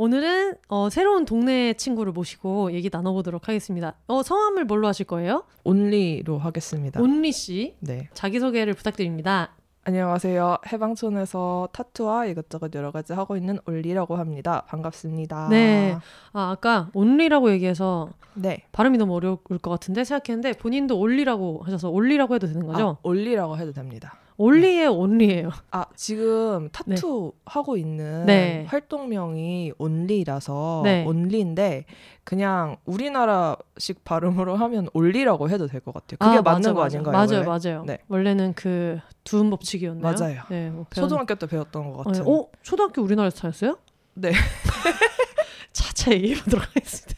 오늘은 어, 새로운 동네 친구를 모시고 얘기 나눠보도록 하겠습니다. 어, 성함을 뭘로 하실 거예요? 온리로 하겠습니다. 온리 씨. 네. 자기소개를 부탁드립니다. 안녕하세요. 해방촌에서 타투와 이것저것 여러 가지 하고 있는 올리라고 합니다. 반갑습니다. 네. 아, 아까 온리라고 얘기해서 네. 발음이 너무 어려울 것 같은데 생각했는데 본인도 올리라고 하셔서 올리라고 해도 되는 거죠? 아, 올리라고 해도 됩니다. 올리예요, 온리예요. 아, 지금 타투 하고 있는 네. 활동명이 온리라서 네. 온리인데 그냥 우리나라식 발음으로 하면 올리라고 해도 될 것 같아요. 그게 아, 맞는 맞아, 거 맞아. 아닌가요? 맞아요, 원래? 맞아요. 네. 원래는 그 두음 법칙이었나요? 맞아요. 네, 뭐 배웠- 초등학교 때 배웠던 것 어, 같은. 어, 초등학교 우리나라에서 다녔어요? 네. 차차 얘기해 보도록 하겠습니다.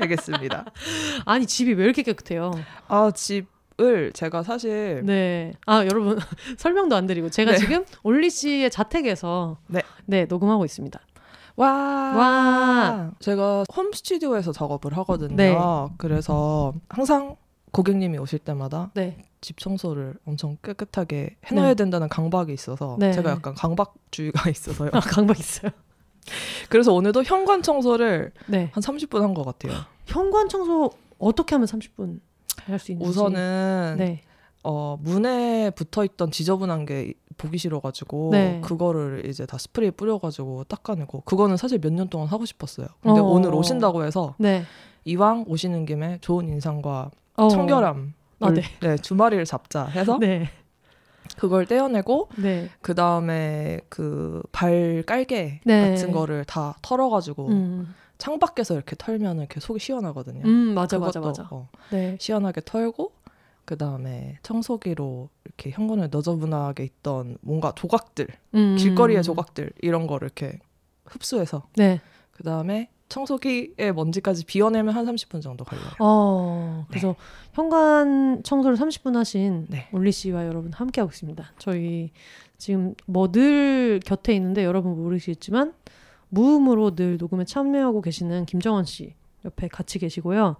알겠습니다. 아니 집이 왜 이렇게 깨끗해요? 아, 집 을 제가 사실 네. 아 여러분 설명도 안 드리고 제가 네. 지금 올리 씨의 자택에서 네. 네 녹음하고 있습니다. 와. 와. 제가 홈 스튜디오에서 작업을 하거든요. 네. 그래서 항상 고객님이 오실 때마다 네. 집 청소를 엄청 깨끗하게 해놔야 네. 된다는 강박이 있어서 네. 제가 약간 강박주의가 있어서요. 아 강박 있어요. 그래서 오늘도 현관 청소를 네. 한 30분 한 것 같아요. 현관 청소 어떻게 하면 30분 할수 있는지. 우선은 네. 어, 문에 붙어 있던 지저분한 게 보기 싫어가지고 네. 그거를 이제 다 스프레이 뿌려가지고 닦아내고 그거는 사실 몇 년 동안 하고 싶었어요. 근데 어. 오늘 오신다고 해서 네. 이왕 오시는 김에 좋은 인상과 어. 청결함 아, 네. 네, 주말이를 잡자 해서 네. 그걸 떼어내고 네. 그 다음에 그 발 깔개 네. 같은 거를 다 털어가지고 음. 창 밖에서 이렇게 털면 이렇게 속이 시원하거든요. 음 맞아 맞아 맞아. 어, 네. 시원하게 털고 그 다음에 청소기로 이렇게 현관에 너저분하게 있던 뭔가 조각들, 음. 길거리의 조각들 이런 거를 이렇게 흡수해서 네. 그 다음에 청소기의 먼지까지 비워내면 한 30분 정도 걸려요. 어, 그래서 현관 청소를 30분 하신 네. 올리 씨와 여러분 함께하고 있습니다. 저희 지금 뭐 늘 곁에 있는데 여러분 모르시겠지만 무음으로 늘 녹음에 참여하고 계시는 김정원 씨 옆에 같이 계시고요.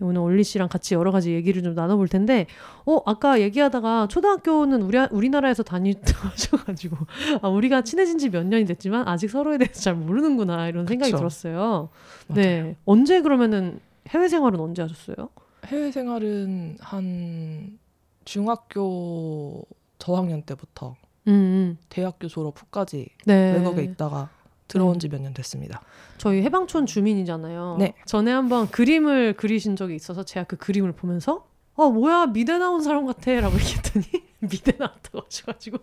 오늘 올리 씨랑 같이 여러 가지 얘기를 좀 나눠볼 텐데, 어 아까 얘기하다가 초등학교는 우리 우리나라에서 다니셔가지고 아 우리가 친해진 지 몇 년이 됐지만 아직 서로에 대해서 잘 모르는구나 이런 생각이 그쵸. 들었어요. 맞아요. 네. 언제 그러면은 해외 생활은 언제 하셨어요? 해외 생활은 한 중학교 저학년 때부터 음, 음. 대학교 졸업 후까지 네. 외국에 있다가 들어온 지 몇 년 됐습니다. 저희 해방촌 주민이잖아요. 네. 전에 한번 그림을 그리신 적이 있어서 제가 그 그림을 보면서 어 뭐야 미대 나온 사람 같아라고 얘기했더니 미대 나왔다고 하셔가지고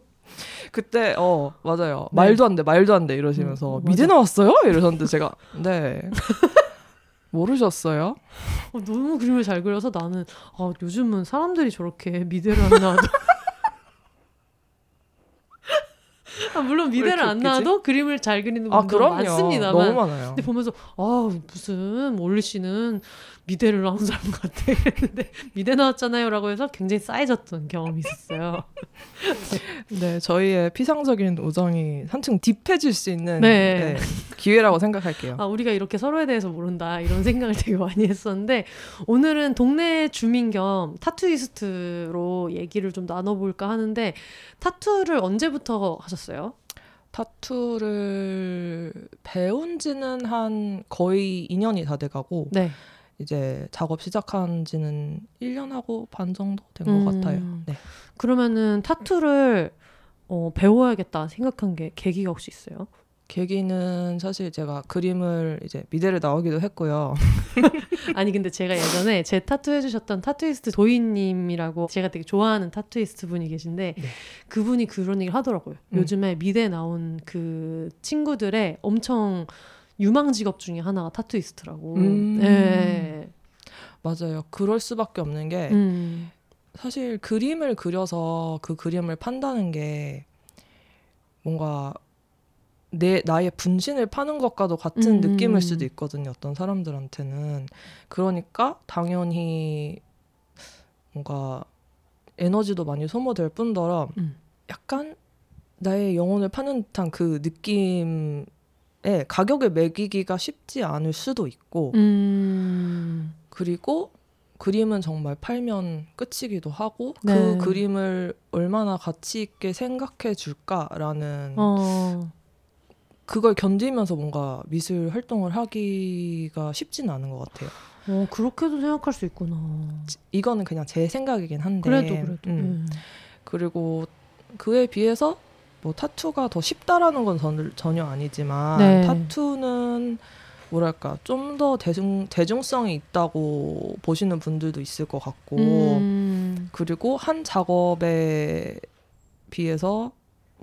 그때 어 맞아요 네. 말도 안 돼 말도 안 돼 이러시면서 음, 미대. 나왔어요 이러셨는데 제가 네 모르셨어요? 어, 너무 그림을 잘 그려서 나는 아 요즘은 사람들이 저렇게 미대를 안 나와도 아, 물론 미대를 안? 나와도 그림을 잘 그리는 아 분들 그럼요 많습니다만 너무 많아요. 근데 보면서 아 무슨 올리 씨는 미대를 나온 사람 같아 그랬는데 미대 나왔잖아요라고 해서 굉장히 싸해졌던 경험이 있었어요. 네 저희의 피상적인 우정이 한층 딥해질 수 있는 네. 네, 기회라고 생각할게요. 아 우리가 이렇게 서로에 대해서 모른다 이런 생각을 되게 많이 했었는데 오늘은 동네 주민 겸 타투이스트로 얘기를 좀 나눠볼까 하는데 타투를 언제부터 하셨어요? 타투를 배운 지는 한 거의 2년이 다 돼가고 네. 이제 작업 시작한 지는 1년하고 반 정도 된것 음. 같아요. 네. 그러면은 타투를 어, 배워야겠다 생각한 게 계기가 혹시 있어요? 계기는 사실 제가 그림을 이제 미대를 나오기도 했고요. 아니 근데 제가 예전에 제 타투 해주셨던 타투이스트 도희님이라고 제가 되게 좋아하는 타투이스트 분이 계신데 네. 그분이 그런 얘기를 하더라고요. 음. 요즘에 미대 나온 그 친구들의 엄청 유망 직업 중에 하나가 타투이스트라고. 음. 예. 맞아요. 그럴 수밖에 없는 게 음. 사실 그림을 그려서 그 그림을 판다는 게 뭔가 내 나의 분신을 파는 것과도 같은 음. 느낌일 수도 있거든요. 어떤 사람들한테는 그러니까 당연히 뭔가 에너지도 많이 소모될 뿐더러 음. 약간 나의 영혼을 파는 듯한 그 느낌 에 가격을 매기기가 쉽지 않을 수도 있고 음. 그리고 그림은 정말 팔면 끝이기도 하고 네. 그 그림을 얼마나 가치 있게 생각해 줄까라는 어. 그걸 견디면서 뭔가 미술 활동을 하기가 쉽지는 않은 것 같아요. 어, 그렇게도 생각할 수 있구나. 이거는 그냥 제 생각이긴 한데 그래도 그래도. 음. 네. 그리고 그에 비해서 뭐 타투가 더 쉽다라는 건 전, 전혀 아니지만 네. 타투는 뭐랄까 좀 더 대중 대중성이 있다고 보시는 분들도 있을 것 같고 음. 그리고 한 작업에 비해서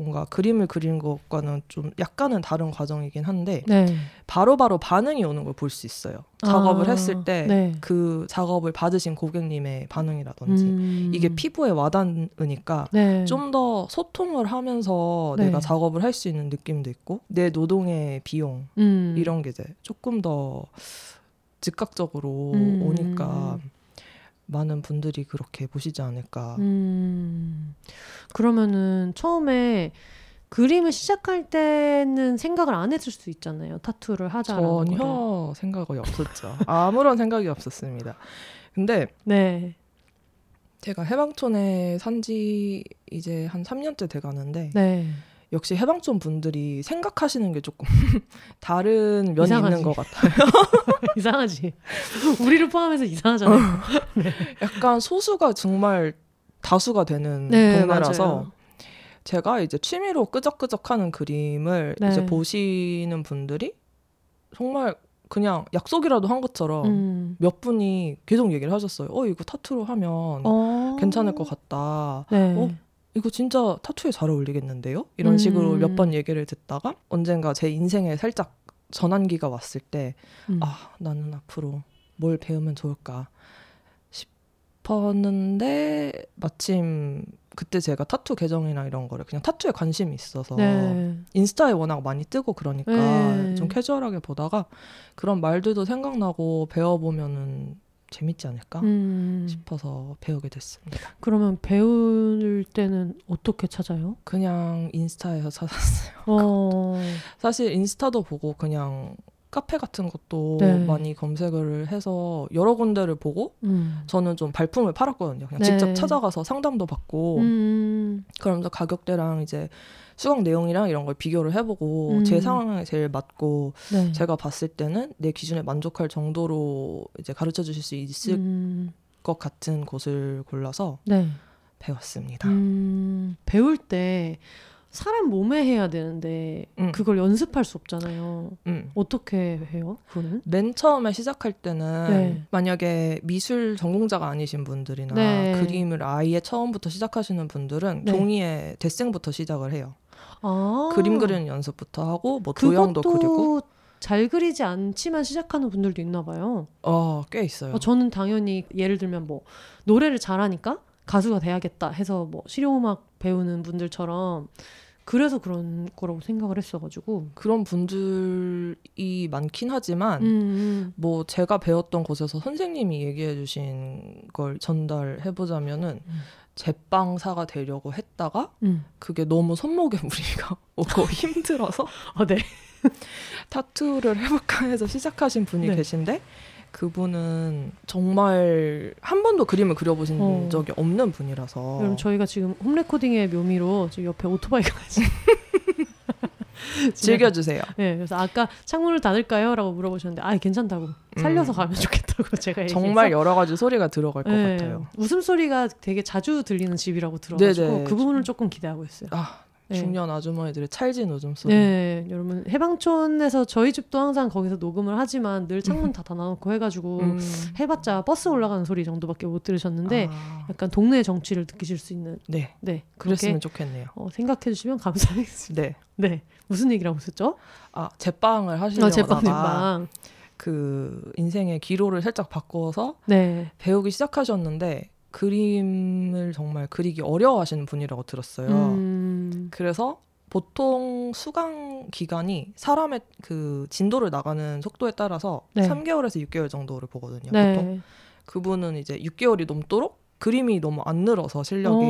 뭔가 그림을 그리는 것과는 좀 약간은 다른 과정이긴 한데 네. 바로바로 반응이 오는 걸 볼 수 있어요. 작업을 아, 했을 때 네. 그 작업을 받으신 고객님의 반응이라든지 음. 이게 피부에 와닿으니까 네. 좀더 소통을 하면서 네. 내가 작업을 할 수 있는 느낌도 있고 내 노동의 비용 음. 이런 게 이제 조금 더 즉각적으로 음. 오니까 많은 분들이 그렇게 보시지 않을까. 음. 그러면은 처음에 그림을 시작할 때는 생각을 안 했을 수 있잖아요. 타투를 하자라는 거를. 전혀 생각이 없었죠. 아무런 생각이 없었습니다. 근데 네. 제가 해방촌에 산 지 이제 한 3년째 돼 가는데 네. 역시 해방촌 분들이 생각하시는 게 조금 다른 면이 이상하지. 있는 것 같아요. 이상하지. 우리를 포함해서 이상하잖아요. 약간 소수가 정말 다수가 되는 네, 동네라서 맞아요. 제가 이제 취미로 끄적끄적하는 그림을 네. 이제 보시는 분들이 정말 그냥 약속이라도 한 것처럼 음. 몇 분이 계속 얘기를 하셨어요. 어 이거 타투로 하면 어. 괜찮을 것 같다. 네. 어? 이거 진짜 타투에 잘 어울리겠는데요? 이런 음. 식으로 몇번 얘기를 듣다가 언젠가 제 인생에 살짝 전환기가 왔을 때 음. 아, 나는 앞으로 뭘 배우면 좋을까 싶었는데 마침 그때 제가 타투 계정이나 이런 거를 그냥 타투에 관심이 있어서 네. 인스타에 워낙 많이 뜨고 그러니까 네. 좀 캐주얼하게 보다가 그런 말들도 생각나고 배워보면은 재밌지 않을까 음. 싶어서 배우게 됐습니다. 그러면 배울 때는 어떻게 찾아요? 그냥 인스타에서 찾았어요. 어. 사실 인스타도 보고 그냥 카페 같은 것도 네. 많이 검색을 해서 여러 군데를 보고 음. 저는 좀 발품을 팔았거든요. 그냥 네. 직접 찾아가서 상담도 받고 음. 그러면서 가격대랑 이제 수강 내용이랑 이런 걸 비교를 해보고 음. 제 상황에 제일 맞고 네. 제가 봤을 때는 내 기준에 만족할 정도로 이제 가르쳐 주실 수 있을 음. 것 같은 곳을 골라서 네. 배웠습니다. 음. 배울 때 사람 몸에 해야 되는데 음. 그걸 연습할 수 없잖아요. 음. 어떻게 해요? 그거는? 맨 처음에 시작할 때는 네. 만약에 미술 전공자가 아니신 분들이나 네. 그림을 아예 처음부터 시작하시는 분들은 네. 종이에 데생부터 시작을 해요. 아. 그림 그리는 연습부터 하고 뭐 도형도 그리고 잘 그리지 않지만 시작하는 분들도 있나 봐요. 어, 꽤 있어요. 어, 저는 당연히 예를 들면 뭐 노래를 잘하니까 가수가 돼야겠다 해서 뭐 실용음악 배우는 분들처럼 그래서 그런 거라고 생각을 했어가지고. 그런 분들이 많긴 하지만 음, 뭐 제가 배웠던 곳에서 선생님이 얘기해 주신 걸 전달해 보자면은 음. 제빵사가 되려고 했다가 음. 그게 너무 손목에 무리가 오고 힘들어서 아, 네. 타투를 해볼까 해서 시작하신 분이 네. 계신데 그분은 정말 한 번도 그림을 그려보신 어. 적이 없는 분이라서 여러분 저희가 지금 홈 레코딩의 묘미로 지금 옆에 오토바이가 즐겨주세요. 네, 그래서 아까 창문을 닫을까요?라고 물어보셨는데 아 괜찮다고 살려서 음. 가면 좋겠다고 제가 얘기해서 정말 여러 가지 소리가 들어갈 것 네, 같아요. 웃음 소리가 되게 자주 들리는 집이라고 들어가지고 네네. 그 부분을 조금 기대하고 있어요. 아 네. 중년 아주머니들의 찰진 웃음소리. 네, 여러분 해방촌에서 저희 집도 항상 거기서 녹음을 하지만 늘 창문 다 닫아놓고 해가지고 음. 해봤자 버스 올라가는 소리 정도밖에 못 들으셨는데 아, 약간 동네의 정취를 느끼실 수 있는 네 네 그렇게 그랬으면 좋겠네요. 어, 생각해 주시면 감사하겠습니다. 네. 네 무슨 얘기라고 했었죠? 아 제빵을 어, 하시려다가 제빵 제빵. 그 인생의 기로를 살짝 바꿔서 네. 배우기 시작하셨는데 그림을 정말 그리기 어려워하시는 분이라고 들었어요. 음, 그래서 보통 수강 기간이 사람의 그 진도를 나가는 속도에 따라서 네. 3개월에서 6개월 정도를 보거든요. 네. 보통 그분은 이제 6개월이 넘도록 그림이 너무 안 늘어서 실력이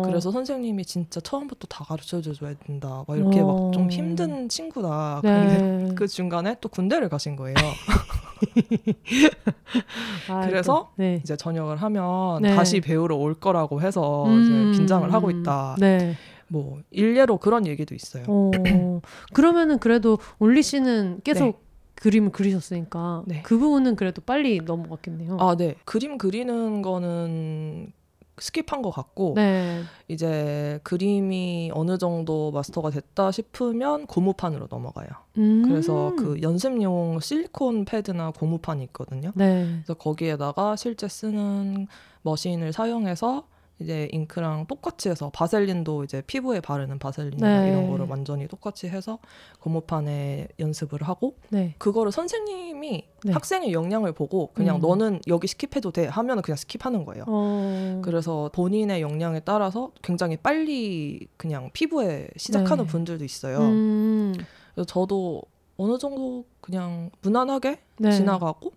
어. 그래서 선생님이 진짜 처음부터 다 가르쳐 줘야 된다. 막 이렇게 막 어. 좀 힘든 친구다. 근데 네. 그 중간에 또 군대를 가신 거예요. 아, 그래서 또, 네. 이제 전역을 하면 네. 다시 배우러 올 거라고 해서 음. 이제 긴장을 하고 있다. 네. 뭐 일례로 그런 얘기도 있어요. 어, 그러면은 그래도 올리 씨는 계속 네. 그림을 그리셨으니까 네. 그 부분은 그래도 빨리 넘어갔겠네요. 아, 네. 그림 그리는 거는 스킵한 것 같고 네. 이제 그림이 어느 정도 마스터가 됐다 싶으면 고무판으로 넘어가요. 음. 그래서 그 연습용 실리콘 패드나 고무판이 있거든요. 네. 그래서 거기에다가 실제 쓰는 머신을 사용해서 이제 잉크랑 똑같이 해서 바셀린도 이제 피부에 바르는 바셀린이나 네. 이런 거를 완전히 똑같이 해서 고무판에 연습을 하고 네. 그거를 선생님이 네. 학생의 역량을 보고 그냥 음. 너는 여기 skip해도 돼 하면은 그냥 skip하는 거예요. 어. 그래서 본인의 역량에 따라서 굉장히 빨리 그냥 피부에 시작하는 네. 분들도 있어요. 음. 그래서 저도 어느 정도 그냥 무난하게 네. 지나가고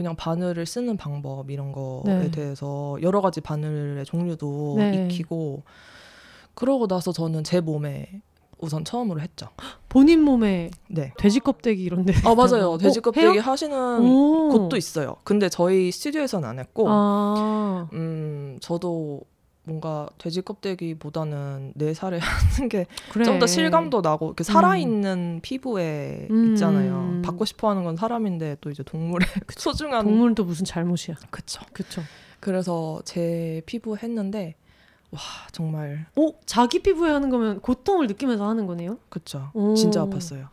그냥 바늘을 쓰는 방법 이런 거에 네. 대해서 여러 가지 바늘의 종류도 네. 익히고 그러고 나서 저는 제 몸에 우선 처음으로 했죠. 본인 몸에 네. 돼지 껍데기 이런 데. 아 맞아요. 어, 돼지 껍데기 해요? 하시는 오. 곳도 있어요. 근데 저희 스튜디오에서는 안 했고, 아. 음 저도 뭔가 돼지 껍데기보다는 내 살에 하는 게좀 그래. 더 실감도 나고 이렇게 살아있는 피부에 음. 있잖아요. 받고 싶어하는 건 사람인데 또 이제 동물의 소중한 동물은 또 무슨 잘못이야. 그쵸. 그쵸. 그래서 제 피부 했는데 와 정말 오 자기 피부에 하는 거면 고통을 느끼면서 하는 거네요. 그쵸. 오. 진짜 아팠어요.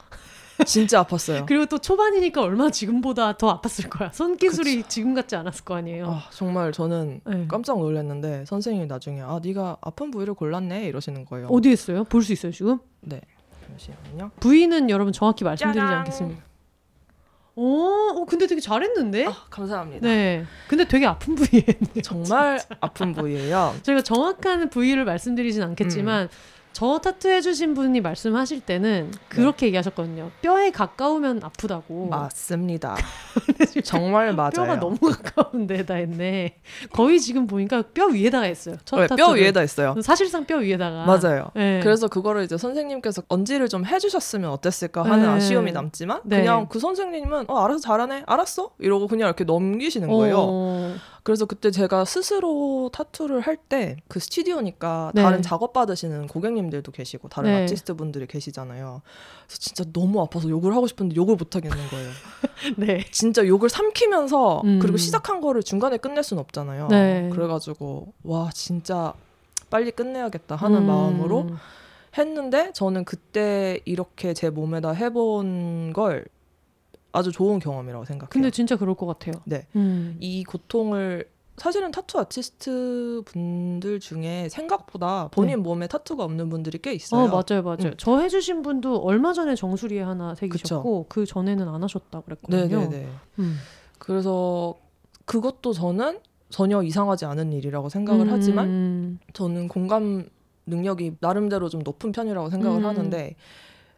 진짜 아팠어요. 그리고 또 초반이니까 얼마 지금보다 더 아팠을 거야. 손 기술이 지금 같지 않았을 거 아니에요. 아 정말 저는 네. 깜짝 놀랐는데 선생님이 나중에 아 네가 아픈 부위를 골랐네 이러시는 거예요. 어디 했어요? 볼 수 있어요 지금? 네. 잠시만요. 부위는 여러분 정확히 말씀드리지 짜잔. 않겠습니다. 오, 어, 근데 되게 잘했는데? 아, 감사합니다. 네. 근데 되게 아픈 부위에 했네요. 정말 아픈 부위예요. 저희가 정확한 부위를 말씀드리진 않겠지만 음. 저 타투 해주신 분이 말씀하실 때는 그렇게 얘기하셨거든요. 뼈에 가까우면 아프다고. 맞습니다. 정말 맞아요. 뼈가 너무 가까운 데다 했네. 거의 지금 보니까 뼈 위에다가 했어요. 첫 네. 뼈 위에다 했어요. 사실상 뼈 위에다가. 맞아요. 네. 그래서 그거를 이제 선생님께서 언지를 좀 해주셨으면 어땠을까 하는 네. 아쉬움이 남지만 네. 그냥 그 선생님은 어 알아서 잘하네 알았어 이러고 그냥 이렇게 넘기시는 거예요. 어, 그래서 그때 제가 스스로 타투를 할 때 그 스튜디오니까 네. 다른 작업 받으시는 고객님들도 계시고 다른 네. 아티스트 분들이 계시잖아요. 그래서 진짜 너무 아파서 욕을 하고 싶은데 욕을 못 하겠는 거예요. 네. 진짜 욕을 삼키면서 음. 그리고 시작한 거를 중간에 끝낼 순 없잖아요. 네. 그래가지고 와 진짜 빨리 끝내야겠다 하는 음. 마음으로 했는데 저는 그때 이렇게 제 몸에다 해본 걸 아주 좋은 경험이라고 생각해요. 근데 진짜 그럴 것 같아요. 네. 음. 이 고통을 사실은 타투 아티스트 분들 중에 생각보다 본인 몸에 타투가 없는 분들이 꽤 있어요. 어 맞아요 맞아요. 음. 저 해주신 분도 얼마 전에 정수리에 하나 새기셨고 그 전에는 안 하셨다 그랬거든요. 네네네. 음. 그래서 그것도 저는 전혀 이상하지 않은 일이라고 생각을 음. 하지만 저는 공감 능력이 나름대로 좀 높은 편이라고 생각을 음. 하는데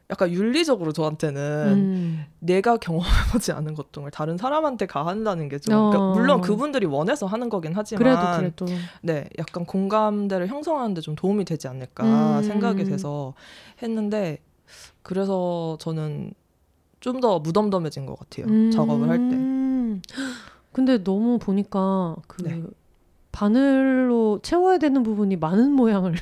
약간 윤리적으로 저한테는 음. 내가 경험해보지 않은 고통을 다른 사람한테 가한다는 게좀 그러니까 어. 물론 그분들이 원해서 하는 거긴 하지만 그래도 그래도 네 약간 공감대를 형성하는데 좀 도움이 되지 않을까 음. 생각이 돼서 했는데 그래서 저는 좀 더 무덤덤해진 것 같아요 작업을 할 때. 음. 근데 너무 보니까 그 네. 바늘로 채워야 되는 부분이 많은 모양을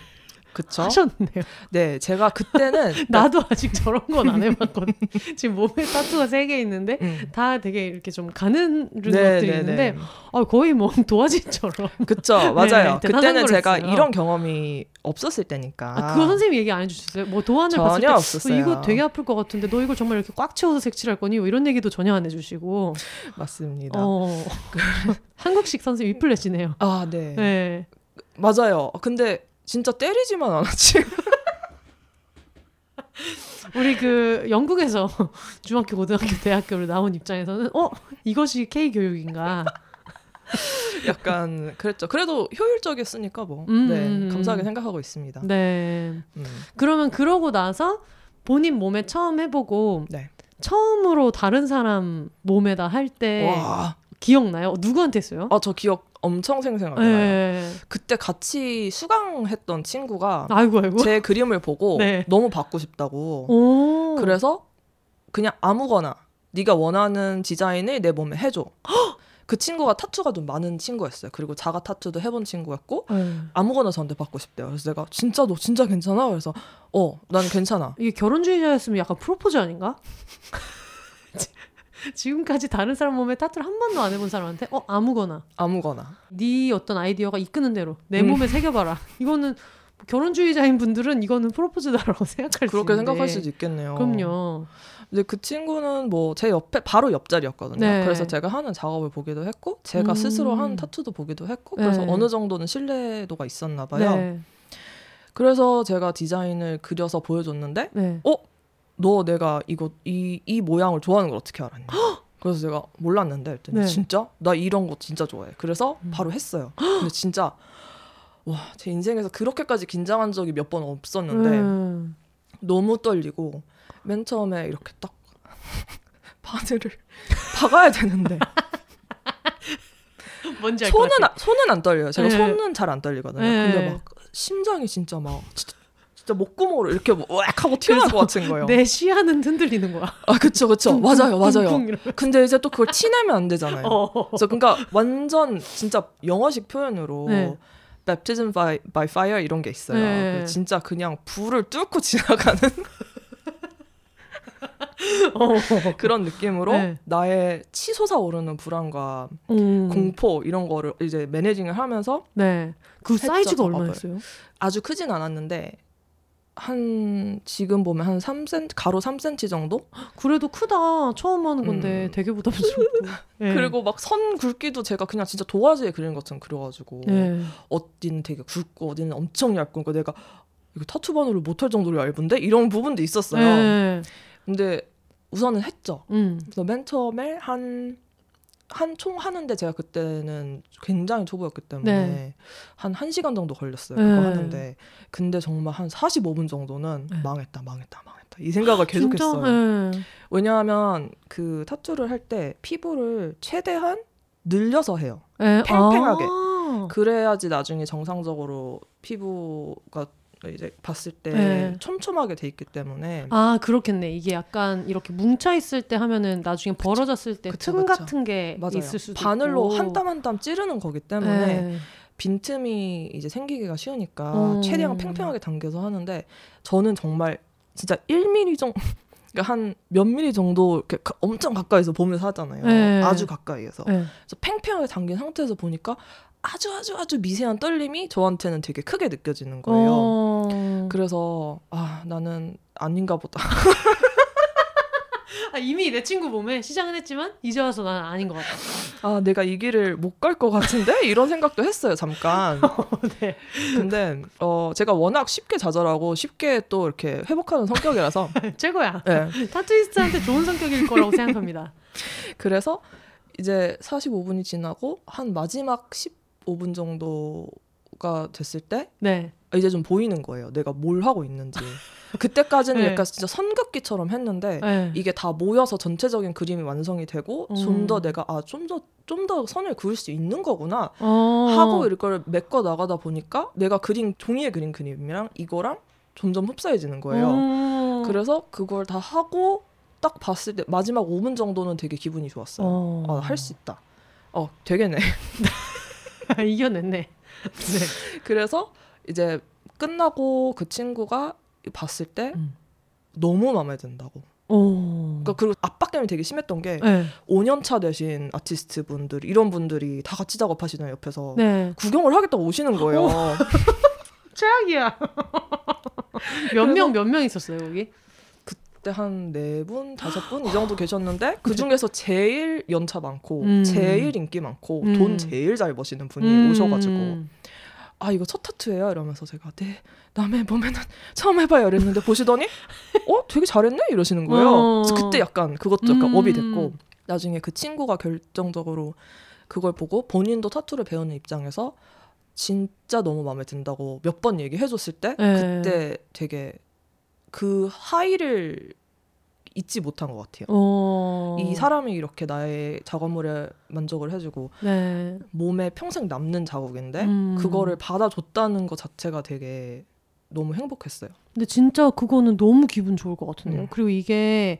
그쵸? 하셨네요. 네 제가 그때는 나도 아직 저런 건 안 해봤거든. 지금 몸에 타투가 세 개 있는데 음. 다 되게 이렇게 좀 가는 네, 것들이 네, 있는데 네. 아, 거의 뭐 도화지처럼. 그쵸 맞아요 대단한 그때는 걸 제가 했어요. 이런 경험이 없었을 때니까 아, 그거 선생님이 얘기 안 해주셨어요? 뭐 도안을 봤을 때 어, 없었어요 이거 되게 아플 것 같은데 너 이걸 정말 이렇게 꽉 채워서 색칠할 거니? 뭐 이런 얘기도 전혀 안 해주시고 맞습니다 어, 한국식 선생님 위플래시네요. 아 네. 네. 맞아요 근데 진짜 때리지만 않았지 우리 그 영국에서 중학교, 고등학교, 대학교를 나온 입장에서는 어 이것이 K 교육인가? 약간 그랬죠. 그래도 효율적이었으니까 뭐 음, 네, 음, 감사하게 음. 생각하고 있습니다. 네. 음. 그러면 그러고 나서 본인 몸에 처음 해보고 네. 처음으로 다른 사람 몸에다 할때 와, 기억나요? 누구한테 했어요? 아 저 기억 엄청 생생하게 나요. 네. 그때 같이 수강했던 친구가 아이고 아이고. 제 그림을 보고 네. 너무 받고 싶다고. 오. 그래서 그냥 아무거나 네가 원하는 디자인을 내 몸에 해줘. 그 친구가 타투가 좀 많은 친구였어요. 그리고 자가 타투도 해본 친구였고 네. 아무거나 저한테 받고 싶대요. 그래서 내가 진짜 너 진짜 괜찮아? 그래서 어, 나는 괜찮아. 이게 결혼주의자였으면 약간 프로포즈 아닌가? 지금까지 다른 사람 몸에 타투를 한 번도 안 해본 사람한테 어 아무거나 아무거나. 네 어떤 아이디어가 이끄는 대로 내 음. 몸에 새겨봐라. 이거는 결혼주의자인 분들은 이거는 프로포즈다라고 생각할 수 그렇게 있는데. 생각할 수도 있겠네요. 그럼요. 근데 그 친구는 뭐 제 옆에 바로 옆자리였거든요. 네. 그래서 제가 하는 작업을 보기도 했고 제가 음. 스스로 하는 타투도 보기도 했고 그래서 네. 어느 정도는 신뢰도가 있었나 봐요. 네. 그래서 제가 디자인을 그려서 보여줬는데 네. 너 내가 이거 이, 이 모양을 좋아하는 걸 어떻게 알았냐? 그래서 제가 몰랐는데 했더니 네. 진짜 나 이런 거 진짜 좋아해. 그래서 음. 바로 했어요. 근데 진짜 와 제 인생에서 그렇게까지 긴장한 적이 몇 번 없었는데 음. 너무 떨리고 맨 처음에 이렇게 딱 바늘을 박아야 되는데 뭔지 손은. 아, 손은 안 떨려요. 제가 네. 손은 잘 안 떨리거든요. 네. 근데 막 심장이 진짜 막 진짜, 진짜 목구멍으로 이렇게 뭐 으악 하고 튀어나올 것 같은 거예요. 내 시야는 흔들리는 거야. 아 그쵸 그쵸 맞아요 맞아요. 근데 이제 또 그걸 티내면 안 되잖아요. 어. 그래서 그러니까 완전 진짜 영어식 표현으로 네. baptism by, by fire 이런 게 있어요. 네. 그래서 진짜 그냥 불을 뚫고 지나가는 어. 그런 느낌으로 네. 나의 치솟아 오르는 불안과 음. 공포 이런 거를 이제 매니징을 하면서 네. 그 사이즈가. 얼마였어요? 아주 크진 않았는데 한 지금 보면 한 3cm 가로 3cm 정도? 그래도 크다. 처음 하는 건데 음. 되게 부담스럽고. 네. 그리고 막 선 굵기도 제가 그냥 진짜 도화지에 그리는 것처럼 그려가지고 네. 어디는 되게 굵고 어디는 엄청 얇고 그러니까 내가 이거 타투 바늘을 못할 정도로 얇은데 이런 부분도 있었어요. 네. 근데 우선은 했죠. 음. 그래서 맨 처음에 한 한 총 하는데 제가 그때는 굉장히 초보였기 때문에 네. 한 1시간 정도 걸렸어요. 네. 그거 하는데 근데 정말 한 45분 정도는 네. 망했다 망했다 망했다 이 생각을 계속했어요. 왜냐하면 그 타투를 할 때 피부를 최대한 늘려서 해요. 네. 팽팽하게. 아. 그래야지 나중에 정상적으로 피부가 이제 봤을 때 네. 촘촘하게 돼 있기 때문에 아 그렇겠네. 이게 약간 이렇게 뭉쳐 있을 때 하면은 나중에 벌어졌을 때 그쵸, 틈 그쵸. 같은 게 맞아요. 있을 수도 바늘로. 한 땀 한 땀 찌르는 거기 때문에 네. 빈틈이 이제 생기기가 쉬우니까 음. 최대한 팽팽하게 당겨서 하는데 저는 정말 진짜 1mm 정도 그러니까 한몇 미리 정도 이렇게 가- 엄청 가까이서 보면서 하잖아요. 네. 아주 가까이에서. 네. 그래서 팽팽하게 당긴 상태에서 보니까 아주 아주 아주 미세한 떨림이 저한테는 되게 크게 느껴지는 거예요. 어... 그래서 아 나는 아닌가 보다. 아, 이미 내 친구 몸에 시작은 했지만 이제 와서 난 아닌 것 같다. 아 내가 이 길을 못 갈 것 같은데 이런 생각도 했어요 잠깐. 네. 근데 어 제가 워낙 쉽게 좌절하고 쉽게 또 이렇게 회복하는 성격이라서 최고야. 네. 타투이스트한테 좋은 성격일 거라고 생각합니다. 그래서 이제 45분이 지나고 한 마지막 15분 정도가 됐을 때 네. 이제 좀 보이는 거예요. 내가 뭘 하고 있는지. 그때까지는 네. 약간 진짜 선긋기처럼 했는데 네. 이게 다 모여서 전체적인 그림이 완성이 되고 좀더 음. 내가 아 좀 더 좀 더 선을 그을 수 있는 거구나 어... 하고 이걸 메꿔 나가다 보니까 내가 그린 종이에 그린 그림이랑 이거랑 점점 흡사해지는 거예요. 어... 그래서 그걸 다 하고 딱 봤을 때 마지막 5분 정도는 되게 기분이 좋았어요. 어... 아, 할 수 있다. 어, 되겠네. 이겨냈네. 네. 그래서 이제 끝나고 그 친구가 봤을 때 음. 너무 마음에 든다고. 오. 그러니까 그리고 압박감이 되게 심했던 게 네. 5년 차 되신 아티스트 분들 이런 분들이 다 같이 작업하시는 옆에서 네. 구경을 하겠다고 오시는 거예요. 최악이야. 몇 명 몇명 있었어요 거기? 그때 한 네 분, 다섯 분 이 정도 계셨는데 그 중에서 제일 연차 많고 음. 제일 인기 많고 음. 돈 제일 잘 버시는 분이 음. 오셔가지고 아 이거 첫 타투예요 이러면서 제가 네 남의 몸에는 처음 해봐요 이랬는데 보시더니 어 되게 잘했네 이러시는 거예요. 어. 그래서 그때 약간 그것도 약간 음. 업이 됐고 나중에 그 친구가 결정적으로 그걸 보고 본인도 타투를 배우는 입장에서 진짜 너무 마음에 든다고 몇 번 얘기해줬을 때 네. 그때 되게 그 하이를 잊지 못한 것 같아요. 어. 이 사람이 이렇게 나의 작업물에 만족을 해주고 네. 몸에 평생 남는 자국인데 음. 그거를 받아줬다는 것 자체가 되게 너무 행복했어요. 근데 진짜 그거는 너무 기분 좋을 것 같은데요. 음. 그리고 이게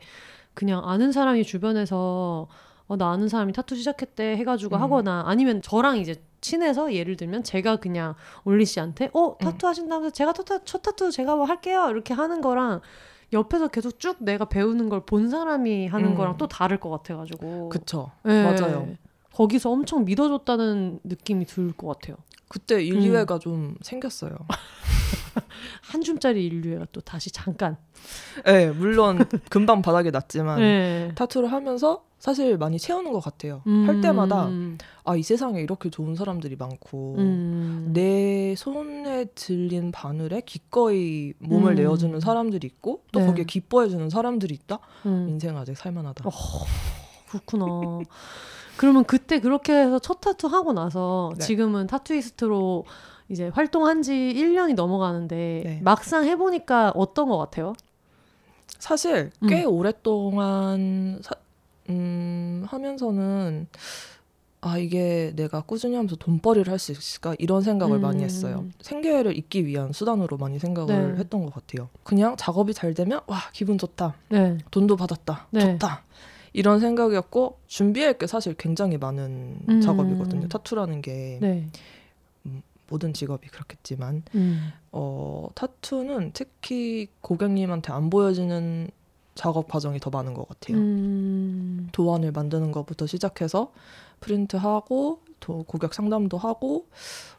그냥 아는 사람이 주변에서 어, 나 아는 사람이 타투 시작했대 해가지고 음. 하거나 아니면 저랑 이제 친해서 예를 들면 제가 그냥 온리 씨한테 어 음. 타투 하신다면서 제가 타투 첫 타투 제가 뭐 할게요 이렇게 하는 거랑 옆에서 계속 쭉 내가 배우는 걸 본 사람이 하는 음. 거랑 또 다를 것 같아가지고 그쵸. 네. 맞아요. 거기서 엄청 믿어줬다는 느낌이 들 것 같아요. 그때 인류애가 음. 좀 생겼어요. 한 줌짜리 인류애가 또 다시 잠깐. 네, 물론 금방 바닥에 났지만 네. 타투를 하면서 사실 많이 채우는 것 같아요. 할 때마다 아 이 세상에 이렇게 좋은 사람들이 많고 음. 내 손에 들린 바늘에 기꺼이 몸을 음. 내어주는 사람들이 있고 또 네. 거기에 기뻐해주는 사람들이 있다. 음. 인생 아직 살만하다. 어, 그렇구나. 그러면 그때 그렇게 해서 첫 타투 하고 나서 네. 지금은 타투이스트로 이제 활동한 지 1년이 넘어가는데 네. 막상 해보니까 어떤 것 같아요? 사실 음. 꽤 오랫동안 사- 음, 하면서는 아 이게 내가 꾸준히 하면서 돈벌이를 할 수 있을까 이런 생각을 음. 많이 했어요. 생계를 잇기 위한 수단으로 많이 생각을 네. 했던 것 같아요. 그냥 작업이 잘 되면 와 기분 좋다, 네. 돈도 받았다, 네. 좋다 이런 생각이었고 준비할 게 사실 굉장히 많은 음. 작업이거든요. 타투라는 게 네. 모든 직업이 그렇겠지만 음. 어, 타투는 특히 고객님한테 안 보여지는 작업 과정이 더 많은 것 같아요. 음. 도안을 만드는 것부터 시작해서 프린트하고 또 고객 상담도 하고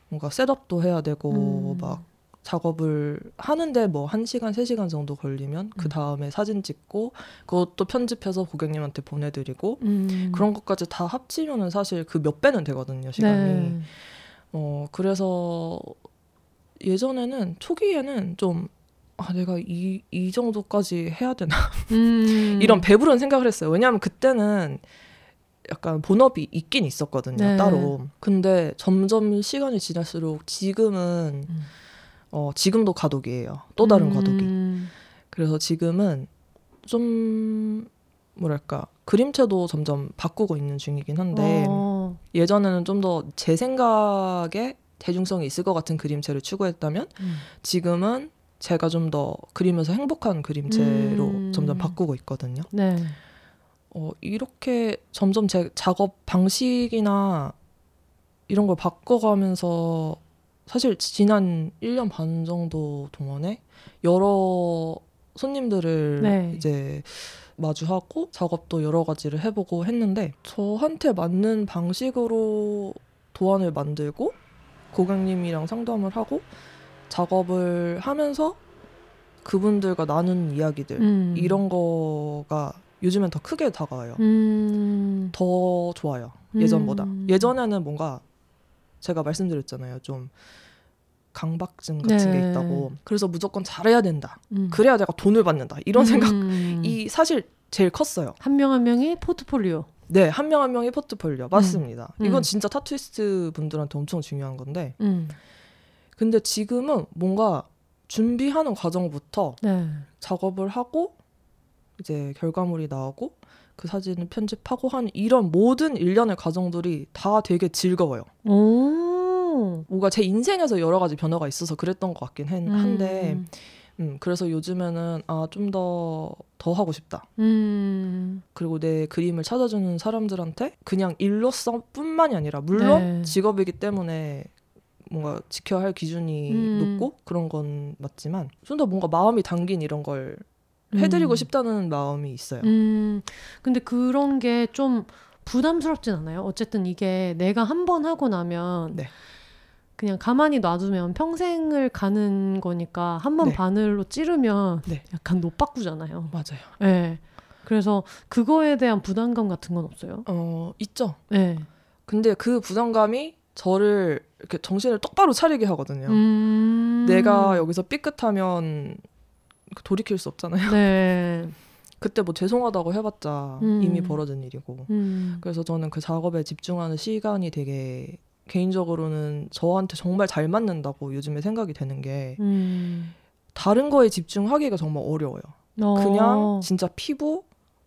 뭔가 셋업도 해야 되고 음. 막 작업을 하는데 뭐 1시간, 3시간 정도 걸리면 음. 그 다음에 사진 찍고 그것도 편집해서 고객님한테 보내드리고 음. 그런 것까지 다 합치면은 사실 그 몇 배는 되거든요, 시간이. 네. 어, 그래서 예전에는 초기에는 좀 아, 내가 이, 이 정도까지 해야 되나? 음. 이런 배부른 생각을 했어요. 왜냐하면 그때는 약간 본업이 있긴 있었거든요, 네. 따로. 근데 점점 시간이 지날수록 지금은, 음. 어, 지금도 가독이에요. 또 다른 가독이. 음. 그래서 지금은 좀, 뭐랄까, 그림체도 점점 바꾸고 있는 중이긴 한데, 어. 예전에는 좀 더 제 생각에 대중성이 있을 것 같은 그림체를 추구했다면, 음. 지금은 제가 좀 더 그리면서 행복한 그림체로 음. 점점 바꾸고 있거든요. 네. 어, 이렇게 점점 제 작업 방식이나 이런 걸 바꿔가면서 사실 지난 1년 반 정도 동안에 여러 손님들을 네. 이제 마주하고 작업도 여러 가지를 해보고 했는데 저한테 맞는 방식으로 도안을 만들고 고객님이랑 상담을 하고 작업을 하면서 그분들과 나눈 이야기들 음. 이런 거가 요즘엔 더 크게 다가와요. 음. 더 좋아요. 예전보다. 음. 예전에는 뭔가 제가 말씀드렸잖아요. 좀 강박증 같은 네. 게 있다고. 그래서 무조건 잘해야 된다. 음. 그래야 내가 돈을 받는다. 이런 생각이 음. 사실 제일 컸어요. 한명한 명이 포트폴리오. 네, 한명한 명이 포트폴리오. 맞습니다. 음. 이건 진짜 타투이스트 분들한테 엄청 중요한 건데. 음. 근데 지금은 뭔가 준비하는 과정부터 네. 작업을 하고 이제 결과물이 나오고 그 사진을 편집하고 하는 이런 모든 일련의 과정들이 다 되게 즐거워요. 오. 뭔가 제 인생에서 여러 가지 변화가 있어서 그랬던 것 같긴 한- 한데, 음. 음, 그래서 요즘에는 아좀더더 하고 싶다. 음. 그리고 내 그림을 찾아주는 사람들한테 그냥 일로서뿐만이 아니라 물론 네. 직업이기 때문에 뭔가 지켜야 할 기준이 음. 높고 그런 건 맞지만 좀 더 뭔가 마음이 담긴 이런 걸 해드리고 음. 싶다는 마음이 있어요. 음. 근데 그런 게 좀 부담스럽진 않아요. 어쨌든 이게 내가 한 번 하고 나면 네. 그냥 가만히 놔두면 평생을 가는 거니까 한번 네. 바늘로 찌르면 네. 약간 노바꾸잖아요. 맞아요. 네. 그래서 그거에 대한 부담감 같은 건 없어요. 어 있죠. 네. 근데 그 부담감이 저를 이렇게 정신을 똑바로 차리게 하거든요. 음. 내가 여기서 삐끗하면 돌이킬 수 없잖아요. 네. 그때 뭐 죄송하다고 해봤자 음. 이미 벌어진 일이고 음. 그래서 저는 그 작업에 집중하는 시간이 되게 개인적으로는 저한테 정말 잘 맞는다고 요즘에 생각이 되는 게 음. 다른 거에 집중하기가 정말 어려워요. 어. 그냥 진짜 피부,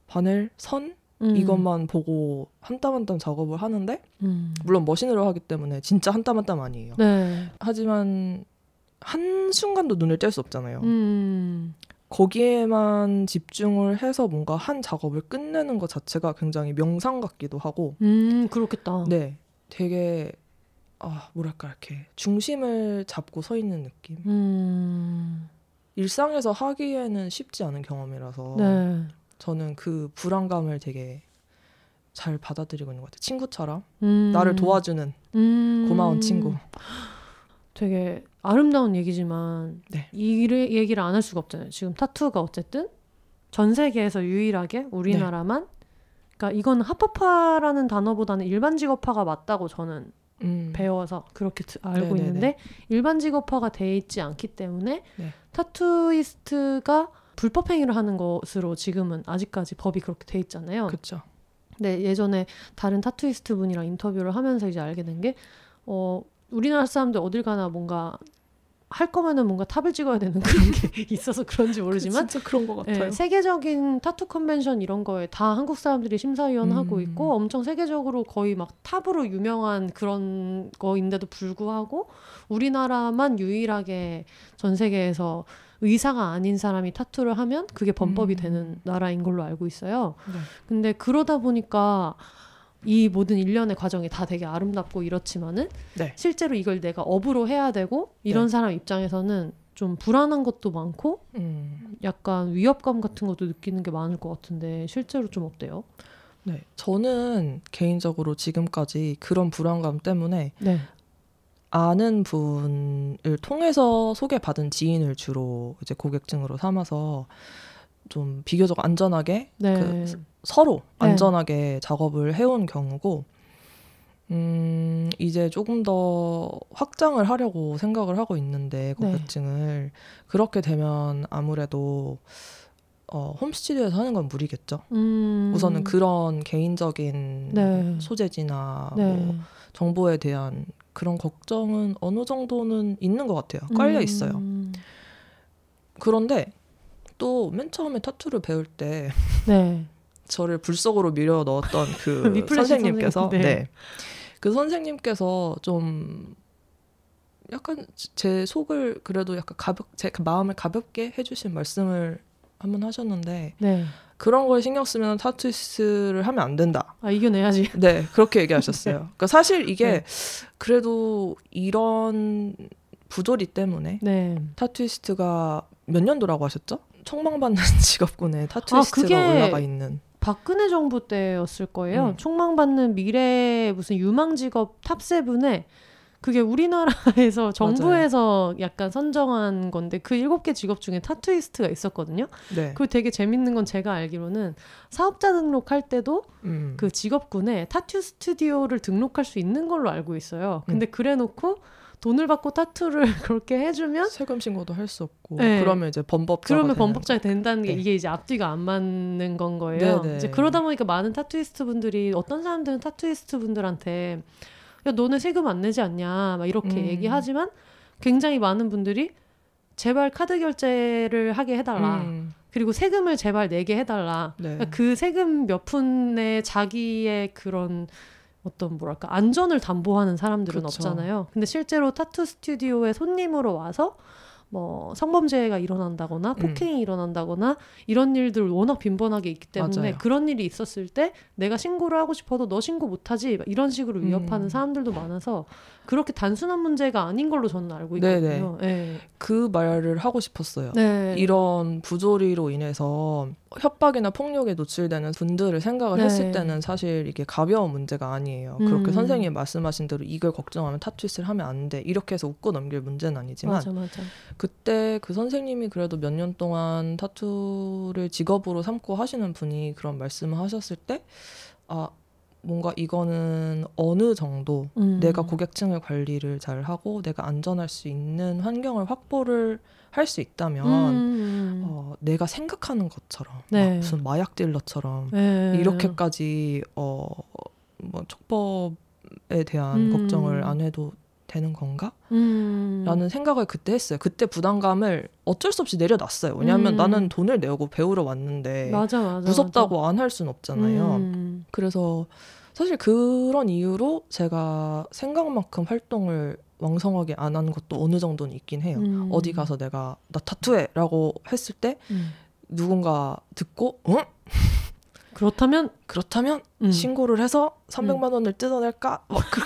바늘, 선 음. 이것만 보고 한 땀 한 땀 작업을 하는데 음. 물론 머신으로 하기 때문에 진짜 한 땀 한 땀 아니에요. 네. 하지만 한 순간도 눈을 뗄 수 없잖아요. 음. 거기에만 집중을 해서 뭔가 한 작업을 끝내는 것 자체가 굉장히 명상 같기도 하고 음, 그렇겠다. 네 되게 아 뭐랄까 이렇게 중심을 잡고 서 있는 느낌 음. 일상에서 하기에는 쉽지 않은 경험이라서 네. 저는 그 불안감을 되게 잘 받아들이고 있는 것 같아요 친구처럼 음. 나를 도와주는 음. 고마운 친구 되게 아름다운 얘기지만 네. 이 얘기를 안 할 수가 없잖아요. 지금 타투가 어쨌든 전 세계에서 유일하게 우리나라만 그러니까 이건 합법화라는 단어보다는 일반 직업화가 맞다고 저는 음, 배워서 그렇게 드- 알고 네네네. 있는데 일반 직업화가 돼 있지 않기 때문에 네. 타투이스트가 불법 행위를 하는 것으로 지금은 아직까지 법이 그렇게 돼 있잖아요. 그쵸 네, 예전에 다른 타투이스트 분이랑 인터뷰를 하면서 이제 알게 된 게, 어, 우리나라 사람들 어딜 가나 뭔가 할 거면은 뭔가 탑을 찍어야 되는 그런 게 있어서 그런지 모르지만, 진짜 그런 것 같아요 예, 세계적인 타투 컨벤션 이런 거에 다 한국 사람들이 심사위원 하고 음. 있고 엄청 세계적으로 거의 막 탑으로 유명한 그런 거인데도 불구하고 우리나라만 유일하게 전 세계에서 의사가 아닌 사람이 타투를 하면 그게 범법이 음. 되는 나라인 걸로 알고 있어요. 네. 근데 그러다 보니까 이 모든 일련의 과정이 다 되게 아름답고 이렇지만은 네. 실제로 이걸 내가 업으로 해야 되고 이런 네. 사람 입장에서는 좀 불안한 것도 많고 음. 약간 위협감 같은 것도 느끼는 게 많을 것 같은데 실제로 좀 어때요? 네, 저는 개인적으로 지금까지 그런 불안감 때문에 네. 아는 분을 통해서 소개받은 지인을 주로 이제 고객증으로 삼아서 좀 비교적 안전하게 네. 그 서로 네. 안전하게 작업을 해온 경우고 음 이제 조금 더 확장을 하려고 생각을 하고 있는데 네. 고객증을 그렇게 되면 아무래도 어 홈스튜디오에서 하는 건 무리겠죠. 음. 우선은 그런 개인적인 네. 소재지나 네. 뭐 정보에 대한 그런 걱정은 어느 정도는 있는 것 같아요. 깔려 있어요. 음. 그런데 또 맨 처음에 타투를 배울 때 네. 저를 불속으로 밀어 넣었던 그 선생님께서 선생님, 네. 네. 그 선생님께서 좀 약간 제 속을 그래도 약간 가볍 제 마음을 가볍게 해주신 말씀을 한번 하셨는데 네. 그런 걸 신경 쓰면 타투이스트를 하면 안 된다. 아 이겨내야지. 네, 그렇게 얘기하셨어요. 그러니까 사실 이게 네. 그래도 이런 부조리 때문에 네. 타투이스트가 몇 년도라고 하셨죠? 총망받는 직업군에 타투이스트가 그게 올라가 있는. 박근혜 정부 때였을 거예요. 음. 총망받는 미래 무슨 유망 직업 top seven에 그게 우리나라에서 정부에서 약간 선정한 건데 그 일곱 개 직업 중에 타투이스트가 있었거든요. 네. 그 되게 재밌는 건 제가 알기로는 사업자 등록할 때도 음. 그 직업군에 타투 스튜디오를 등록할 수 있는 걸로 알고 있어요. 근데 그래놓고 돈을 받고 타투를 그렇게 해주면 세금 신고도 할 수 없고 네. 그러면 이제 범법자가 그러면 범법자가 된다는 게 네. 이게 이제 앞뒤가 안 맞는 건 거예요. 네네. 이제 그러다 보니까 많은 타투이스트 분들이 어떤 사람들은 타투이스트 분들한테 야 너네 세금 안 내지 않냐 막 이렇게 음. 얘기하지만 굉장히 많은 분들이 제발 카드 결제를 하게 해달라. 음. 그리고 세금을 제발 내게 해달라. 네. 그러니까 그 세금 몇 푼에 자기의 그런 어떤 뭐랄까 안전을 담보하는 사람들은 그쵸. 없잖아요. 근데 실제로 타투 스튜디오에 손님으로 와서 뭐 성범죄가 일어난다거나 음. 폭행이 일어난다거나 이런 일들 워낙 빈번하게 있기 때문에 맞아요. 그런 일이 있었을 때 내가 신고를 하고 싶어도 너 신고 못하지 막 이런 식으로 위협하는 음. 사람들도 많아서 그렇게 단순한 문제가 아닌 걸로 저는 알고. 있거든요. 네. 그 말을 하고 싶었어요. 네. 이런 부조리로 인해서 협박이나 폭력에 노출되는 분들을 생각을 네. 했을 때는 사실 이게 가벼운 문제가 아니에요. 음. 그렇게 선생님이 말씀하신 대로 이걸 걱정하면 타투이스를 하면 안 돼. 이렇게 해서 웃고 넘길 문제는 아니지만 맞아 맞아. 그때 그 선생님이 그래도 몇 년 동안 타투를 직업으로 삼고 하시는 분이 그런 말씀을 하셨을 때, 아, 뭔가 이거는 어느 정도 음. 내가 고객층을 관리를 잘 하고 내가 안전할 수 있는 환경을 확보를 할 수 있다면 음. 어, 내가 생각하는 것처럼 네. 막 무슨 마약 딜러처럼 네. 이렇게까지 어, 뭐 촉법에 대한 음. 걱정을 안 해도 되는 건가? 음. 라는 생각을 그때 했어요. 그때 부담감을 어쩔 수 없이 내려놨어요. 왜냐하면 음. 나는 돈을 내고 배우러 왔는데 맞아 맞아 무섭다고 안 할 수는. 없잖아요. 음. 그래서 사실 그런 이유로 제가 생각만큼 활동을 왕성하게 안 하는 것도 어느 정도는 있긴 해요. 음. 어디 가서 내가 나 타투해라고 했을 때 음. 누군가 듣고 응? 그렇다면 그렇다면 음. 신고를 해서 300만 원을 뜯어낼까? 막 그,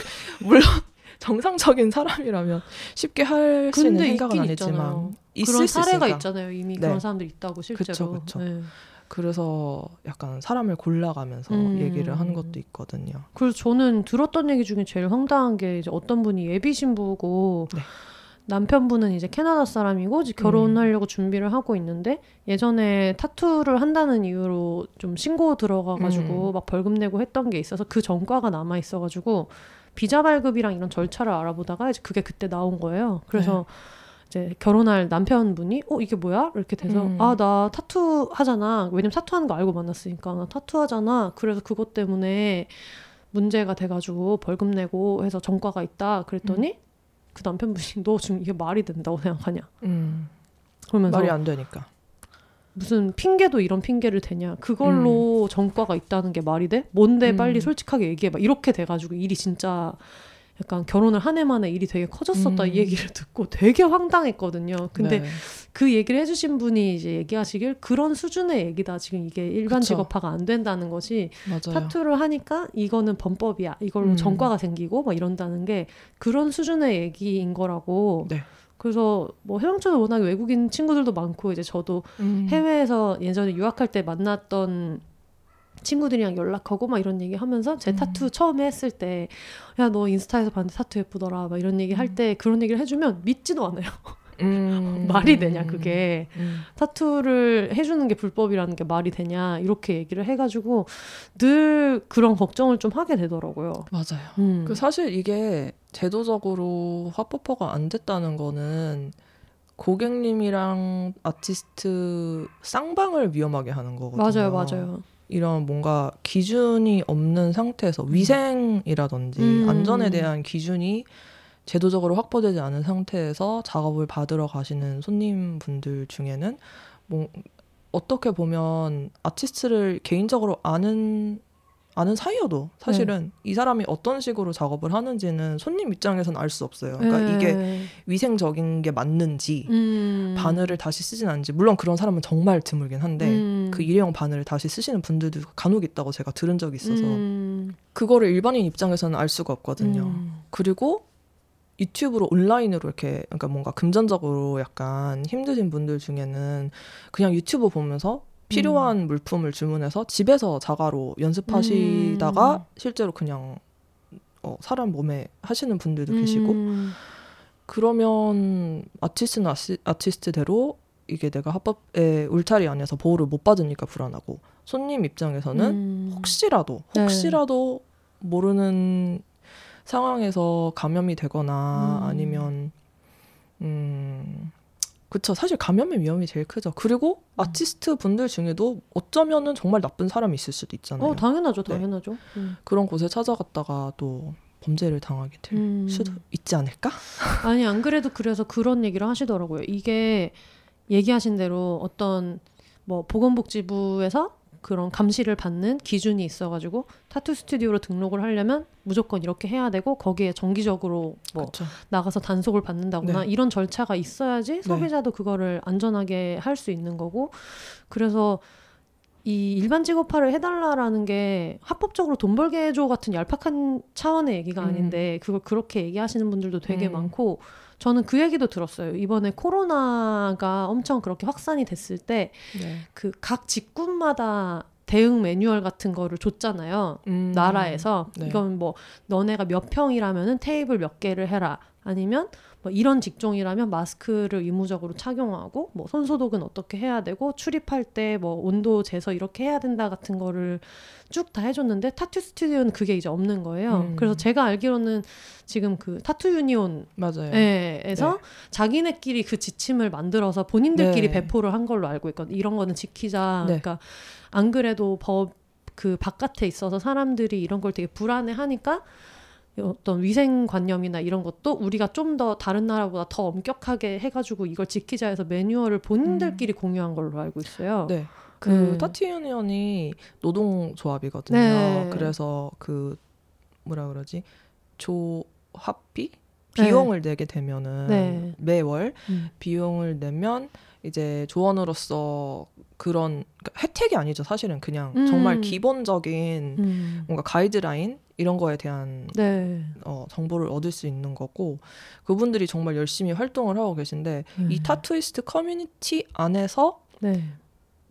물론 정상적인 사람이라면 쉽게 할 수 있는 생각은 아니지만 그런 수 사례가. 있잖아요. 이미 네. 그런 사람들 있다고 실제로. 그쵸, 그쵸. 네. 그래서 약간 사람을 골라가면서 음. 얘기를 하는 것도 있거든요. 그래서 저는 들었던 얘기 중에 제일 황당한 게 이제 어떤 분이 예비 신부고 네. 남편분은 이제 캐나다 사람이고 이제 음. 결혼하려고 준비를 하고 있는데 예전에 타투를 한다는 이유로 좀 신고 들어가가지고 음. 막 벌금 내고 했던 게 있어서 그 전과가 남아 있어가지고 비자 발급이랑 이런 절차를 알아보다가 이제 그게 그때 나온 거예요. 그래서 네. 이제 결혼할 남편분이 어 이게 뭐야 이렇게 돼서 음. 아 나 타투 하잖아 왜냐면 타투 하는 거 알고 만났으니까 나 타투 하잖아 그래서 그것 때문에 문제가 돼가지고 벌금 내고 해서 전과가 있다 그랬더니 그 남편분이 너 지금 이게 말이 된다고 생각하냐 음, 그러면서 말이 안 되니까. 무슨 핑계도 이런 핑계를 대냐 그걸로 전과가 있다는 게 말이 돼 뭔데 음. 빨리 솔직하게 얘기해 봐 이렇게 돼가지고 일이 진짜 약간 결혼을 한 해 만에 일이 되게 커졌었다 음. 이 얘기를 듣고 되게 황당했거든요 근데 네. 그 얘기를 해주신 분이 이제 얘기하시길 그런 수준의 얘기다. 지금 이게 일반 그쵸. 직업화가 안 된다는 것이 맞아요. 타투를 하니까 이거는 범법이야. 이걸로 음. 전과가 생기고 막 이런다는 게 그런 수준의 얘기인 거라고. 네. 그래서 뭐 해영초는 워낙 외국인 친구들도 많고 이제 저도 음. 해외에서 예전에 유학할 때 만났던 친구들이랑 연락하고 막 이런 얘기 하면서 제 음. 타투 처음에 했을 때 야 너 인스타에서 봤는데 타투 예쁘더라 막 이런 얘기 할때 그런 얘기를 해주면 믿지도 않아요 음. 말이 되냐 그게 음. 타투를 해주는 게 불법이라는 게 말이 되냐 이렇게 얘기를 해가지고 늘 그런 걱정을 좀 하게 되더라고요. 맞아요. 음. 그 사실 이게 제도적으로 합법화가 안 됐다는 거는 고객님이랑 아티스트 쌍방을 위험하게 하는 거거든요. 맞아요, 맞아요. 이런 뭔가 기준이 없는 상태에서 위생이라든지 음. 안전에 대한 기준이 제도적으로 확보되지 않은 상태에서 작업을 받으러 가시는 손님분들 중에는 뭐 어떻게 보면 아티스트를 개인적으로 아는 아는 사이여도 사실은 이 사람이 어떤 식으로 작업을 하는지는 손님 입장에서는 알 수 없어요. 그러니까 네. 이게 위생적인 게 맞는지 음. 바늘을 다시 쓰진 않는지 물론 그런 사람은 정말 드물긴 한데 음. 그 일회용 바늘을 다시 쓰시는 분들도 간혹 있다고 제가 들은 적이 있어서 음. 그거를 일반인 입장에서는 알 수가 없거든요. 음. 그리고 유튜브로 온라인으로 이렇게 그러니까 뭔가 금전적으로 약간 힘드신 분들 중에는 그냥 유튜브 보면서 필요한 물품을 주문해서 집에서 자가로 연습하시다가 음. 실제로 그냥 어, 사람 몸에 하시는 분들도 계시고 음. 그러면 아티스트는 아시, 아티스트대로 이게 내가 합법에 울타리 안에서 보호를 못 받으니까 불안하고 손님 입장에서는 음. 혹시라도 네. 혹시라도 모르는 상황에서 감염이 되거나 음. 아니면 음 그쵸 사실 감염의 위험이 제일 크죠 그리고 음. 아티스트 분들 중에도 어쩌면은 정말 나쁜 사람이 있을 수도 있잖아요 어 당연하죠, 네. 당연하죠. 음. 그런 곳에 찾아갔다가 또 범죄를 당하게 될 음. 수도 있지 않을까 아니 안 그래도 그래서 그런 얘기를 하시더라고요. 이게 얘기하신 대로 어떤 뭐 보건복지부에서 그런 감시를 받는 기준이 있어가지고 타투 스튜디오로 등록을 하려면 무조건 이렇게 해야 되고 거기에 정기적으로 뭐 그쵸. 나가서 단속을 받는다거나 네. 이런 절차가 있어야지 소비자도 그거를 안전하게 할 수 있는 거고 그래서 이 일반 직업화를 해달라라는 게 합법적으로 돈 벌게 해줘 같은 얄팍한 차원의 얘기가 음. 아닌데 그걸 그렇게 얘기하시는 분들도 되게 음. 많고 저는 그 얘기도 들었어요. 이번에 코로나가 엄청 그렇게 확산이 됐을 때 네. 그각 직군마다 대응 매뉴얼 같은 거를 줬잖아요. 음. 나라에서 네. 이건 뭐 너네가 몇 평이라면은 테이블 몇 개를 해라 아니면 뭐 이런 직종이라면 마스크를 의무적으로 착용하고 뭐 손소독은 어떻게 해야 되고 출입할 때 뭐 온도 재서 이렇게 해야 된다 같은 거를 쭉 다 해줬는데 타투 스튜디오는 그게 이제 없는 거예요. 음. 그래서 제가 알기로는 지금 그 타투 유니온 맞아요. 예, 에서 네. 자기네끼리 그 지침을 만들어서 본인들끼리 네. 배포를 한 걸로 알고 있거든요. 이런 거는 지키자. 네. 그러니까 안 그래도 법 그 바깥에 있어서 사람들이 이런 걸 되게 불안해 하니까 어떤 위생관념이나 이런 것도 우리가 좀 더 다른 나라보다 더 엄격하게 해가지고 이걸 지키자 해서 매뉴얼을 본인들끼리 공유한 걸로 알고 있어요. 네. 그 네. 타투 유니언이 노동조합이거든요. 네. 그래서 그 뭐라 그러지 조합비 네. 비용을 내게 되면은 네. 매월 음. 비용을 내면 이제 조합원으로서 그런 그러니까 혜택이 아니죠 사실은 그냥 음. 정말 기본적인 음. 뭔가 가이드라인 이런 거에 대한 네. 어, 정보를 얻을 수 있는 거고 그분들이 정말 열심히 활동을 하고 계신데 이 음. 타투이스트 커뮤니티 안에서 네.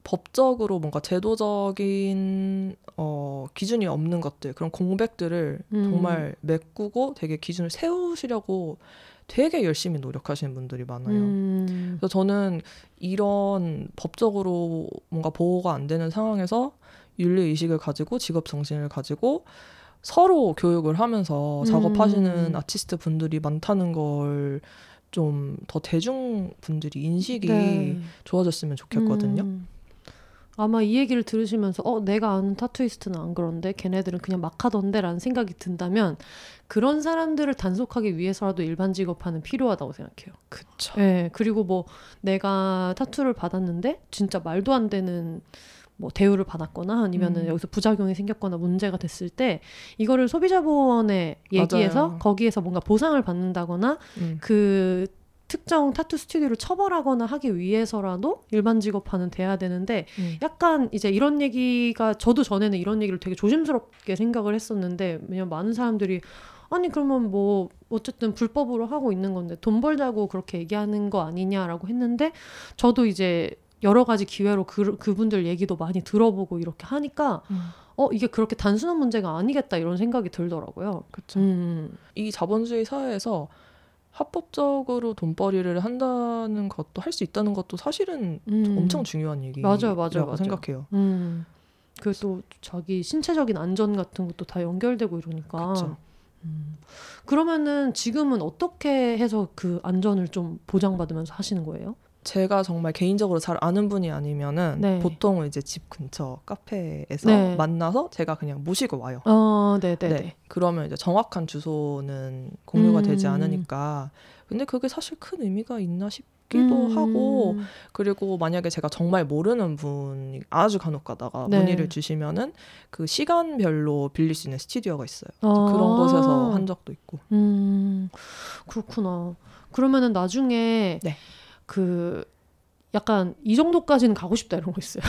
법적으로 뭔가 제도적인 어, 기준이 없는 것들 그런 공백들을 음. 정말 메꾸고 되게 기준을 세우시려고 되게 열심히 노력하시는 분들이 많아요. 음. 그래서 저는 이런 법적으로 뭔가 보호가 안 되는 상황에서 윤리 의식을 가지고 직업 정신을 가지고 서로 교육을 하면서 음. 작업하시는 아티스트 분들이 많다는 걸 좀 더 대중 분들이 인식이 네. 좋아졌으면 좋겠거든요. 음. 아마 이 얘기를 들으시면서 어 내가 아는 타투이스트는 안 그런데 걔네들은 그냥 막 하던데라는 생각이 든다면 그런 사람들을 단속하기 위해서라도 일반 직업화는 필요하다고 생각해요. 그쵸. 네, 그리고 뭐 내가 타투를 받았는데 진짜 말도 안 되는 뭐 대우를 받았거나 아니면은 음. 여기서 부작용이 생겼거나 문제가 됐을 때 이거를 소비자 보호원에 얘기해서 맞아요. 거기에서 뭔가 보상을 받는다거나 음. 그 특정 타투 스튜디오를 처벌하거나 하기 위해서라도 일반 직업화는 돼야 되는데 음. 약간 이제 이런 얘기가 저도 전에는 이런 얘기를 되게 조심스럽게 생각을 했었는데 왜냐면 많은 사람들이 아니 그러면 뭐 어쨌든 불법으로 하고 있는 건데 돈 벌자고 그렇게 얘기하는 거 아니냐라고 했는데 저도 이제 여러 가지 기회로 그, 그분들 얘기도 많이 들어보고 이렇게 하니까 음. 어 이게 그렇게 단순한 문제가 아니겠다 이런 생각이 들더라고요. 그쵸. 음. 이 자본주의 사회에서 합법적으로 돈벌이를 한다는 것도 할 수 있다는 것도 사실은 음. 엄청 중요한 얘기라고 맞아요, 맞아요, 맞아요. 생각해요. 음. 그또 자기 신체적인 안전 같은 것도 다 연결되고 이러니까. 그쵸. 음. 그러면은 지금은 어떻게 해서 그 안전을 좀 보장받으면서 하시는 거예요? 제가 정말 개인적으로 잘 아는 분이 아니면은 네. 보통은 이제 집 근처 카페에서 네. 만나서 제가 그냥 모시고 와요. 어, 네, 네, 네. 네. 그러면 이제 정확한 주소는 공유가 되지 음. 않으니까. 근데 그게 사실 큰 의미가 있나 싶기도 음. 하고 그리고 만약에 제가 정말 모르는 분이 아주 간혹 가다가 네. 문의를 주시면은 그 시간별로 빌릴 수 있는 스튜디오가 있어요. 아. 그런 곳에서 한 적도 있고. 음, 그렇구나. 그러면은 나중에 네. 그 약간 이 정도까지는 가고 싶다 이런 거 있어요.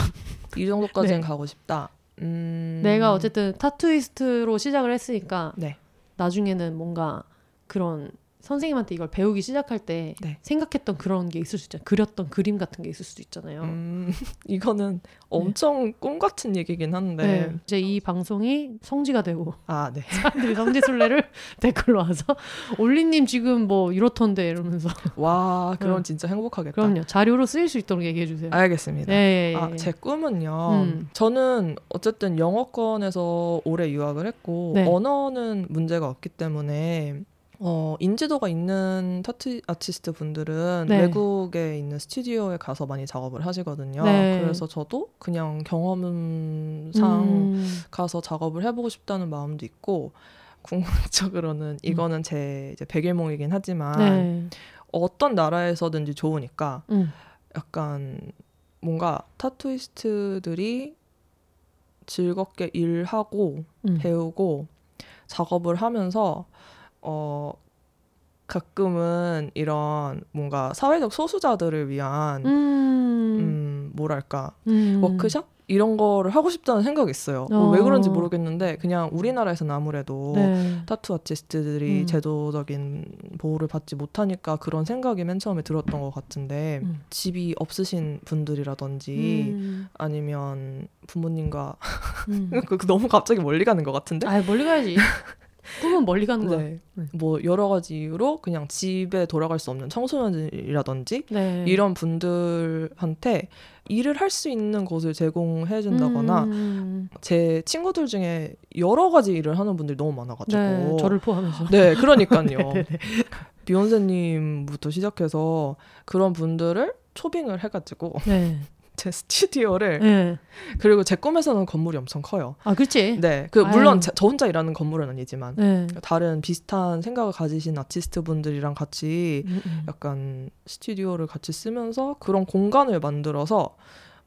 이 정도까지는 네. 가고 싶다. 음... 내가 어쨌든 타투이스트로 시작을 했으니까 네. 나중에는 뭔가 그런 선생님한테 이걸 배우기 시작할 때 네. 생각했던 그런 게 있을 수 있잖아요. 그렸던 그림 같은 게 있을 수도 있잖아요. 음, 이거는 엄청 꿈 같은 얘기긴 한데. 네. 이제 이 방송이 성지가 되고 아, 네. 사람들이 성지 순례를 댓글로 와서 올리님 지금 뭐 이렇던데 이러면서 와, 그럼 음. 진짜 행복하겠다. 그럼요 자료로 쓰일 수 있도록 얘기해 주세요. 알겠습니다. 예, 예, 예. 아, 제 꿈은요. 음. 저는 어쨌든 영어권에서 오래 유학을 했고 네. 언어는 문제가 없기 때문에 어, 인지도가 있는 타투 아티스트 분들은 네. 외국에 있는 스튜디오에 가서 많이 작업을 하시거든요. 네. 그래서 저도 그냥 경험상 음, 가서 작업을 해보고 싶다는 마음도 있고 궁극적으로는 이거는 제 이제 백일몽이긴 하지만 네. 어떤 나라에서든지 좋으니까 음, 약간 뭔가 타투이스트들이 즐겁게 일하고 음. 배우고 작업을 하면서 어 가끔은 이런 뭔가 사회적 소수자들을 위한 음, 음, 뭐랄까 음. 워크숍 이런 거를 하고 싶다는 생각이 있어요. 어. 왜 그런지 모르겠는데 그냥 우리나라에서는 아무래도 네. 타투 아티스트들이 음. 제도적인 보호를 받지 못하니까 그런 생각이 맨 처음에 들었던 것 같은데 음. 집이 없으신 분들이라든지 음, 아니면 부모님과 음. 그- 그 너무 갑자기 멀리 가는 것 같은데 아 멀리 가야지. 꿈은 멀리 가는 거야. 네. 네. 뭐 여러 가지 이유로 그냥 집에 돌아갈 수 없는 청소년이라든지 네. 이런 분들한테 일을 할 수 있는 곳을 제공해 준다거나 음, 제 친구들 중에 여러 가지 일을 하는 분들이 너무 많아가지고 네, 저를 포함해서. 네, 그러니까요. 네네. 비욘세님부터 시작해서 그런 분들을 초빙을 해가지고 네. 제 스튜디오를 네. 그리고 제 꿈에서는 건물이 엄청 커요. 아, 그렇지. 네, 그. 물론 제- 저 혼자 일하는 건물은 아니지만 네. 다른 비슷한 생각을 가지신 아티스트 분들이랑 같이 음, 음. 약간 스튜디오를 같이 쓰면서 그런 공간을 만들어서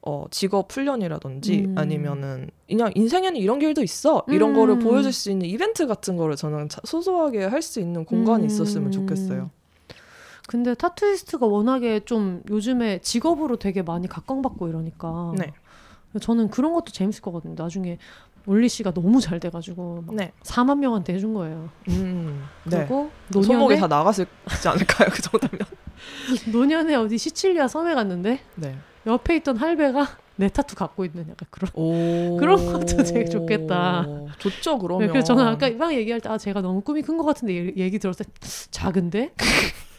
어, 직업 훈련이라든지 음. 아니면은 그냥 인생에는 이런 길도 있어 이런 음. 거를 보여줄 수 있는 이벤트 같은 거를 저는 자- 소소하게 할 수 있는 공간이 음. 있었으면 좋겠어요. 근데 타투이스트가 워낙에 좀 요즘에 직업으로 되게 많이 각광받고 이러니까 네. 저는 그런 것도 재밌을 거거든요. 나중에 온리 씨가 너무 잘 돼가지고 막 네. 4만 명한테 해준 거예요. 음. 네. 그리고 손목이 노년에 다 나갔을지 않을까요? 그 정도면. 노년에 어디 시칠리아 섬에 갔는데 네. 옆에 있던 할배가 내 타투 갖고 있는 약간 그런. 오. 그런 것도 되게 좋겠다. 좋죠, 네, 그러면. 그래서 저는 아까 막 얘기할 때 아 제가 너무 꿈이 큰 것 같은데 얘- 얘기 들었을 때 작은데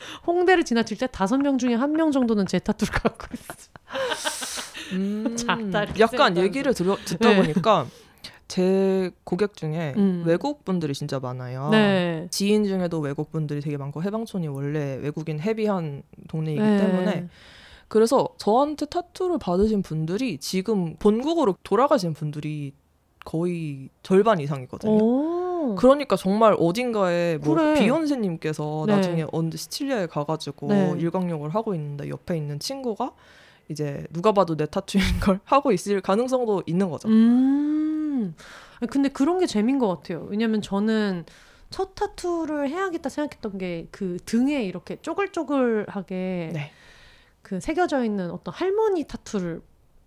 홍대를 지나칠 때 다섯 명 중에 한 명 정도는 제 타투를 갖고 있어. 음, 약간. 얘기를 들어, 듣다 네. 보니까 제 고객 중에 음. 외국 분들이 진짜 많아요. 네. 지인 중에도 외국 분들이 되게 많고 해방촌이 원래 외국인 헤비한 동네이기 네. 때문에 그래서 저한테 타투를 받으신 분들이 지금 본국으로 돌아가신 분들이 거의 절반 이상이거든요. 오. 그러니까 정말 어딘가에 뭐 그래. 비욘세님께서 네. 나중에 언제 시칠리아에 가가지고 네. 일광욕을 하고 있는데 옆에 있는 친구가 이제 누가 봐도 내 타투인 걸 하고 있을 가능성도 있는 거죠. 음. 근데 그런 게 재민 것 같아요. 왜냐면 저는 첫 타투를 해야겠다 생각했던 게 그 등에 이렇게 쪼글쪼글하게 네. 그 새겨져 있는 어떤 할머니 타투를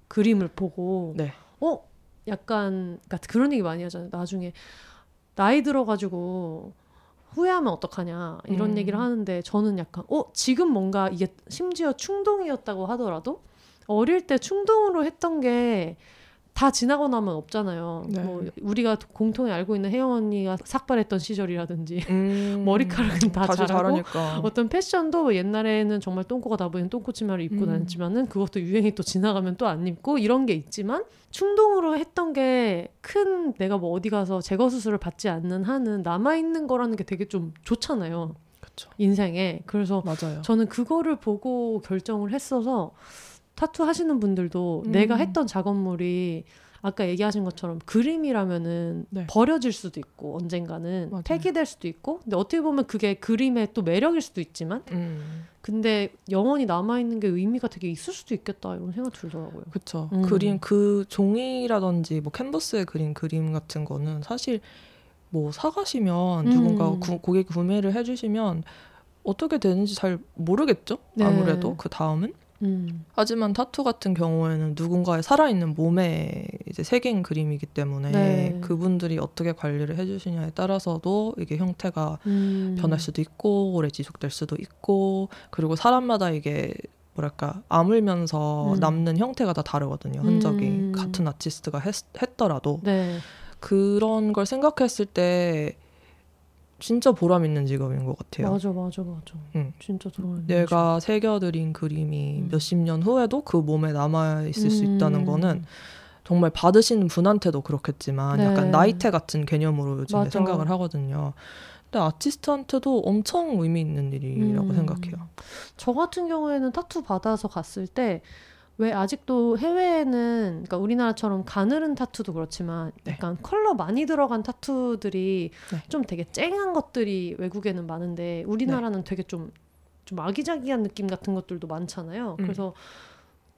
그림을 보고 네. 어 약간 그러니까 그런 얘기 많이 하잖아요. 나중에 나이 들어가지고 후회하면 어떡하냐 이런 음. 얘기를 하는데 저는 약간 어 지금 뭔가 이게 심지어 충동이었다고 하더라도 어릴 때 충동으로 했던 게 다 지나고 나면 없잖아요. 네. 뭐 우리가 공통에 알고 있는 혜영 언니가 삭발했던 시절이라든지 음, 머리카락은 다 자라고 자라니까. 어떤 패션도 옛날에는 정말 똥꼬가 다 보이는 똥꼬 치마를 입고 음. 다녔지만은 그것도 유행이 또 지나가면 또 안 입고 이런 게 있지만 충동으로 했던 게 큰 내가 뭐 어디 가서 제거 수술을 받지 않는 한은 남아 있는 거라는 게 되게 좀 좋잖아요 그쵸. 인생에 그래서 맞아요. 저는 그거를 보고 결정을 했어서 타투 하시는 분들도 음. 내가 했던 작업물이 아까 얘기하신 것처럼 그림이라면은 네. 버려질 수도 있고 언젠가는 맞아요. 폐기될 수도 있고 근데 어떻게 보면 그게 그림의 또 매력일 수도 있지만 음, 근데 영원히 남아 있는 게 의미가 되게 있을 수도 있겠다 이런 생각 들더라고요. 그쵸. 음. 그림 그 종이라든지 뭐 캔버스에 그린 그림 같은 거는 사실 뭐 사가시면 음. 누군가 구, 고객 구매를 해주시면 어떻게 되는지 잘 모르겠죠. 네. 아무래도 그 다음은. 음. 하지만 타투 같은 경우에는 누군가의 살아있는 몸에 이제 새긴 그림이기 때문에 네. 그분들이 어떻게 관리를 해주시냐에 따라서도 이게 형태가 음. 변할 수도 있고 오래 지속될 수도 있고 그리고 사람마다 이게 뭐랄까 아물면서 음. 남는 형태가 다 다르거든요 흔적이 음. 같은 아티스트가 했, 했더라도 네. 그런 걸 생각했을 때 진짜 보람 있는 직업인 것 같아요. 맞아 맞아 맞아. 응. 진짜 들어요. 내가 새겨드린 그림이 음. 몇십 년 후에도 그 몸에 남아 있을 수 있다는 음. 거는 정말 받으시는 분한테도 그렇겠지만 네. 약간 나이테 같은 개념으로 맞아. 생각을 하거든요. 근데 아티스트한테도 엄청 의미 있는 일이라고 음. 생각해요. 저 같은 경우에는 타투 받아서 갔을 때 왜 아직도 해외에는 그러니까 우리나라처럼 가늘은 타투도 그렇지만 네. 약간 컬러 많이 들어간 타투들이 네. 좀 되게 쨍한 것들이 외국에는 많은데 우리나라는 되게 좀좀 아기자기한 느낌 같은 것들도 많잖아요. 음. 그래서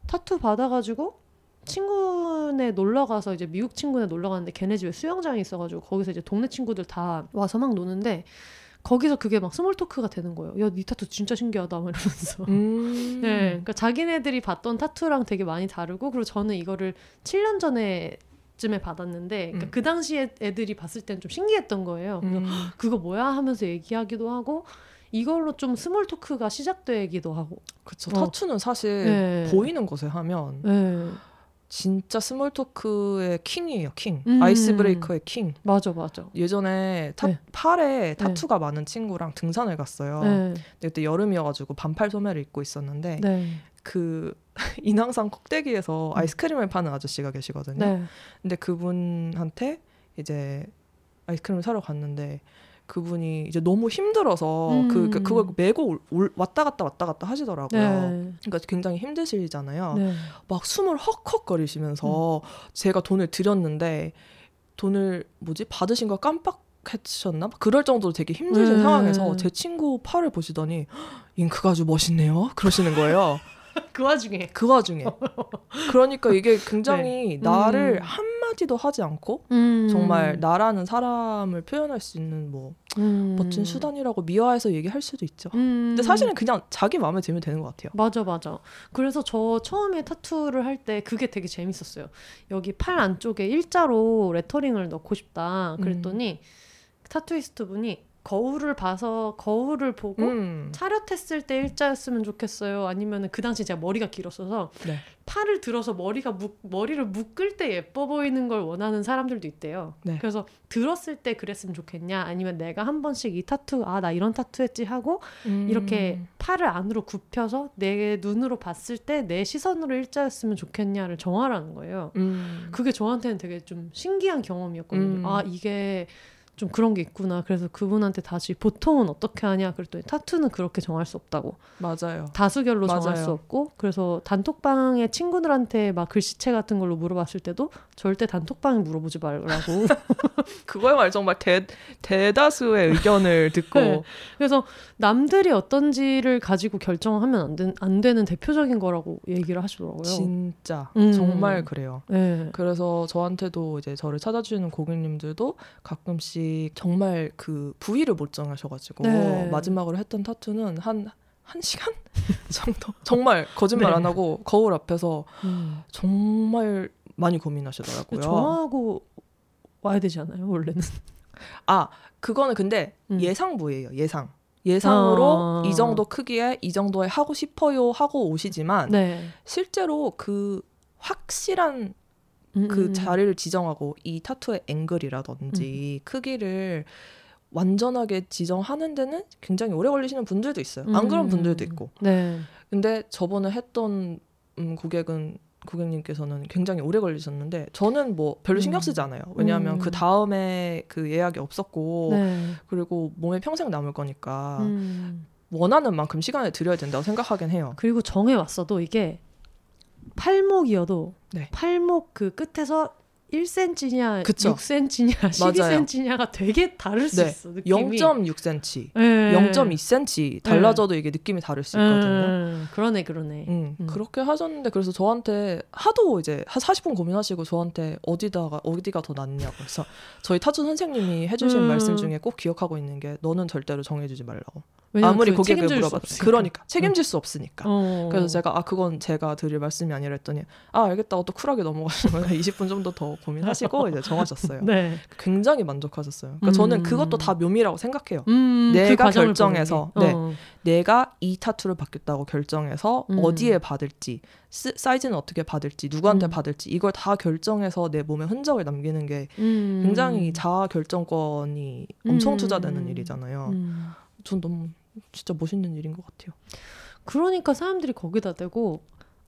타투 받아가지고 친구네 놀러 가서 이제 미국 친구네 놀러 갔는데 걔네 집에 수영장이 있어가지고 거기서 이제 동네 친구들 다 와서 막 노는데 거기서 그게 막 small talk가 되는 거예요. 야, 니 타투 진짜 신기하다. 막 이러면서. 음. 네, 그러니까 자기네들이 봤던 타투랑 되게 많이 다르고 그리고 저는 이거를 7년 전에 쯤에 받았는데 그러니까 음. 그 당시에 애들이 봤을 땐 좀 신기했던 거예요. 음. 그거 뭐야 하면서 얘기하기도 하고 이걸로 좀 small talk가 시작되기도 하고. 그쵸. 어. 타투는 사실 네. 보이는 곳에 하면 네. 진짜 small talk의 king이에요, king. 음. ice breaker의 king. 맞아, 맞아. 예전에 타, 네. 팔에 타투가 많은 친구랑 등산을 갔어요. 네, 그때 여름이어가지고 반팔 소매를 입고 있었는데 네, 그 인왕산 꼭대기에서 음. 아이스크림을 파는 아저씨가 계시거든요. 네. 근데 그분한테 이제 아이스크림을 사러 갔는데 그분이 이제 너무 힘들어서 음. 그, 그 그걸 메고 올- 올- 왔다 갔다 왔다 갔다 하시더라고요. 네. 그러니까 굉장히 힘드시잖아요. 네. 막 숨을 헉헉 거리시면서 음. 제가 돈을 드렸는데 돈을 뭐지 받으신 거 깜빡 했셨나? 그럴 정도로 되게 힘드신 네. 상황에서 제 친구 팔을 보시더니 잉크가 아주 멋있네요. 그러시는 거예요. 그 와중에. 그 와중에. 그러니까 이게 굉장히 네. 나를 음. 한 마디도 하지 않고 음. 정말 나라는 사람을 표현할 수 있는 뭐 음. 멋진 수단이라고 미화해서 얘기할 수도 있죠. 음. 근데 사실은 그냥 자기 마음에 들면 되는 것 같아요. 맞아 맞아. 그래서 저 처음에 타투를 할 때 그게 되게 재밌었어요. 여기 팔 안쪽에 일자로 레터링을 넣고 싶다. 그랬더니 타투이스트 분이 거울을 봐서 거울을 보고 음. 차렷했을 때 일자였으면 좋겠어요. 아니면은 그 당시 제가 머리가 길었어서 네. 팔을 들어서 머리가 묶, 머리를 묶을 때 예뻐 보이는 걸 원하는 사람들도 있대요. 네. 그래서 들었을 때 그랬으면 좋겠냐, 아니면 내가 한 번씩 이 타투 아 나 이런 타투 했지 하고 음. 이렇게 팔을 안으로 굽혀서 내 눈으로 봤을 때 내 시선으로 일자였으면 좋겠냐를 정하라는 거예요. 음. 그게 저한테는 되게 좀 신기한 경험이었거든요. 음. 아 이게 좀 그런 게 있구나. 그래서 그분한테 다시 보통은 어떻게 하냐 그랬더니 타투는 그렇게 정할 수 없다고. 맞아요. 다수결로 정할 맞아요. 수 없고 그래서 단톡방에 친구들한테 막 글씨체 같은 걸로 물어봤을 때도 절대 단톡방에 물어보지 말라고. 그거야말로 정말 대, 대다수의 의견을 듣고 네. 그래서 남들이 어떤지를 가지고 결정하면 안, 된, 안 되는 대표적인 거라고 얘기를 하시더라고요. 진짜 음. 정말 그래요. 네. 그래서 저한테도 이제 저를 찾아주는 고객님들도 가끔씩 정말 그 부위를 못 정하셔가지고 네. 마지막으로 했던 타투는 한 한 시간 정도 정말 거짓말 네. 안 하고 거울 앞에서 음. 정말 많이 고민하시더라고요. 정하고 와야 되지 않아요 원래는? 아 그거는 근데 음. 예상 부위예요. 예상. 예상으로 아. 이 정도 크기에 이 정도에 하고 싶어요 하고 오시지만 네. 실제로 그 확실한 음, 그 음. 자리를 지정하고 이 타투의 음. 앵글이라든지 크기를 완전하게 지정하는 데는 굉장히 오래 걸리시는 분들도 있어요. 안 그런 음. 분들도 있고. 네. 근데 저번에 했던 음, 고객은 고객님께서는 굉장히 오래 걸리셨는데 저는 뭐 별로 신경 음. 쓰지 않아요. 왜냐하면 음. 그 다음에 그 예약이 없었고 네. 그리고 몸에 평생 남을 거니까 음. 원하는 만큼 시간을 들여야 된다고 생각하긴 해요. 그리고 정해 왔어도 이게 팔목이어도 네. 팔목 그 끝에서 1cm냐, 그쵸. 6cm냐, 맞아요. 12cm냐가 되게 다를 수 네. 있어. 느낌이. 0.6cm, 네. 0.2cm 달라져도 이게 느낌이 다를 수 있거든요. 음, 그러네, 그러네. 음, 음. 그렇게 하셨는데 그래서 저한테 하도 이제 한 40분 고민하시고 저한테 어디다가 어디가 더 낫냐고 그래서 저희 타투 선생님이 해주신 음. 말씀 중에 꼭 기억하고 있는 게 너는 절대로 정해주지 말라고 아무리 고객을 없으니까. 그러니까 책임질 수 없으니까 어. 그래서 제가 아 그건 제가 드릴 말씀이 아니라 했더니 아 알겠다고 또 쿨하게 넘어가시고 20분 정도 더 고민하시고 이제 정하셨어요 네. 굉장히 만족하셨어요 그러니까 저는 음. 그것도 다 묘미라고 생각해요 음, 그 내가 과정을 결정해서, 네. 게. 어. 내가 이 타투를 받겠다고 결정해서 음. 어디에 받을지 스- 사이즈는 어떻게 받을지 누구한테 음. 받을지 이걸 다 결정해서 내 몸에 흔적을 남기는 게 음. 굉장히 자아 결정권이 엄청 음. 투자되는 일이잖아요. 음. 전 너무 진짜 멋있는 일인 것 같아요. 그러니까 사람들이 거기다 대고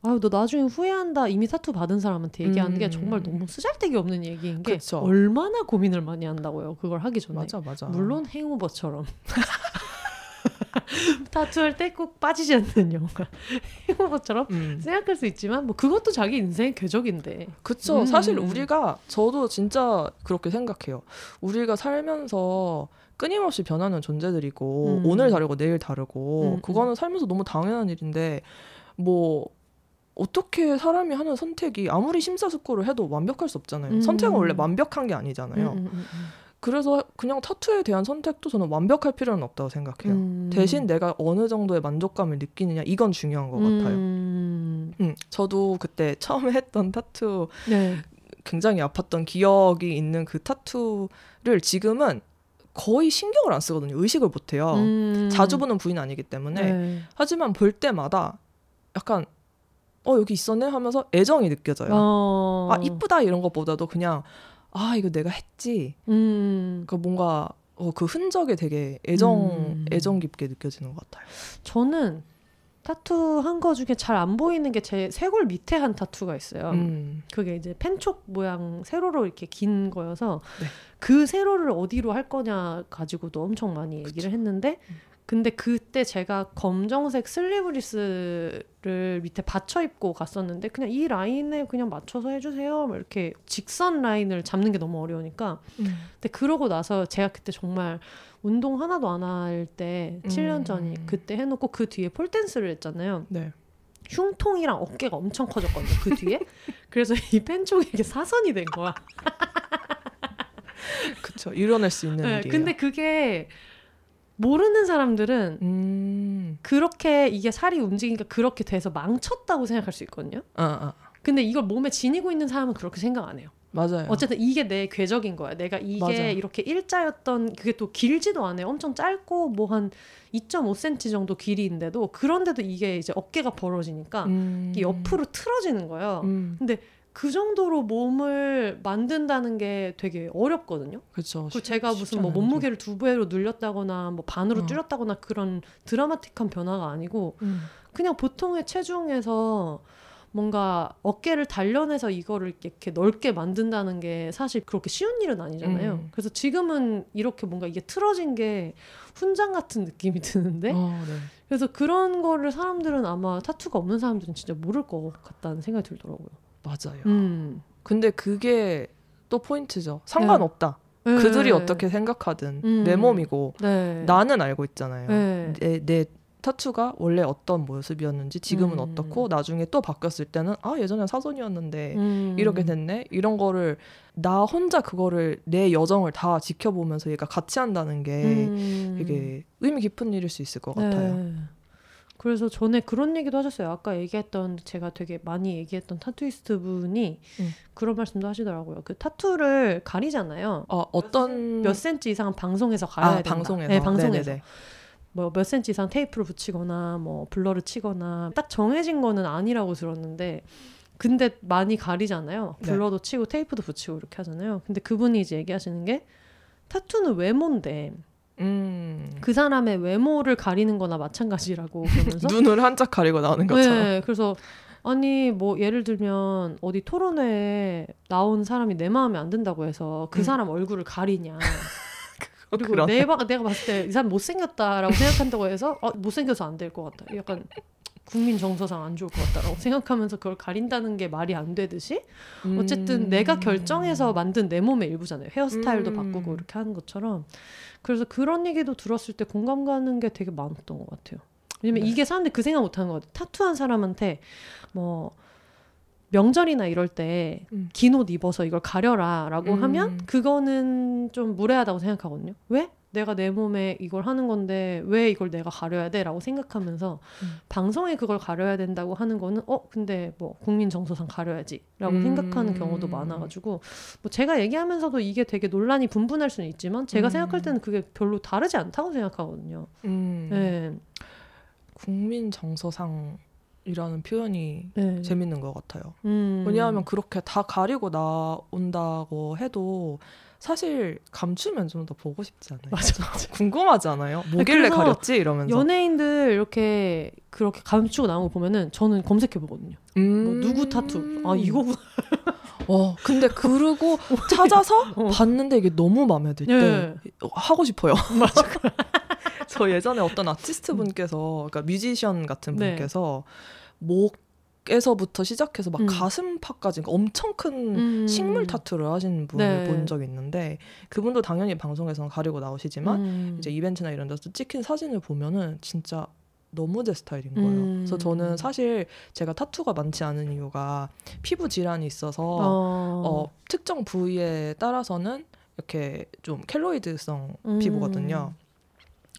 아유 너 나중에 후회한다 이미 타투 받은 사람한테 얘기하는 게 음. 정말 너무 쓰잘데기 없는 얘기인 게 그쵸. 얼마나 고민을 많이 한다고요 그걸 하기 전에 맞아 맞아. 물론 행오버처럼 타투할 때 꼭 빠지지 않는 영화 행오버처럼 음. 생각할 수 있지만 뭐 그것도 자기 인생의 궤적인데 그쵸. 음. 사실 우리가 저도 진짜 그렇게 생각해요. 우리가 살면서 끊임없이 변하는 존재들이고 음. 오늘 다르고 내일 다르고 음, 그거는 살면서 너무 당연한 일인데 뭐 어떻게 사람이 하는 선택이 아무리 심사숙고를 해도 완벽할 수 없잖아요. 음. 선택은 원래 완벽한 게 아니잖아요. 음, 음, 음, 그래서 그냥 타투에 대한 선택도 저는 완벽할 필요는 없다고 생각해요. 음. 대신 내가 어느 정도의 만족감을 느끼느냐 이건 중요한 것 같아요. 음. 음, 저도 그때 처음에 했던 타투 네. 굉장히 아팠던 기억이 있는 그 타투를 지금은 거의 신경을 안 쓰거든요. 의식을 못 해요. 음. 자주 보는 부위는 아니기 때문에. 네. 하지만 볼 때마다 약간 어 여기 있었네 하면서 애정이 느껴져요. 어. 아 이쁘다 이런 것보다도 그냥 아 이거 내가 했지. 음. 그 뭔가 어, 그 흔적이 되게 애정 음. 애정 깊게 느껴지는 것 같아요. 저는 타투 한 거 중에 잘 안 보이는 게 제 쇄골 밑에 한 타투가 있어요. 음. 그게 이제 펜촉 모양 세로로 이렇게 긴 거여서 네. 그 세로를 어디로 할 거냐 가지고도 엄청 많이 얘기를 했는데 음. 근데 그때 제가 검정색 슬리브리스를 밑에 받쳐 입고 갔었는데 그냥 이 라인에 그냥 맞춰서 해주세요. 막 이렇게 직선 라인을 잡는 게 너무 어려우니까 음. 근데 그러고 나서 제가 그때 정말 운동 하나도 안 할때 음. 7년 전이 그때 해놓고 그 뒤에 폴댄스를 했잖아요. 네. 흉통이랑 어깨가 엄청 커졌거든요. 그 뒤에. 그래서 이 이게 사선이 된 거야. 그쵸. 이뤄낼 수 있는 네, 일이에요. 근데 그게 모르는 사람들은 음. 그렇게 이게 살이 움직이니까 그렇게 돼서 망쳤다고 생각할 수 있거든요. 아, 아. 근데 이걸 몸에 지니고 있는 사람은 그렇게 생각 안 해요. 맞아요. 어쨌든 이게 내 궤적인 거야. 내가 이게 맞아. 이렇게 일자였던 그게 또 길지도 않아요. 엄청 짧고 뭐 한 2.5cm 정도 길이인데도 그런데도 이게 이제 어깨가 벌어지니까 음. 옆으로 틀어지는 거예요. 음. 그 정도로 몸을 만든다는 게 되게 어렵거든요. 그렇죠. 그 제가 무슨 뭐 몸무게를 두 배로 늘렸다거나 뭐 반으로 어. 줄였다거나 그런 드라마틱한 변화가 아니고 음. 그냥 보통의 체중에서 뭔가 어깨를 단련해서 이거를 이렇게 넓게 만든다는 게 사실 그렇게 쉬운 일은 아니잖아요. 음. 그래서 지금은 이렇게 뭔가 이게 틀어진 게 훈장 같은 느낌이 드는데 어, 네. 그래서 그런 거를 사람들은 아마 타투가 없는 사람들은 진짜 모를 것 같다는 생각이 들더라고요. 맞아요. 음. 근데 그게 또 포인트죠. 상관없다. 네. 그들이 어떻게 생각하든 음. 내 몸이고 네. 나는 알고 있잖아요. 네. 내, 내 타투가 원래 어떤 모습이었는지 지금은 음. 어떻고 나중에 또 바뀌었을 때는 아 예전엔 사선이었는데 음. 이렇게 됐네 이런 거를 나 혼자 그거를 내 여정을 다 지켜보면서 얘가 같이 한다는 게 음. 되게 의미 깊은 일일 수 있을 것 같아요. 네. 그래서 전에 그런 얘기도 하셨어요. 아까 얘기했던 제가 되게 많이 얘기했던 타투이스트 분이 음. 그런 말씀도 하시더라고요. 그 타투를 가리잖아요. 어, 어떤 몇 센치 이상 방송에서 가려야 아 된다. 방송에서 네, 방송에서. 네네네. 뭐 몇 센치 이상 테이프를 붙이거나 뭐 blur를 치거나 딱 정해진 거는 아니라고 들었는데 근데 많이 가리잖아요. 네. blur도 치고 테이프도 붙이고 이렇게 하잖아요. 근데 그분이 이제 얘기하시는 게 타투는 외모인데 음. 그 사람의 외모를 가리는 거나 마찬가지라고 그러면서 눈을 한짝 가리고 나오는 것처럼. 네, 그래서 아니 뭐 예를 들면 어디 토론회에 나온 사람이 내 마음에 안 든다고 해서 그 음. 사람 얼굴을 가리냐. 그리고 그러네. 내가 내가 봤을 때 이 사람 못생겼다라고 생각한다고 해서 어, 못생겨서 안 될 것 같다. 약간 국민 정서상 안 좋을 것 같다라고 생각하면서 그걸 가린다는 게 말이 안 되듯이 어쨌든 음. 내가 결정해서 만든 내 몸의 일부잖아요. 헤어스타일도 음. 바꾸고 이렇게 하는 것처럼. 그래서 그런 얘기도 들었을 때 공감 가는 게 되게 많았던 것 같아요. 왜냐면 네. 이게 사람들이 그 생각 못 하는 것 같아요. 타투한 사람한테 뭐 명절이나 이럴 때 음. 긴옷 입어서 이걸 가려라라고 음. 하면 그거는 좀 무례하다고 생각하거든요. 왜? 내가 내 몸에 이걸 하는 건데 왜 이걸 내가 가려야 돼라고 생각하면서 음. 방송에 그걸 가려야 된다고 하는 거는 어 근데 뭐 국민 정서상 가려야지라고 음. 생각하는 경우도 많아가지고 뭐 제가 얘기하면서도 이게 되게 논란이 분분할 수는 있지만 제가 음. 생각할 때는 그게 별로 다르지 않다고 생각하거든요. 음. 네, 국민 정서상 이라는 표현이 네. 재밌는 것 같아요. 음. 왜냐하면 그렇게 다 가리고 나온다고 해도 사실 감추면 좀 더 보고 싶지 않아요? 맞아 맞아. 궁금하지 않아요? 뭐길래 그래서 가렸지 이러면서. 연예인들 이렇게 그렇게 감추고 나온 거 보면은 저는 검색해 보거든요. 음. 뭐 누구 타투? 아 이거구나. 어, 근데 그러고 찾아서 어. 봤는데 이게 너무 마음에 들때 예. 하고 싶어요. 맞아. 저 예전에 어떤 아티스트 분께서, 그러니까 뮤지션 같은 네. 분께서 목 에서부터 시작해서 막 음. 가슴팍까지 그러니까 엄청 큰 음. 식물 타투를 하신 분을 네. 본 적이 있는데 그분도 당연히 방송에서는 가리고 나오시지만 음. 이제 이벤트나 이런 데서 찍힌 사진을 보면은 진짜 너무 제 스타일인 거예요. 음. 그래서 저는 사실 제가 타투가 많지 않은 이유가 피부 질환이 있어서 어. 어, 특정 부위에 따라서는 이렇게 좀 켈로이드성 음. 피부거든요.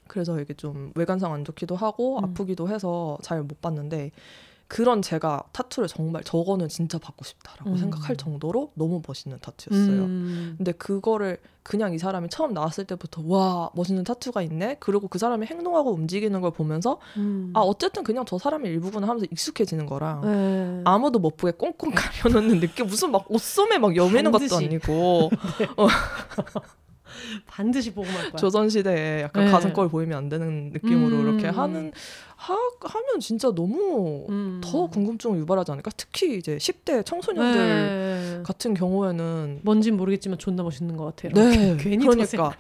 그래서 이게 좀 외관상 안 좋기도 하고 음. 아프기도 해서 잘 못 봤는데 그런 제가 타투를 정말 저거는 진짜 받고 싶다라고 음. 생각할 정도로 너무 멋있는 타투였어요. 음. 근데 그거를 그냥 이 사람이 처음 나왔을 때부터 와 멋있는 타투가 있네. 그리고 그 사람이 행동하고 움직이는 걸 보면서 음. 아 어쨌든 그냥 저 사람의 일부구나 하면서 익숙해지는 거랑 네. 아무도 못 보게 꽁꽁 감겨놓는 느낌 무슨 막 옷소매 막 여미는 것도. 아니고 반드시 보고 말 거야. 조선 시대에 약간 네. 가슴골 보이면 안 되는 느낌으로 음. 이렇게 하는 하, 하면 진짜 너무 음. 더 궁금증을 유발하지 않을까? 특히 이제 10대 청소년들 네. 같은 경우에는 뭔진 모르겠지만 존나 멋있는 것 같아요. 네, 괜히 그러니까.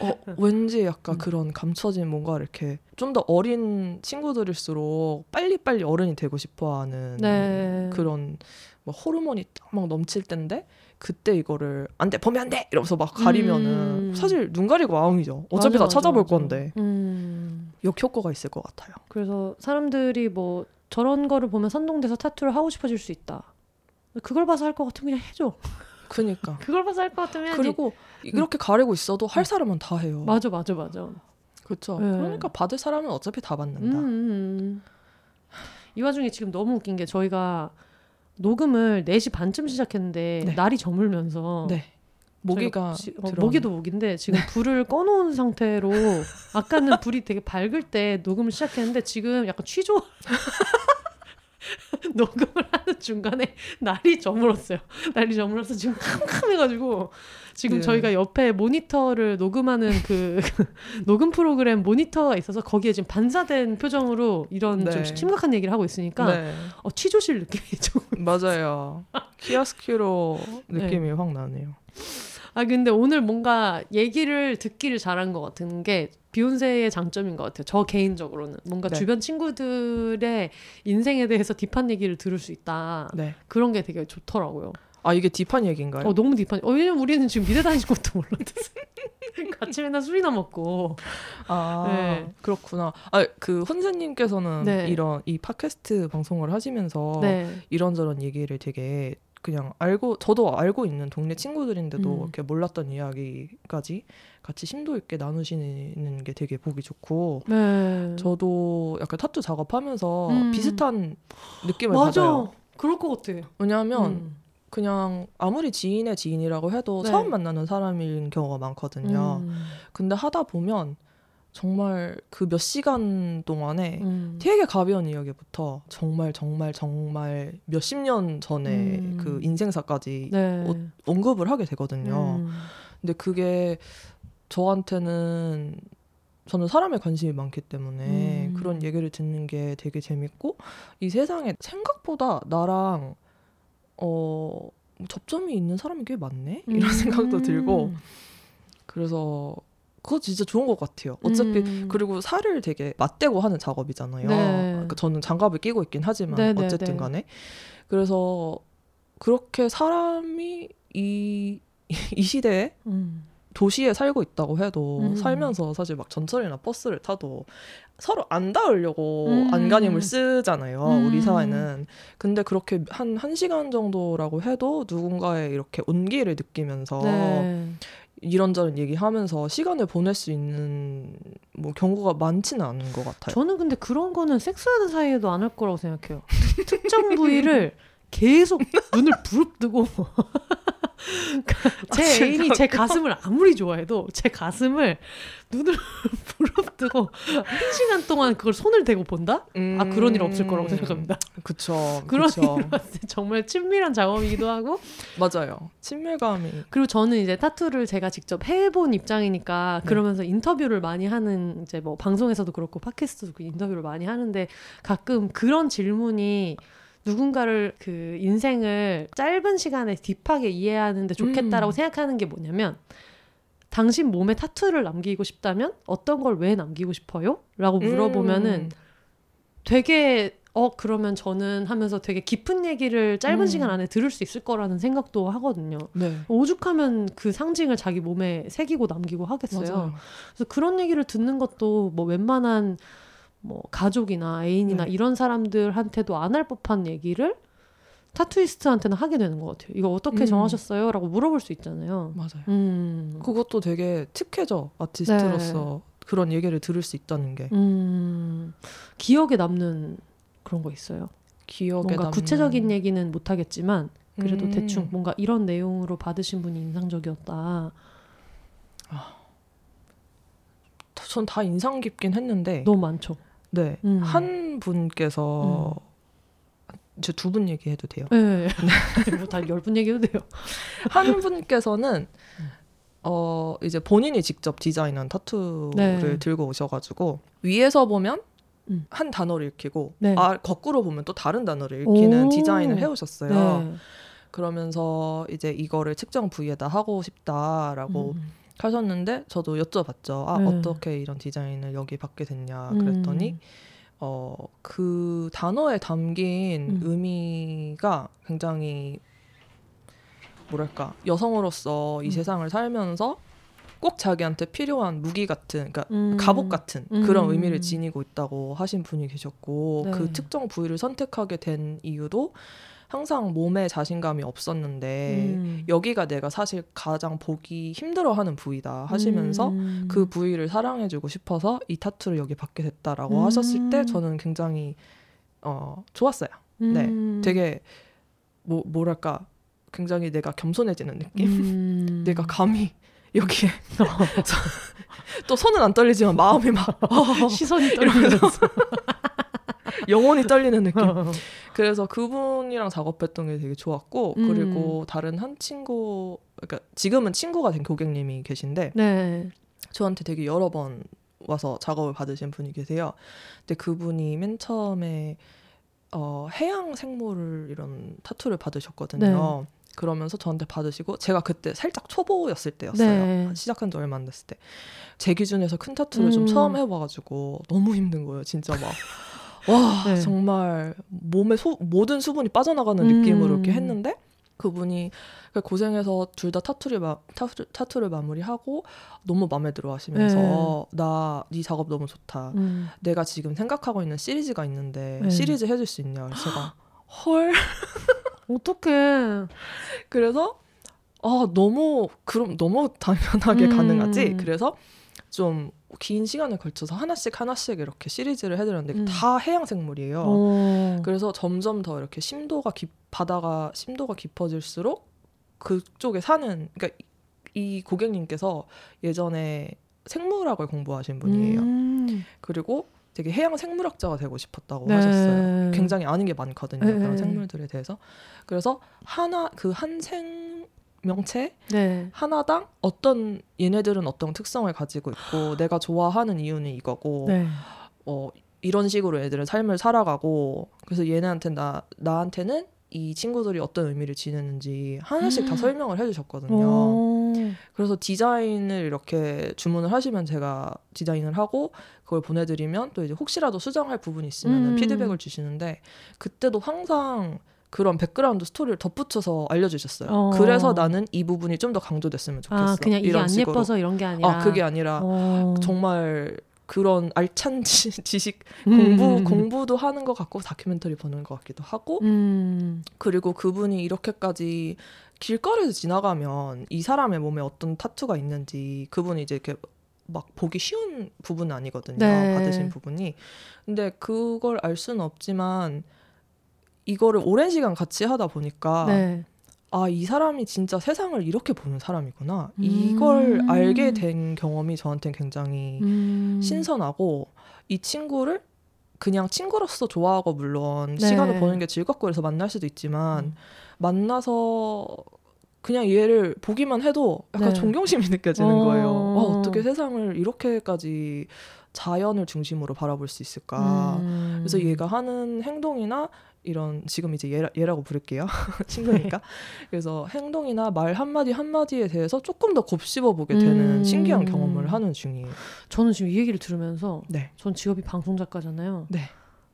어, 왠지 약간 음. 그런 감춰진 뭔가 이렇게 좀 더 어린 친구들일수록 빨리빨리 어른이 되고 싶어하는 네. 그런 뭐 호르몬이 딱 막 넘칠 때인데 그때 이거를 안 돼 보면 안 돼 이러면서 막 가리면은 음. 사실 눈 가리고 아웅이죠. 어차피 맞아, 다 맞아, 찾아볼 맞아. 건데 음. 역효과가 있을 것 같아요. 그래서 사람들이 뭐 저런 거를 보면 선동돼서 타투를 하고 싶어질 수 있다. 그걸 봐서 할 것 같으면 그냥 해줘. 그니까 그걸 봐서 할 것 같으면. 그리고 이렇게 가리고 있어도 할 사람은 다 해요. 맞아 맞아 맞아. 그렇죠. 네. 그러니까 받을 사람은 어차피 다 음, 받는다. 음, 음. 이 와중에 지금 너무 웃긴 게 저희가 녹음을 4시 반쯤 시작했는데 네. 날이 저물면서 네. 모기가 저희가 지- 어, 모기도 모기인데 지금 불을 꺼놓은 상태로 아까는 불이 되게 밝을 때 녹음을 시작했는데 지금 약간 취조 녹음을 하는 중간에 날이 저물었어요. 날이 저물어서 지금 캄캄해가지고 지금 네. 저희가 옆에 모니터를 녹음하는 그 녹음 프로그램 모니터가 있어서 거기에 지금 반사된 표정으로 이런 좀 네. 심각한 얘기를 하고 있으니까 네. 어, 취조실 느낌이 좀 맞아요. 키아스키로 네. 느낌이 확 나네요. 아 근데 오늘 뭔가 얘기를 듣기를 잘한 것 같은 게 비욘세의 장점인 것 같아요. 저 개인적으로는 뭔가 네. 주변 친구들의 인생에 대해서 딥한 얘기를 들을 수 있다. 네. 그런 게 되게 좋더라고요. 아 이게 딥한 얘기인가요? 어 너무 딥한. 어 왜냐면 우리는 지금 미대 다니는 것도 몰랐어. 같이 맨날 술이나 먹고. 아 네. 그렇구나. 아그 혼세님께서는 네. 이런 이 팟캐스트 방송을 하시면서 네. 이런저런 얘기를 되게 그냥 알고 저도 알고 있는 동네 친구들인데도 음. 이렇게 몰랐던 이야기까지 같이 심도 있게 나누시는 게 되게 보기 좋고 네. 저도 약간 타투 작업하면서 음. 비슷한 느낌을 맞아. 받아요. 그럴 것 같아. 왜냐하면 음. 그냥 아무리 지인의 지인이라고 해도 네. 처음 만나는 사람인 경우가 많거든요. 음. 근데 하다 보면 정말 그 몇 시간 동안에 음. 되게 가벼운 이야기부터 정말 정말 정말 몇십 년 전에 음. 그 인생사까지 네. 어, 언급을 하게 되거든요. 음. 근데 그게 저한테는 저는 사람에 관심이 많기 때문에 음. 그런 얘기를 듣는 게 되게 재밌고 이 세상에 생각보다 나랑 어 접점이 있는 사람이 꽤 많네 이런 음. 생각도 들고 그래서 그거 진짜 좋은 것 같아요. 어차피 음. 그리고 살을 되게 맞대고 하는 작업이잖아요. 네. 그러니까 저는 장갑을 끼고 있긴 하지만 네, 네, 어쨌든 네. 간에 그래서 그렇게 사람이 이, 이 시대에 음. 도시에 살고 있다고 해도 음. 살면서 사실 막 전철이나 버스를 타도 서로 안 닿으려고 음. 안간힘을 쓰잖아요. 음. 우리 사회는. 근데 그렇게 한, 한 시간 정도라고 해도 누군가의 이렇게 온기를 느끼면서 네. 이런저런 얘기하면서 시간을 보낼 수 있는 뭐 경우가 많지는 않은 것 같아요. 저는 근데 그런 거는 섹스하는 사이에도 안 할 거라고 생각해요. 특정 부위를 계속 눈을 부릅뜨고 제 진짜 애인이 제 가슴을 아무리 좋아해도 제 가슴을 눈을 부릅뜨고 한 시간 동안 그걸 손을 대고 본다? 아 그런 일 없을 거라고 생각합니다. 음, 그쵸. 그런 그쵸. 정말 친밀한 작업이기도 하고 맞아요. 친밀감이. 그리고 저는 이제 타투를 제가 직접 해본 입장이니까 네. 그러면서 인터뷰를 많이 하는 이제 뭐 방송에서도 그렇고 팟캐스트도 그 인터뷰를 많이 하는데 가끔 그런 질문이 누군가를 그 인생을 짧은 시간에 딥하게 이해하는데 좋겠다라고 음. 생각하는 게 뭐냐면 당신 몸에 타투를 남기고 싶다면 어떤 걸 왜 남기고 싶어요? 라고 물어보면은 음. 되게 어 그러면 저는 하면서 되게 깊은 얘기를 짧은 음. 시간 안에 들을 수 있을 거라는 생각도 하거든요. 네. 오죽하면 그 상징을 자기 몸에 새기고 남기고 하겠어요. 맞아요. 그래서 그런 얘기를 듣는 것도 뭐 웬만한 뭐 가족이나 애인이나 네. 이런 사람들한테도 안 할 법한 얘기를 타투이스트한테는 하게 되는 것 같아요. 이거 어떻게 음. 정하셨어요? 라고 물어볼 수 있잖아요. 맞아요. 음. 그것도 되게 특혜죠. 아티스트로서 그런 얘기를 들을 수 있다는 게. 음. 기억에 남는 그런 거 있어요. 기억에 뭔가 남는 구체적인 얘기는 못 하겠지만 그래도 음. 대충 뭔가 이런 내용으로 받으신 분이 인상적이었다. 전다 인상 깊긴 했는데 너무 많죠. 네. 음. 한 분께서 저 두 분 얘기해도 돼요. 네. 뭐다 열분 얘기해도 돼요. 한 분께서는 음. 어 이제 본인이 직접 디자인한 타투를 네. 들고 오셔가지고 위에서 보면 음. 한 단어를 읽히고 네. 아 거꾸로 보면 또 다른 단어를 읽히는 오. 디자인을 해오셨어요. 네. 그러면서 이제 이거를 측정 부위에다 하고 싶다라고 음. 하셨는데 저도 여쭤봤죠. 아 네. 어떻게 이런 디자인을 여기 받게 됐냐 음. 그랬더니 어그 단어에 담긴 음. 의미가 굉장히 뭐랄까 여성으로서 이 음. 세상을 살면서 꼭 자기한테 필요한 무기 같은 그러니까 음. 갑옷 같은 음. 그런 의미를 지니고 있다고 하신 분이 계셨고 네. 그 특정 부위를 선택하게 된 이유도 항상 몸에 자신감이 없었는데 음. 여기가 내가 사실 가장 보기 힘들어하는 부위다 하시면서 음. 그 부위를 사랑해주고 싶어서 이 타투를 여기 받게 됐다라고 음. 하셨을 때 저는 굉장히 어 좋았어요. 네, 음. 되게 뭐 뭐랄까 굉장히 내가 겸손해지는 느낌. 음. 내가 감히 여기에 또 손은 안 떨리지만 마음이 막 시선이 떨리면서 영혼이 떨리는 느낌. 그래서 그분이랑 작업했던 게 되게 좋았고 음. 그리고 다른 한 친구 그러니까 지금은 친구가 된 고객님이 계신데 네. 저한테 되게 여러 번 와서 작업을 받으신 분이 계세요. 근데 그분이 맨 처음에 어, 해양 생물을 이런 타투를 받으셨거든요. 그러면서 저한테 받으시고 제가 그때 살짝 초보였을 때였어요. 네. 시작한 지 얼마 안 됐을 때. 제 기준에서 큰 타투를 좀 음. 처음 해봐가지고 너무 힘든 거예요. 진짜 막. 와 네. 정말 몸에 소, 모든 수분이 빠져나가는 음. 느낌으로 이렇게 했는데 그분이 고생해서 둘 다 타투를 마, 타투, 타투를 마무리하고 너무 마음에 들어 하시면서 나네 작업 너무 좋다. 음. 내가 지금 생각하고 있는 시리즈가 있는데 네. 시리즈 해줄 수 있냐? 그래서 제가 헐. 어떡해. 그래서 아 너무 그럼 너무 당연하게 음. 가능하지. 그래서 좀 긴 시간을 걸쳐서 하나씩 하나씩 이렇게 시리즈를 해드렸는데 음. 다 해양 생물이에요. 어. 그래서 점점 더 이렇게 심도가 깊 바다가 심도가 깊어질수록 그쪽에 사는 그러니까 이- 이 고객님께서 예전에 생물학을 공부하신 분이에요. 음. 그리고 되게 해양 생물학자가 되고 싶었다고 네. 하셨어요. 굉장히 아는 게 많거든요. 네. 그런 생물들에 대해서. 그래서 하나 그 한 생 명체 네. 하나당 어떤 얘네들은 어떤 특성을 가지고 있고 내가 좋아하는 이유는 이거고 네. 어, 이런 식으로 애들은 삶을 살아가고 그래서 얘네한테 나 나한테는 이 친구들이 어떤 의미를 지니는지 하나씩 다 음. 설명을 해주셨거든요. 어. 그래서 디자인을 이렇게 주문을 하시면 제가 디자인을 하고 그걸 보내드리면 또 이제 혹시라도 수정할 부분이 있으면 음. 피드백을 주시는데 그때도 항상 그런 background story를 덧붙여서 알려주셨어요. 어. 그래서 나는 이 부분이 좀 더 강조됐으면 좋겠어. 아, 그냥 이게 안 식으로. 예뻐서 이런 게 아니라. 아 그게 아니라 어. 정말 그런 알찬 지, 지식 음. 공부 공부도 하는 것 같고 다큐멘터리 보는 것 같기도 하고 음. 그리고 그분이 이렇게까지 길거리에서 지나가면 이 사람의 몸에 어떤 타투가 있는지 그분이 이제 이렇게 막 보기 쉬운 부분은 아니거든요 네. 받으신 부분이 근데 그걸 알 수는 없지만 이거를 오랜 시간 같이 하다 보니까 네. 아이 사람이 진짜 세상을 이렇게 보는 사람이구나 음. 이걸 알게 된 경험이 저한테는 굉장히 음. 신선하고 이 친구를 그냥 친구로서 좋아하고 물론 네. 시간을 보는 게 즐겁고 그래서 만날 수도 있지만 음. 만나서 그냥 얘를 보기만 해도 약간 네. 존경심이 느껴지는 어. 거예요. 와, 어떻게 세상을 이렇게까지 자연을 중심으로 바라볼 수 있을까? 음. 그래서 얘가 하는 행동이나 이런 지금 이제 얘라, 얘라고 부를게요 친구니까 그래서 행동이나 말 한마디 한마디에 대해서 조금 더 곱씹어 보게 되는 음. 신기한 경험을 하는 중이에요. 저는 지금 이 얘기를 들으면서 네. 전 직업이 방송 작가잖아요. 네.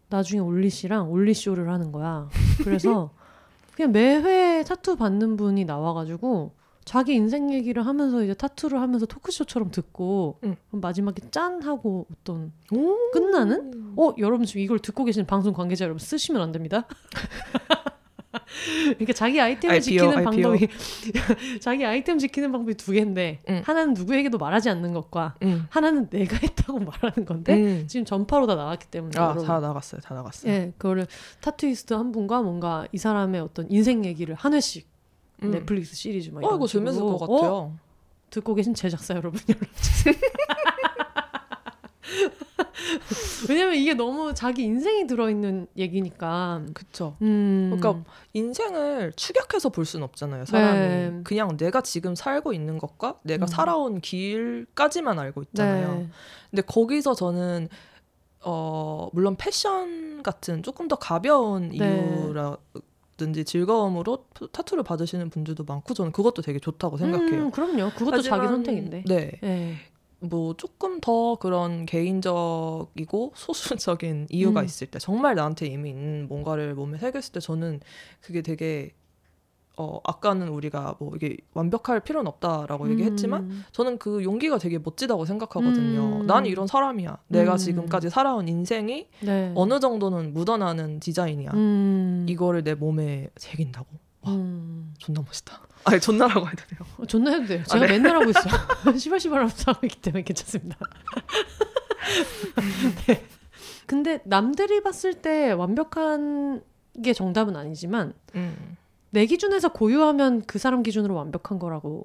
나중에 올리 씨랑 올리 쇼를 하는 거야. 그래서 그냥 매회 타투 받는 분이 나와가지고 자기 인생 얘기를 하면서 이제 타투를 하면서 토크쇼처럼 듣고 응. 마지막에 짠 하고 어떤 오. 끝나는? 어 여러분 지금 이걸 듣고 계신 방송 관계자 여러분 쓰시면 안 됩니다. 그러니까 자기 아이템을 IPO, 지키는 IPO. 방법이 자기 아이템 지키는 방법이 두 개인데 응. 하나는 누구에게도 말하지 않는 것과 음. 하나는 내가 했다고 말하는 건데 음. 지금 전파로 다 나왔기 때문에 아. 다 나갔어요. 다 나갔어요. 예, 그거를 타투이스트 한 분과 뭔가 이 사람의 어떤 인생 얘기를 한 회씩 음. 넷플릭스 시리즈 막 어, 이거. 재밌을 것 어? 같아요. 듣고 계신 제작사 여러분 연락 주세요. 왜냐면 이게 너무 자기 인생이 들어있는 얘기니까. 그쵸. 음. 그러니까 인생을 추격해서 볼 수는 없잖아요. 사람이 네. 그냥 내가 지금 살고 있는 것과 내가 음. 살아온 길까지만 알고 있잖아요. 네. 근데 거기서 저는 어 물론 패션 같은 조금 더 가벼운 네. 이유라 든지 즐거움으로 타투를 받으시는 분들도 많고 저는 그것도 되게 좋다고 생각해요. 음, 그럼요. 그것도 자기 하지만, 선택인데. 네. 네. 뭐 조금 더 그런 개인적이고 소수적인 이유가 음. 있을 때 정말 나한테 이미 있는 뭔가를 몸에 새겼을 때 저는 그게 되게 어 아까는 우리가 뭐 이게 완벽할 필요는 없다라고 얘기했지만 음. 저는 그 용기가 되게 멋지다고 생각하거든요. 음. 난 이런 사람이야. 내가 음. 지금까지 살아온 인생이 네. 어느 정도는 묻어나는 디자인이야. 음. 이거를 내 몸에 새긴다고. 와, 음. 존나 멋있다. 아니 존나라고 해도 돼요. 어, 존나 해도 돼요. 아, 제가 네. 맨날 하고 있어. 시발시발 하면서 하고 있기 때문에 괜찮습니다. 네. 근데 남들이 봤을 때 완벽한 게 정답은 아니지만 음. 내 기준에서 고유하면 그 사람 기준으로 완벽한 거라고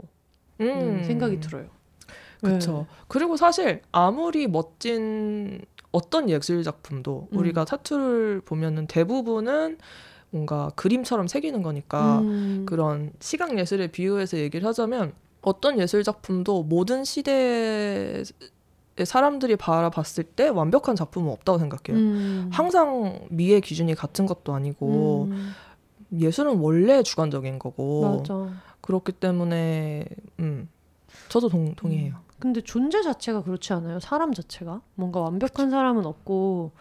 음, 생각이 들어요. 그렇죠. 그리고 사실 아무리 멋진 어떤 예술 작품도 음. 우리가 타투를 보면은 대부분은 뭔가 그림처럼 새기는 네. 거니까 음. 그런 시각 예술에 비유해서 얘기를 하자면 어떤 예술 작품도 모든 시대의 사람들이 바라봤을 때 완벽한 작품은 없다고 생각해요. 음. 항상 미의 기준이 같은 것도 아니고 음. 예술은 원래 주관적인 거고 맞아. 그렇기 때문에 음 저도 동, 동의해요. 근데 존재 자체가 그렇지 않아요? 사람 자체가 뭔가 완벽한 사람은 없고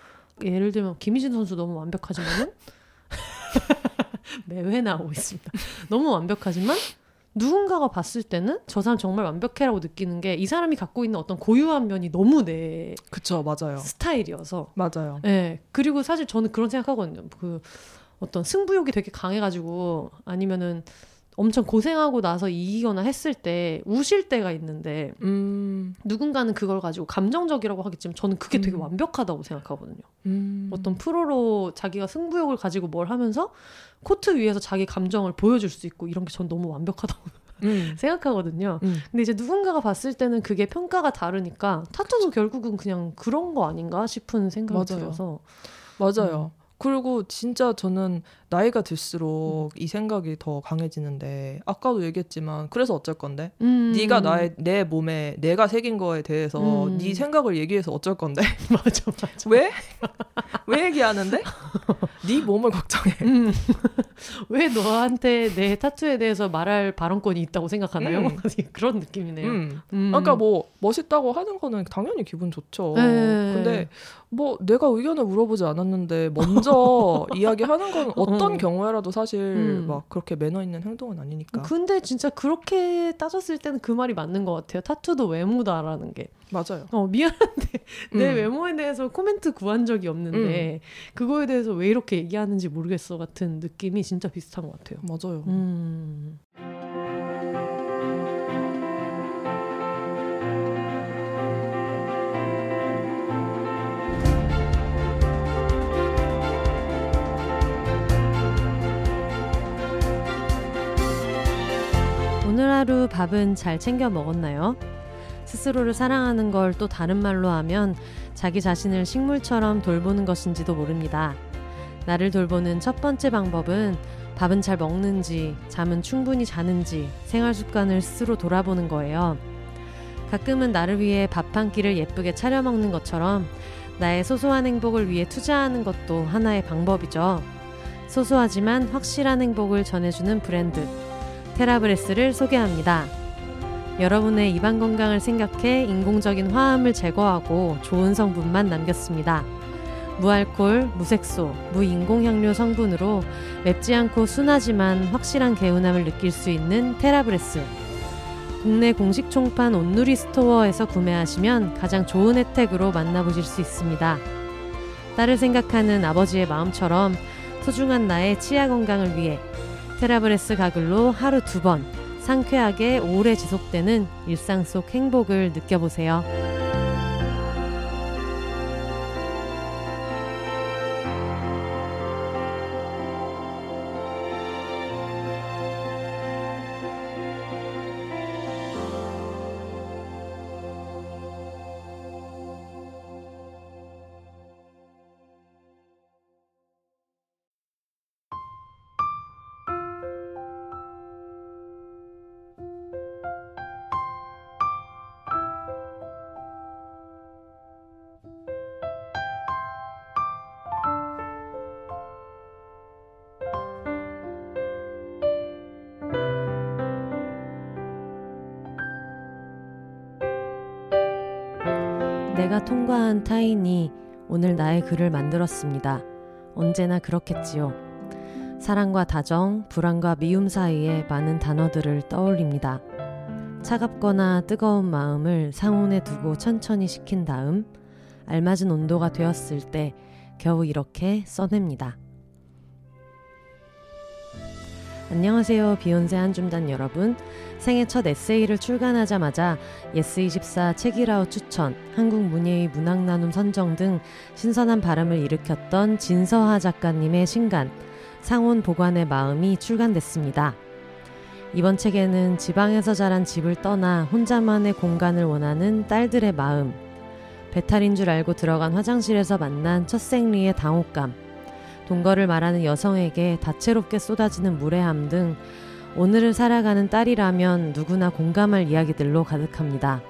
예를 들면 김희진 선수 너무 완벽하지만은 매회 나오고 있습니다. 너무 완벽하지만 누군가가 봤을 때는 저 사람 정말 완벽해라고 느끼는 게 이 사람이 갖고 있는 어떤 고유한 면이 너무 내 그쵸 맞아요. 스타일이어서 맞아요. 네. 그리고 사실 저는 그런 생각하거든요. 그 어떤 승부욕이 되게 강해가지고 아니면은 엄청 고생하고 나서 이기거나 했을 때 우실 때가 있는데 음, 누군가는 그걸 가지고 감정적이라고 하겠지만 저는 그게 되게 음. 완벽하다고 생각하거든요. 음. 어떤 프로로 자기가 승부욕을 가지고 뭘 하면서 코트 위에서 자기 감정을 보여줄 수 있고 이런 게 전 너무 완벽하다고 음. 생각하거든요. 음. 근데 이제 누군가가 봤을 때는 그게 평가가 다르니까 타투도 결국은 그냥 그런 거 아닌가 싶은 생각이 맞아요. 들어서 맞아요. 그리고 진짜 저는 나이가 들수록 음. 이 생각이 더 강해지는데 아까도 얘기했지만 그래서 어쩔 건데 음. 네가 나의 내 몸에 내가 새긴 거에 대해서 음. 네 생각을 얘기해서 어쩔 건데 맞아 맞아 왜? 왜 얘기하는데? 네 몸을 걱정해. 음. 왜 너한테 내 타투에 대해서 말할 발언권이 있다고 생각하나요? 음. 그런 느낌이네요. 음. 음. 그러니까 뭐 멋있다고 하는 거는 당연히 기분 좋죠. 네. 근데 뭐 내가 의견을 물어보지 않았는데 먼저 이야기하는 건 어떤 어. 경우에라도 사실 음. 막 그렇게 매너 있는 행동은 아니니까. 근데 진짜 그렇게 따졌을 때는 그 말이 맞는 것 같아요. 타투도 외모다라는 게. 맞아요. 어 미안한데 내 음. 외모에 대해서 코멘트 구한 적이 없는데 그거에 대해서 왜 이렇게 얘기하는지 모르겠어 같은 느낌이 진짜 비슷한 것 같아요. 맞아요. 음. 오늘 하루 밥은 잘 챙겨 먹었나요? 스스로를 사랑하는 걸 또 다른 말로 하면 자기 자신을 식물처럼 돌보는 것인지도 모릅니다. 나를 돌보는 첫 번째 방법은 밥은 잘 먹는지, 잠은 충분히 자는지, 생활 습관을 스스로 돌아보는 거예요. 가끔은 나를 위해 밥 한 끼를 예쁘게 차려 먹는 것처럼 나의 소소한 행복을 위해 투자하는 것도 하나의 방법이죠. 소소하지만 확실한 행복을 전해주는 브랜드, 테라브레스를 소개합니다. 여러분의 입안 건강을 생각해 인공적인 화합을 제거하고 좋은 성분만 남겼습니다. 무알콜, 무색소, 무인공향료 성분으로 맵지 않고 순하지만 확실한 개운함을 느낄 수 있는 테라브레스. 국내 공식 총판 온누리 스토어에서 구매하시면 가장 좋은 혜택으로 만나보실 수 있습니다. 딸을 생각하는 아버지의 마음처럼 소중한 나의 치아 건강을 위해 테라브레스 가글로 하루 두 번 상쾌하게 오래 지속되는 일상 속 행복을 느껴보세요. 내가 통과한 타인이 오늘 나의 글을 만들었습니다. 언제나 그렇겠지요. 사랑과 다정, 불안과 미움 사이에 많은 단어들을 떠올립니다. 차갑거나 뜨거운 마음을 상온에 두고 천천히 식힌 다음 알맞은 온도가 되었을 때 겨우 이렇게 써냅니다. 안녕하세요. 비욘세 한줌단 여러분. 생애 첫 에세이를 출간하자마자 예스24 책읽아웃 추천, 한국 문예위 문학 나눔 선정 등 신선한 바람을 일으켰던 진서하 작가님의 신간 상온 보관의 마음이 출간됐습니다. 이번 책에는 지방에서 자란 집을 떠나 혼자만의 공간을 원하는 딸들의 마음, 배탈인 줄 알고 들어간 화장실에서 만난 첫 생리의 당혹감, 동거를 말하는 여성에게 다채롭게 쏟아지는 무례함 등 오늘을 살아가는 딸이라면 누구나 공감할 이야기들로 가득합니다.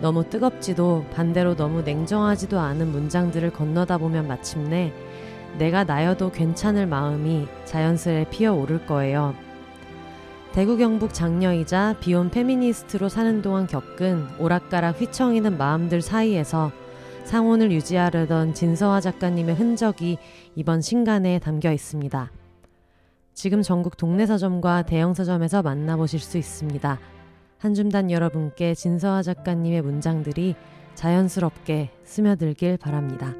너무 뜨겁지도 반대로 너무 냉정하지도 않은 문장들을 건너다 보면 마침내 내가 나여도 괜찮을 마음이 자연스레 피어오를 거예요. 대구 경북 장녀이자 비혼 페미니스트로 사는 동안 겪은 오락가락 휘청이는 마음들 사이에서 상온을 유지하려던 진서화 작가님의 흔적이 이번 신간에 담겨 있습니다. 지금 전국 동네 서점과 대형 서점에서 만나보실 수 있습니다. 한줌단 여러분께 진서화 작가님의 문장들이 자연스럽게 스며들길 바랍니다.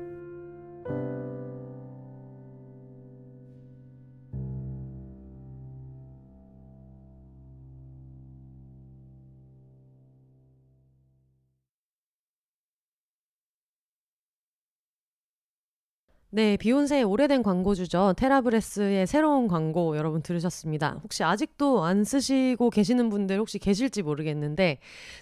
네, 비욘세의 오래된 광고주죠. 테라브레스의 새로운 광고 여러분 들으셨습니다. 혹시 아직도 안 쓰시고 계시는 분들 혹시 계실지 모르겠는데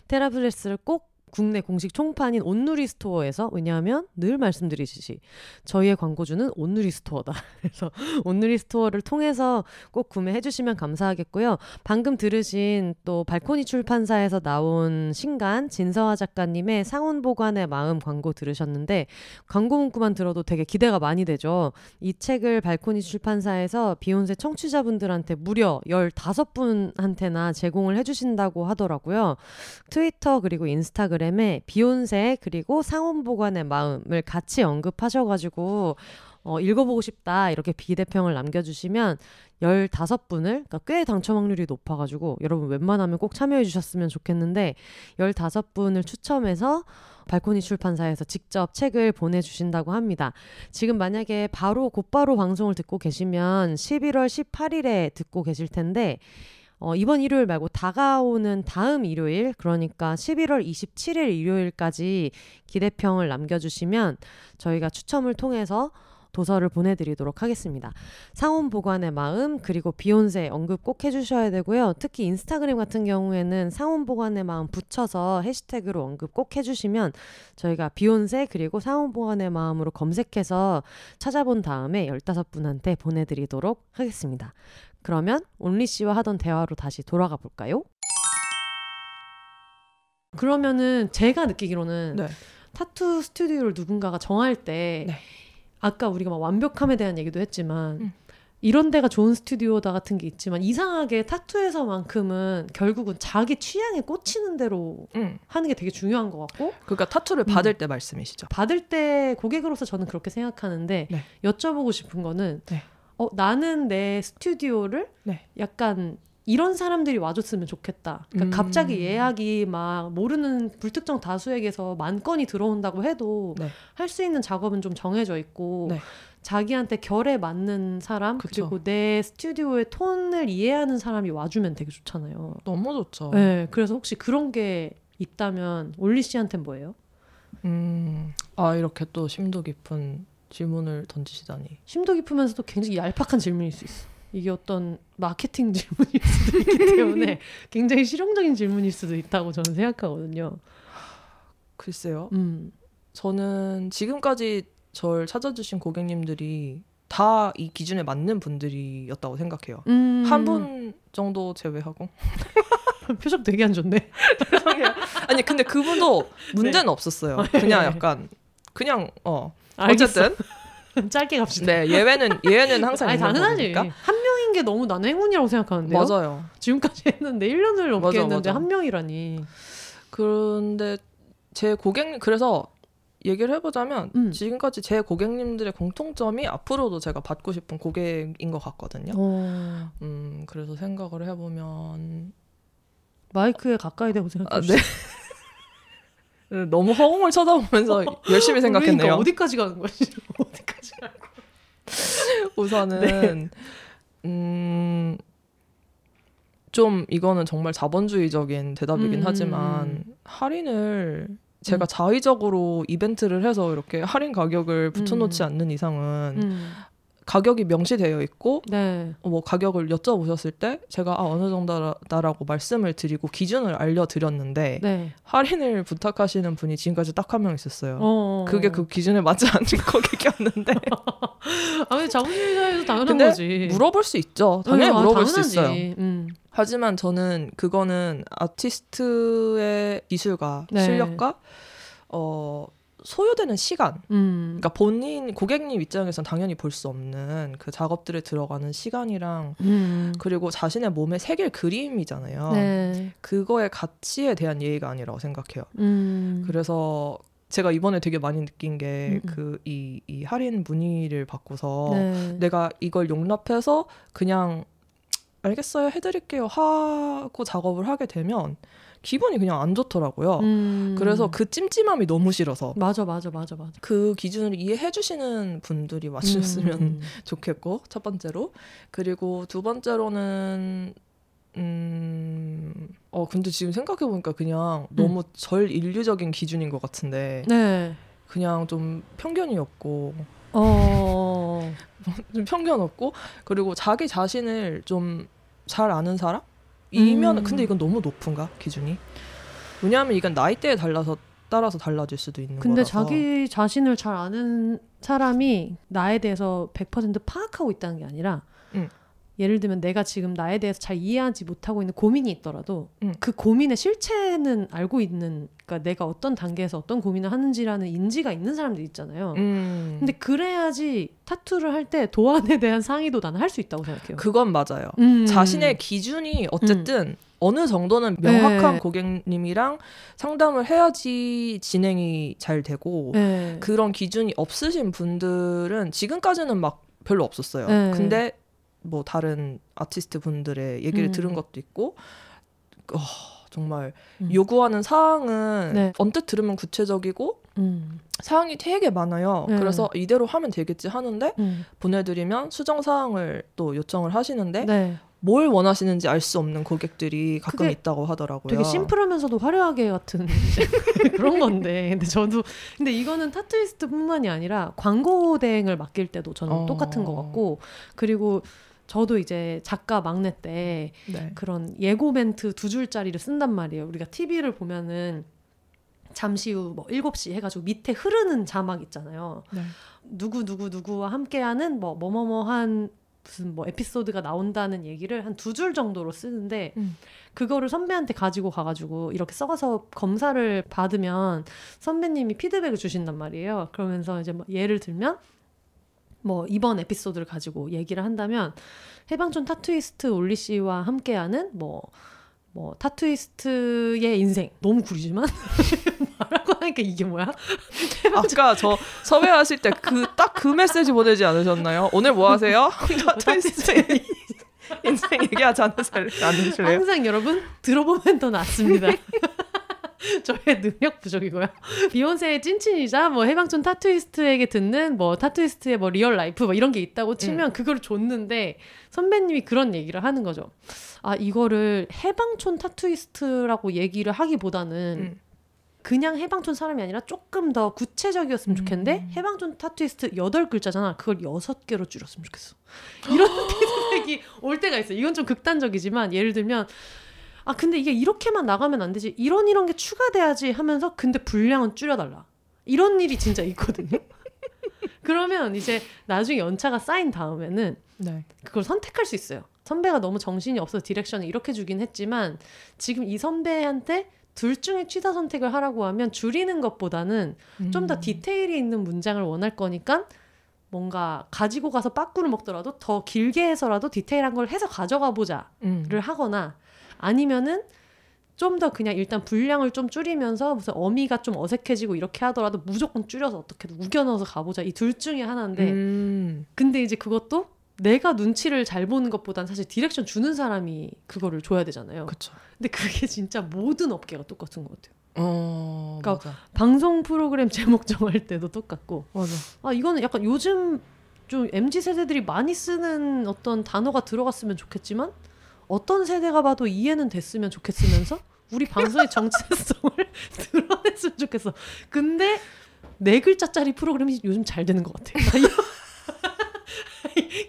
테라브레스를 꼭 국내 공식 총판인 온누리 스토어에서 왜냐하면 늘 말씀드리듯이 저희의 광고주는 온누리 스토어다. 그래서 온누리 스토어를 통해서 꼭 구매해 주시면 감사하겠고요. 방금 들으신 또 발코니 출판사에서 나온 신간 진서하 작가님의 상온 보관의 마음 광고 들으셨는데 광고 문구만 들어도 되게 기대가 많이 되죠. 이 책을 발코니 출판사에서 비욘세 청취자분들한테 무려 15분한테나 제공을 해 주신다고 하더라고요. 트위터 그리고 인스타그램 인스타그램에 비욘세 그리고 상온 보관의 마음을 같이 언급하셔가지고 어, 읽어보고 싶다 이렇게 비대평을 남겨주시면 15분을 그러니까 꽤 당첨 확률이 높아가지고 여러분 웬만하면 꼭 참여해 주셨으면 좋겠는데 15분을 추첨해서 발코니 출판사에서 직접 책을 보내주신다고 합니다. 지금 만약에 바로 곧바로 방송을 듣고 계시면 11월 18일에 듣고 계실 텐데 어, 이번 일요일 말고 다가오는 다음 일요일, 그러니까 11월 27일 일요일까지 기대평을 남겨주시면 저희가 추첨을 통해서 도서를 보내드리도록 하겠습니다. 상온 보관의 마음 그리고 비욘세 언급 꼭 해주셔야 되고요. 특히 인스타그램 같은 경우에는 상온 보관의 마음 붙여서 해시태그로 언급 꼭 해주시면 저희가 비욘세 그리고 상온 보관의 마음으로 검색해서 찾아본 다음에 15분한테 보내드리도록 하겠습니다. 그러면 온리 씨와 하던 대화로 다시 돌아가 볼까요? 그러면은 제가 느끼기로는 네. 타투 스튜디오를 누군가가 정할 때 네. 아까 우리가 막 완벽함에 대한 얘기도 했지만 음. 이런 데가 좋은 스튜디오다 같은 게 있지만 이상하게 타투에서만큼은 결국은 자기 취향에 꽂히는 대로 음. 하는 게 되게 중요한 것 같고 그러니까 타투를 받을 음. 때 말씀이시죠 받을 때 고객으로서 저는 그렇게 생각하는데 네. 여쭤보고 싶은 거는 네. 어, 나는 내 스튜디오를 네. 약간 이런 사람들이 와줬으면 좋겠다. 그러니까 음. 갑자기 예약이 막 모르는 불특정 다수에게서 만 건이 들어온다고 해도 네. 할수 있는 작업은 좀 정해져 있고 네. 자기한테 결에 맞는 사람 그쵸. 그리고 내 스튜디오의 톤을 이해하는 사람이 와주면 되게 좋잖아요. 너무 좋죠. 네, 그래서 혹시 그런 게 있다면 올리 씨한테는 뭐예요? 음, 아 이렇게 또 심도 깊은 질문을 던지시다니. 심도 깊으면서도 굉장히 얄팍한 질문일 수 있어. 이게 어떤 마케팅 질문일 수도 있기 때문에 굉장히 실용적인 질문일 수도 있다고 저는 생각하거든요. 글쎄요. 음, 저는 지금까지 절 찾아주신 고객님들이 다 이 기준에 맞는 분들이었다고 생각해요. 음. 한분 정도 제외하고. 표정 되게 안 좋네. 아니 근데 그분도 문제는 없었어요. 그냥 약간 그냥 어 어. 어쨌든 짧게 갑시다. 네 예외는 예외는 항상 아니 당연하지. 거니까. 한 명인 게 너무 나는 행운이라고 생각하는데요. 맞아요. 지금까지 했는데 1년을 넘게 맞아, 했는데 맞아. 한 명이라니. 그런데 제 고객님 그래서 얘기를 해보자면 음. 지금까지 제 고객님들의 공통점이 앞으로도 제가 받고 싶은 고객인 것 같거든요. 어, 음 그래서 생각을 해보면 마이크에 가까이 대고 아, 생각해. 네. 네, 너무 허공을 쳐다보면서 열심히 생각했네요. 그러니까 어디까지 가는 거야? 지금? 어디까지 가는 거야? 우선은 음. 좀 이거는 정말 자본주의적인 대답이긴 음. 하지만 할인을 제가 음. 자의적으로 이벤트를 해서 이렇게 할인 가격을 붙여놓지 음. 않는 이상은 음. 가격이 명시되어 있고 네. 어, 뭐 가격을 여쭤보셨을 때 제가 아, 어느 정도다라고 말씀을 드리고 기준을 알려드렸는데 네. 할인을 부탁하시는 분이 지금까지 딱 한 명 있었어요. 어. 그게 그 기준에 맞지 않는 고객이었는데 아니 자본주의 사회에서 당연한 근데 거지. 물어볼 수 있죠. 당연히 어, 물어볼 수 당연하지. 있어요. 음. 하지만 저는 그거는 아티스트의 기술과 네. 실력과 어 소요되는 시간 음. 그러니까 본인 고객님 입장에선 당연히 볼 수 없는 그 작업들에 들어가는 시간이랑 음. 그리고 자신의 몸에 새길 그림이잖아요. 네. 그거의 가치에 대한 예의가 아니라고 생각해요. 음. 그래서 제가 이번에 되게 많이 느낀 게 음, 음. 그이이 할인 문의를 받고서 네. 내가 이걸 용납해서 그냥 알겠어요 해드릴게요 하고 작업을 하게 되면 기분이 그냥 안 좋더라고요. 음. 그래서 그 찜찜함이 너무 싫어서 맞아 맞아 맞아 맞아. 그 기준을 이해해 주시는 분들이 와주셨으면 음. 좋겠고 첫 번째로 그리고 두 번째로는 음 어 근데 지금 생각해 보니까 그냥 너무 절 인류적인 기준인 것 같은데 네. 그냥 좀 편견이었고 어. 좀 편견 없고 그리고 자기 자신을 좀 잘 아는 사람 이면 음. 근데 이건 너무 높은가 기준이 왜냐하면 이건 나이대에 달라서 따라서 달라질 수도 있는 근데 거라서 자기 자신을 잘 아는 사람이 나에 대해서 100% 파악하고 있다는 게 아니라 응. 예를 들면 내가 지금 나에 대해서 잘 이해하지 못하고 있는 고민이 있더라도 응. 그 고민의 실체는 알고 있는 그러니까 내가 어떤 단계에서 어떤 고민을 하는지라는 인지가 있는 사람들 있잖아요. 음. 근데 그래야지 타투를 할 때 도안에 대한 상의도 나는 할 수 있다고 생각해요. 그건 맞아요. 음. 자신의 기준이 어쨌든 어느 정도는 명확한 네. 고객님이랑 상담을 해야지 진행이 잘 되고 네. 그런 기준이 없으신 분들은 지금까지는 막 별로 없었어요. 네. 근데 뭐 다른 아티스트 분들의 얘기를 음. 들은 것도 있고 어, 정말 음. 요구하는 사항은 네. 언뜻 들으면 구체적이고 음. 사항이 되게 많아요. 네. 그래서 이대로 하면 되겠지 하는데 음. 보내드리면 수정 사항을 또 요청을 하시는데 네. 뭘 원하시는지 알 수 없는 고객들이 가끔 있다고 하더라고요. 되게 심플하면서도 화려하게 같은 그런 건데 근데 저도 근데 이거는 타투이스트뿐만이 아니라 광고 대행을 맡길 때도 저는 어. 똑같은 것 같고 그리고 저도 이제 작가 막내 때 네. 그런 예고 멘트 두 줄짜리를 쓴단 말이에요. 우리가 TV를 보면은 잠시 후 뭐 7시 해가지고 밑에 흐르는 자막 있잖아요. 네. 누구 누구 누구와 함께하는 뭐 뭐뭐뭐한 무슨 뭐 에피소드가 나온다는 얘기를 한 두 줄 정도로 쓰는데 음. 그거를 선배한테 가지고 가가지고 이렇게 써서 검사를 받으면 선배님이 피드백을 주신단 말이에요. 그러면서 이제 뭐 예를 들면 뭐 이번 에피소드를 가지고 얘기를 한다면 해방촌 타투이스트 올리 씨와 함께하는 뭐 뭐 타투이스트의 인생 너무 구리지만 말하고 하니까 이게 뭐야? 아까 저 섭외하실 때 그 딱 그 메시지 보내지 않으셨나요? 오늘 뭐 하세요? 타투이스트 인생 얘기하지 않으실- 않으실래요? 항상 여러분 들어보면 더 낫습니다. 저의 능력 부족이고요. 비욘세의 찐친이자 뭐 해방촌 타투이스트에게 듣는 뭐 타투이스트의 뭐 real life 뭐 이런 게 있다고 치면 음. 그걸 줬는데 선배님이 그런 얘기를 하는 거죠. 아 이거를 해방촌 타투이스트라고 얘기를 하기보다는 음. 그냥 해방촌 사람이 아니라 조금 더 구체적이었으면 좋겠는데 음. 해방촌 타투이스트 여덟 글자잖아. 그걸 여섯 개로 줄였으면 좋겠어. 이런 피드백이 올 때가 있어. 이건 좀 극단적이지만 예를 들면 아 근데 이게 이렇게만 나가면 안 되지. 이런 이런 게 추가돼야지 하면서 근데 분량은 줄여달라. 이런 일이 진짜 있거든요. 그러면 이제 나중에 연차가 쌓인 다음에는 네. 그걸 선택할 수 있어요. 선배가 너무 정신이 없어서 디렉션을 이렇게 주긴 했지만 지금 이 선배한테 둘 중에 취사 선택을 하라고 하면 줄이는 것보다는 음. 좀더 디테일이 있는 문장을 원할 거니까 뭔가 가지고 가서 빠꾸를 먹더라도 더 길게 해서라도 디테일한 걸 해서 가져가 보자를 음. 하거나 아니면은 좀 더 그냥 일단 분량을 좀 줄이면서 무슨 어미가 좀 어색해지고 이렇게 하더라도 무조건 줄여서 어떻게든 우겨 넣어서 가보자 이 둘 중에 하나인데 음. 근데 이제 그것도 내가 눈치를 잘 보는 것보단 사실 direction 주는 사람이 그거를 줘야 되잖아요. 그쵸. 근데 그게 진짜 모든 업계가 똑같은 것 같아요. 어, 그러니까 맞아. 방송 프로그램 제목 정할 때도 똑같고. 맞아. 아 이거는 약간 요즘 좀 mz 세대들이 많이 쓰는 어떤 단어가 들어갔으면 좋겠지만 어떤 세대가 봐도 이해는 됐으면 좋겠으면서 우리 방송의 정체성을 드러냈으면 좋겠어. 근데 네 글자짜리 프로그램이 요즘 잘 되는 것 같아요.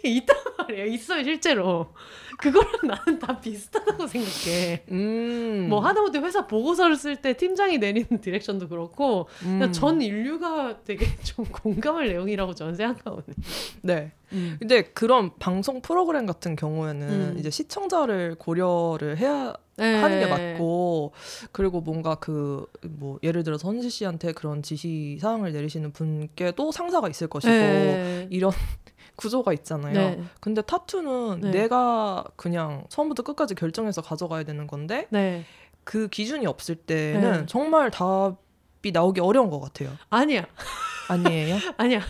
있단 말이에요. 있어요, 실제로. 그거랑 나는 다 비슷하다고 생각해. 음. 뭐 하다못해 회사 보고서를 쓸 때 팀장이 내리는 디렉션도 그렇고 음. 전 인류가 되게 좀 공감할 내용이라고 저는 생각하거든요. 네. 음. 근데 그런 방송 프로그램 같은 경우에는 음. 이제 시청자를 고려를 해야 네. 하는 게 맞고 그리고 뭔가 그 뭐 예를 들어서 헌시 씨한테 그런 지시 사항을 내리시는 분께도 상사가 있을 것이고 네. 이런 구조가 있잖아요. 네. 근데 타투는 네. 내가 그냥 처음부터 끝까지 결정해서 가져가야 되는 건데 네. 그 기준이 없을 때는 네. 정말 답이 나오기 어려운 것 같아요. 아니야. 아니에요? 아니야.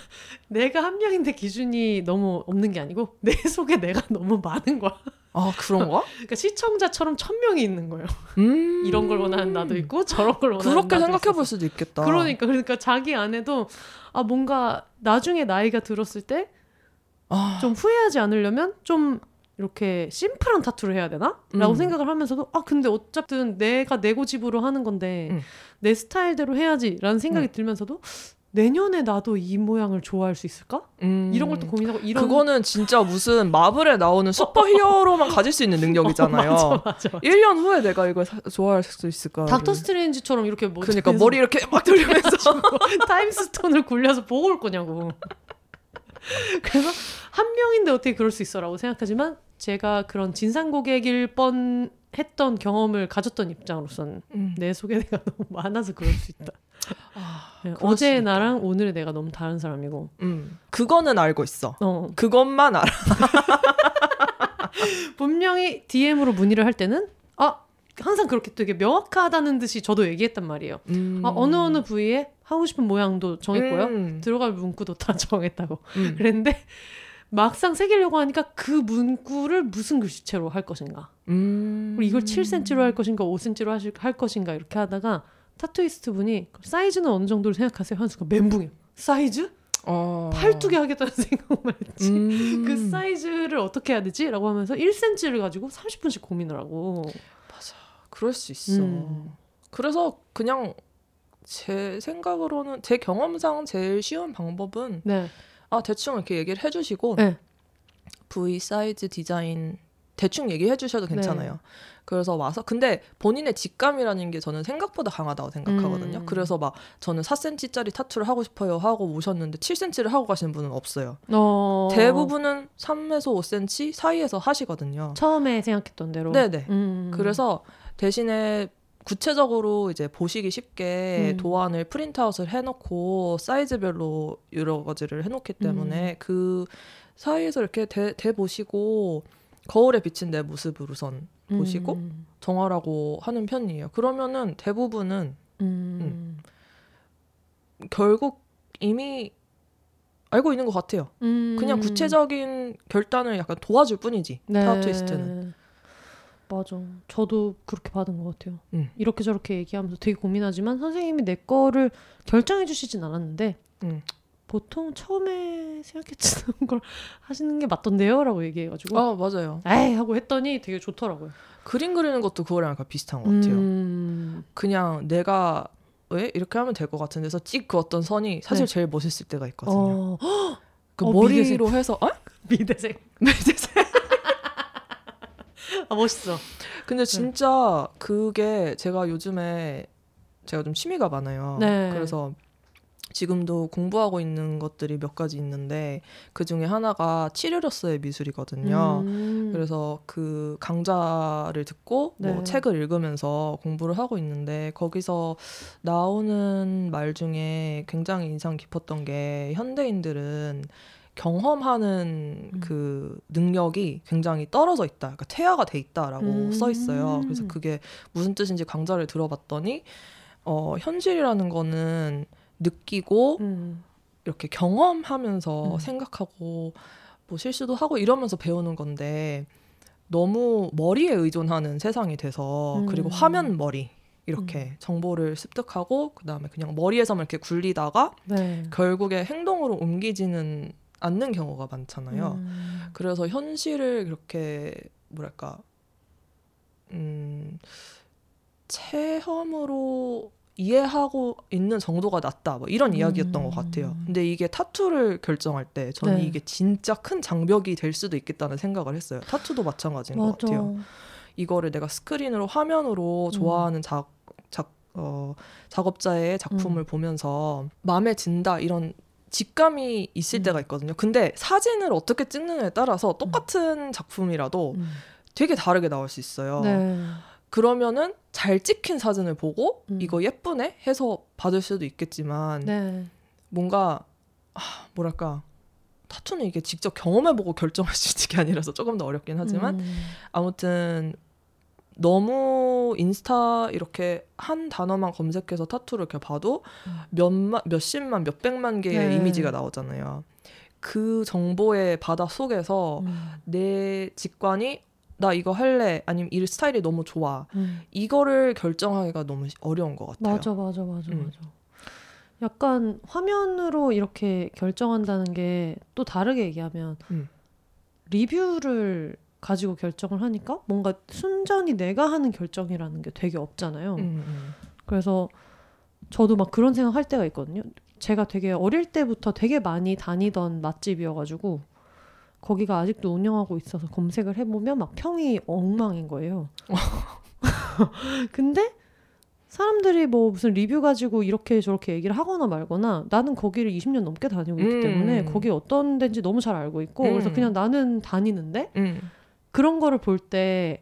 내가 한 명인데 기준이 너무 없는 게 아니고 내 속에 내가 너무 많은 거야. 아 그런가? 그러니까 시청자처럼 천 명이 있는 거예요. 음~ 이런 걸 원하는 나도 있고 저런 걸 원하는 그렇게 생각해 볼 수도 있겠다. 그러니까 그러니까 자기 안에도 아 뭔가 나중에 나이가 들었을 때 아. 좀 후회하지 않으려면 좀 이렇게 심플한 타투를 해야 되나? 라고 음. 생각을 하면서도 아 근데 어쨌든 내가 내 고집으로 하는 건데 음. 내 스타일대로 해야지 라는 생각이 음. 들면서도 내년에 나도 이 모양을 좋아할 수 있을까? 음. 이런 걸 또 고민하고 이런 그거는 진짜 무슨 마블에 나오는 슈퍼히어로만 가질 수 있는 능력이잖아요. 어, 맞아, 맞아, 맞아. 1년 후에 내가 이걸 사, 좋아할 수 있을까? 닥터 스트레인지처럼 이렇게 뭐 그러니까 머리 이렇게 막 돌리면서 타임스톤을 굴려서 보고 올 거냐고. 그래서 한 명인데 어떻게 그럴 수 있어라고 생각하지만 제가 그런 진상 고객일 뻔 했던 경험을 가졌던 입장으로서는 음. 내 속에 내가 너무 많아서 그럴 수 있다. 아, 네, 어제 나랑 오늘의 내가 너무 다른 사람이고. 음. 그거는 알고 있어. 어. 그것만 알아. 분명히 DM으로 문의를 할 때는 아 항상 그렇게 되게 명확하다는 듯이 저도 얘기했단 말이에요. 음. 아, 어느 어느 부위에 하고 싶은 모양도 정했고요. 음. 들어갈 문구도 다 정했다고. 음. 그랬는데 막상 새기려고 하니까 그 문구를 무슨 글씨체로 할 것인가. 음. 그리고 이걸 7cm로 할 것인가 5cm로 하실, 할 것인가 이렇게 하다가 타투이스트 분이 사이즈는 어느 정도로 생각하세요? 하는 순간 멘붕이에요. 사이즈? 어. 팔뚝에 하겠다는 생각만 했지. 음. 그 사이즈를 어떻게 해야 되지? 라고 하면서 1cm를 가지고 30분씩 고민을 하고. 맞아. 그럴 수 있어. 음. 그래서 그냥 제 생각으로는 제 경험상 제일 쉬운 방법은 네. 아 대충 이렇게 얘기를 해주시고 네. V 사이즈 디자인 대충 얘기해 주셔도 괜찮아요. 네. 그래서 와서 근데 본인의 직감이라는 게 저는 생각보다 강하다고 생각하거든요. 음. 그래서 막 저는 4cm짜리 타투를 하고 싶어요 하고 오셨는데 7cm를 하고 가시는 분은 없어요. 어. 대부분은 3에서 5cm 사이에서 하시거든요. 처음에 생각했던 대로. 네네. 음. 그래서 대신에 구체적으로 이제 보시기 쉽게 음. 도안을 프린트아웃을 해놓고 사이즈별로 여러 가지를 해놓기 때문에 음. 그 사이에서 이렇게 대, 대 보시고 거울에 비친 내 모습을 우선 음. 보시고 정하라고 하는 편이에요. 그러면은 대부분은 음. 음, 결국 이미 알고 있는 것 같아요. 음. 그냥 구체적인 결단을 약간 도와줄 뿐이지. 네. 타투이스트는. 맞아. 저도 그렇게 받은 것 같아요. 음. 이렇게 저렇게 얘기하면서 되게 고민하지만 선생님이 내 거를 결정해 주시진 않았는데 음. 보통 처음에 생각했던 걸 하시는 게 맞던데요라고 얘기해가지고 아 맞아요. 에이 하고 했더니 되게 좋더라고요. 그림 그리는 것도 그거랑 약간 비슷한 것 같아요. 음, 그냥 내가 왜 이렇게 하면 될 것 같은 데서 찍 그었던 선이 사실 네. 제일 멋있을 때가 있거든요. 어, 그 어, 머리로 해서 어? 미대생. 아 멋있어. 근데 진짜 그게 제가 요즘에 제가 좀 취미가 많아요. 네. 그래서 지금도 공부하고 있는 것들이 몇 가지 있는데 그 중에 하나가 치료로서의 미술이거든요. 음, 그래서 그 강좌를 듣고 뭐 네. 책을 읽으면서 공부를 하고 있는데 거기서 나오는 말 중에 굉장히 인상 깊었던 게 현대인들은 경험하는 음. 그 능력이 굉장히 떨어져 있다. 그러니까 퇴화가 돼 있다라고 음. 써 있어요. 그래서 그게 무슨 뜻인지 강좌를 들어봤더니 어 현실이라는 거는 느끼고 음, 이렇게 경험하면서 음. 생각하고 뭐 실수도 하고 이러면서 배우는 건데 너무 머리에 의존하는 세상이 돼서 음. 그리고 화면 머리 이렇게 정보를 습득하고 그다음에 그냥 머리에서만 이렇게 굴리다가 네. 결국에 행동으로 옮기지는 않는 경우가 많잖아요. 음, 그래서 현실을 그렇게 뭐랄까 음 체험으로 이해하고 있는 정도가 낮다 뭐 이런 이야기였던 음. 것 같아요. 근데 이게 타투를 결정할 때 저는 네. 이게 진짜 큰 장벽이 될 수도 있겠다는 생각을 했어요. 타투도 마찬가지인 것 맞아. 같아요. 이거를 내가 스크린으로 화면으로 음. 좋아하는 작, 작, 어, 작업자의 작품을 음. 보면서 마음에 든다 이런 직감이 있을 음. 때가 있거든요. 근데 사진을 어떻게 찍느냐에 따라서 똑같은 작품이라도 음. 되게 다르게 나올 수 있어요. 네. 그러면은 잘 찍힌 사진을 보고 음. 이거 예쁘네 해서 받을 수도 있겠지만 네. 뭔가 아, 뭐랄까 타투는 이게 직접 경험해보고 결정할 수 있는 게 아니라서 조금 더 어렵긴 하지만 음. 아무튼 너무 인스타 이렇게 한 단어만 검색해서 타투를 이렇게 봐도 음. 몇만 몇십만 몇백만 개의 네. 이미지가 나오잖아요. 그 정보의 바다 속에서 음. 내 직관이 나 이거 할래 아니면 이 스타일이 너무 좋아 음. 이거를 결정하기가 너무 어려운 것 같아요. 맞아, 맞아, 맞아, 음. 맞아. 약간 화면으로 이렇게 결정한다는 게 또 다르게 얘기하면 음. 리뷰를 가지고 결정을 하니까 뭔가 순전히 내가 하는 결정이라는 게 되게 없잖아요. 음, 음. 그래서 저도 막 그런 생각 할 때가 있거든요. 제가 되게 어릴 때부터 되게 많이 다니던 맛집이어가지고 거기가 아직도 운영하고 있어서 검색을 해보면 막 평이 엉망인 거예요. 근데 사람들이 뭐 무슨 리뷰 가지고 이렇게 저렇게 얘기를 하거나 말거나 나는 거기를 20년 넘게 다니고 있기 음. 때문에 거기 어떤 데인지 너무 잘 알고 있고 그래서 음. 그냥 나는 다니는데 음. 그런 거를 볼 때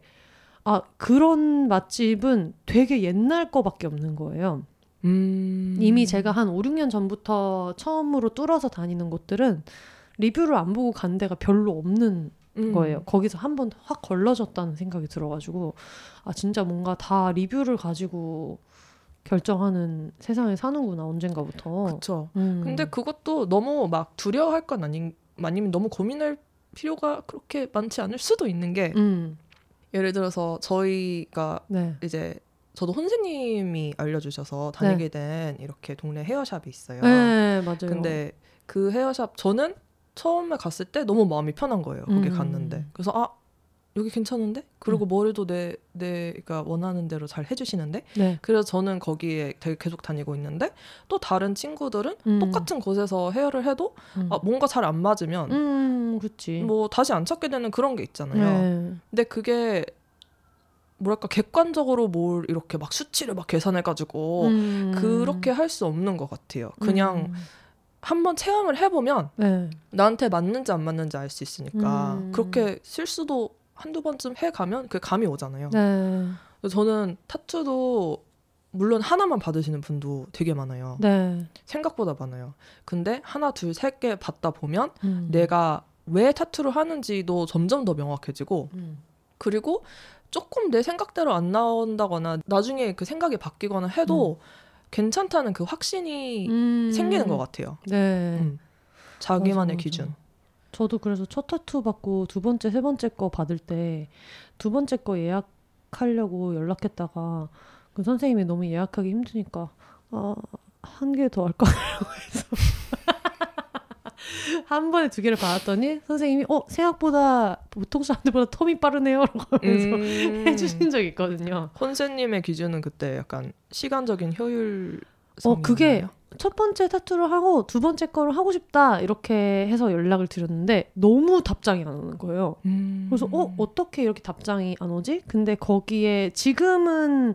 아, 그런 맛집은 되게 옛날 거밖에 없는 거예요. 음. 이미 제가 한 5, 6년 전부터 처음으로 뚫어서 다니는 곳들은 리뷰를 안 보고 간 데가 별로 없는 음. 거예요. 거기서 한 번 확 걸러졌다는 생각이 들어가지고 아 진짜 뭔가 다 리뷰를 가지고 결정하는 세상에 사는구나 언젠가부터. 그렇죠. 음. 근데 그것도 너무 막 두려워할 건 아닌 아니면 너무 고민할 필요가 그렇게 많지 않을 수도 있는 게 음, 예를 들어서 저희가 네, 이제 저도 혼세님이 알려주셔서 다니게 된 이렇게 동네 헤어샵이 있어요. 네 맞아요. 근데 그 헤어샵 저는 처음에 갔을 때 너무 마음이 편한 거예요. 거기 음. 갔는데 그래서 아 여기 괜찮은데 그리고 머리도 내 내가 원하는 대로 잘 해주시는데 네, 그래서 저는 거기에 되게 계속 다니고 있는데 또 다른 친구들은 음, 똑같은 곳에서 헤어를 해도 음, 아, 뭔가 잘 안 맞으면 음, 그렇지. 뭐 다시 안 찾게 되는 그런 게 있잖아요. 네. 근데 그게 뭐랄까 객관적으로 뭘 이렇게 막 수치를 막 계산해가지고 음. 그렇게 할 수 없는 것 같아요. 그냥 음. 한번 체험을 해보면 네. 나한테 맞는지 안 맞는지 알 수 있으니까 음. 그렇게 실수도 한두 번쯤 해 가면 그 감이 오잖아요. 네. 저는 타투도 물론 하나만 받으시는 분도 되게 많아요. 네. 생각보다 많아요. 근데 하나, 둘, 세 개 받다 보면 음. 내가 왜 타투를 하는지도 점점 더 명확해지고 음. 그리고 조금 내 생각대로 안 나온다거나 나중에 그 생각이 바뀌거나 해도 괜찮다는 그 확신이 음. 생기는 것 같아요. 네. 음. 자기만의 맞아, 맞아. 기준. 저도 그래서 첫 타투 받고 두 번째, 세 번째 거 받을 때 두 번째 거 예약 예약하려고 연락했다가 그 선생님이 너무 예약하기 힘드니까 아, 한 개 더 할까 해서 한 번에 두 개를 받았더니 선생님이 어 생각보다 보통 사람들보다 텀이 빠르네요 라고 하면서 음. 해주신 적이 있거든요. 혼세님의 기준은 그때 약간 시간적인 효율. 어 그게 첫 번째 타투를 하고 두 번째 거를 하고 싶다 이렇게 해서 연락을 드렸는데 너무 답장이 안 오는 거예요. 음. 그래서 어 어떻게 이렇게 답장이 안 오지? 근데 거기에 지금은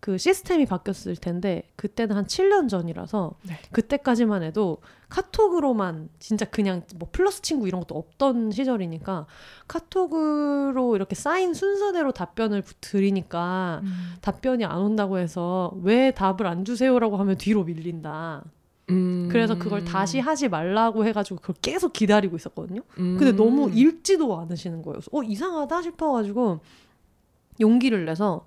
그 시스템이 바뀌었을 텐데 그때는 한 7년 전이라서 네. 그때까지만 해도 카톡으로만 진짜 그냥 뭐 플러스 친구 이런 것도 없던 시절이니까 카톡으로 이렇게 쌓인 순서대로 답변을 드리니까 음. 답변이 안 온다고 해서 왜 답을 안 주세요라고 하면 뒤로 밀린다. 음. 그래서 그걸 다시 하지 말라고 해가지고 그걸 계속 기다리고 있었거든요. 음. 근데 너무 읽지도 않으시는 거예요. 그래서 어 이상하다 싶어가지고 용기를 내서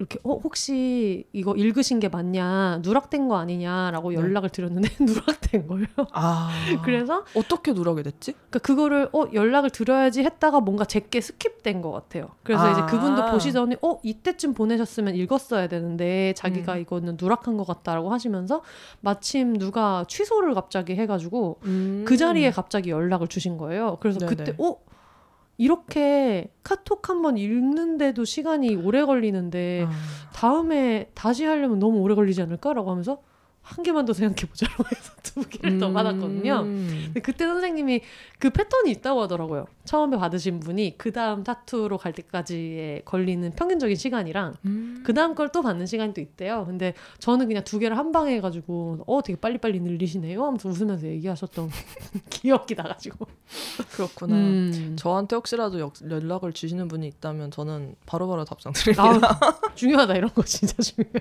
이렇게 어 혹시 이거 읽으신 게 맞냐 누락된 거 아니냐라고 네. 연락을 드렸는데 누락된 거예요. 아. 그래서 어떻게 누락이 됐지? 그러니까 그거를 어 연락을 드려야지 했다가 뭔가 제게 스킵된 것 같아요. 그래서 아. 이제 그분도 보시더니 어 이때쯤 보내셨으면 읽었어야 되는데 자기가 음. 이거는 누락한 것 같다라고 하시면서 마침 누가 취소를 갑자기 해가지고 음. 그 자리에 갑자기 연락을 주신 거예요. 그래서 네네. 그때 어 이렇게 카톡 한 번 읽는데도 시간이 오래 걸리는데 아. 다음에 다시 하려면 너무 오래 걸리지 않을까라고 하면서 한 개만 더 생각해 보자라고 해서 두 개를 더 음. 받았거든요. 근데 그때 선생님이 그 패턴이 있다고 하더라고요. 처음에 받으신 분이 그 다음 타투로 갈 때까지의 걸리는 평균적인 시간이랑 음. 그 다음 걸 또 받는 시간이 또 있대요. 근데 저는 그냥 두 개를 한 방에 해가지고 어 되게 빨리빨리 늘리시네요 하면서 웃으면서 얘기하셨던 기억이 나가지고. 그렇구나. 음. 저한테 혹시라도 역- 연락을 주시는 분이 있다면 저는 바로바로 답장 드릴게요. 아, 중요하다 이런 거 진짜 중요해.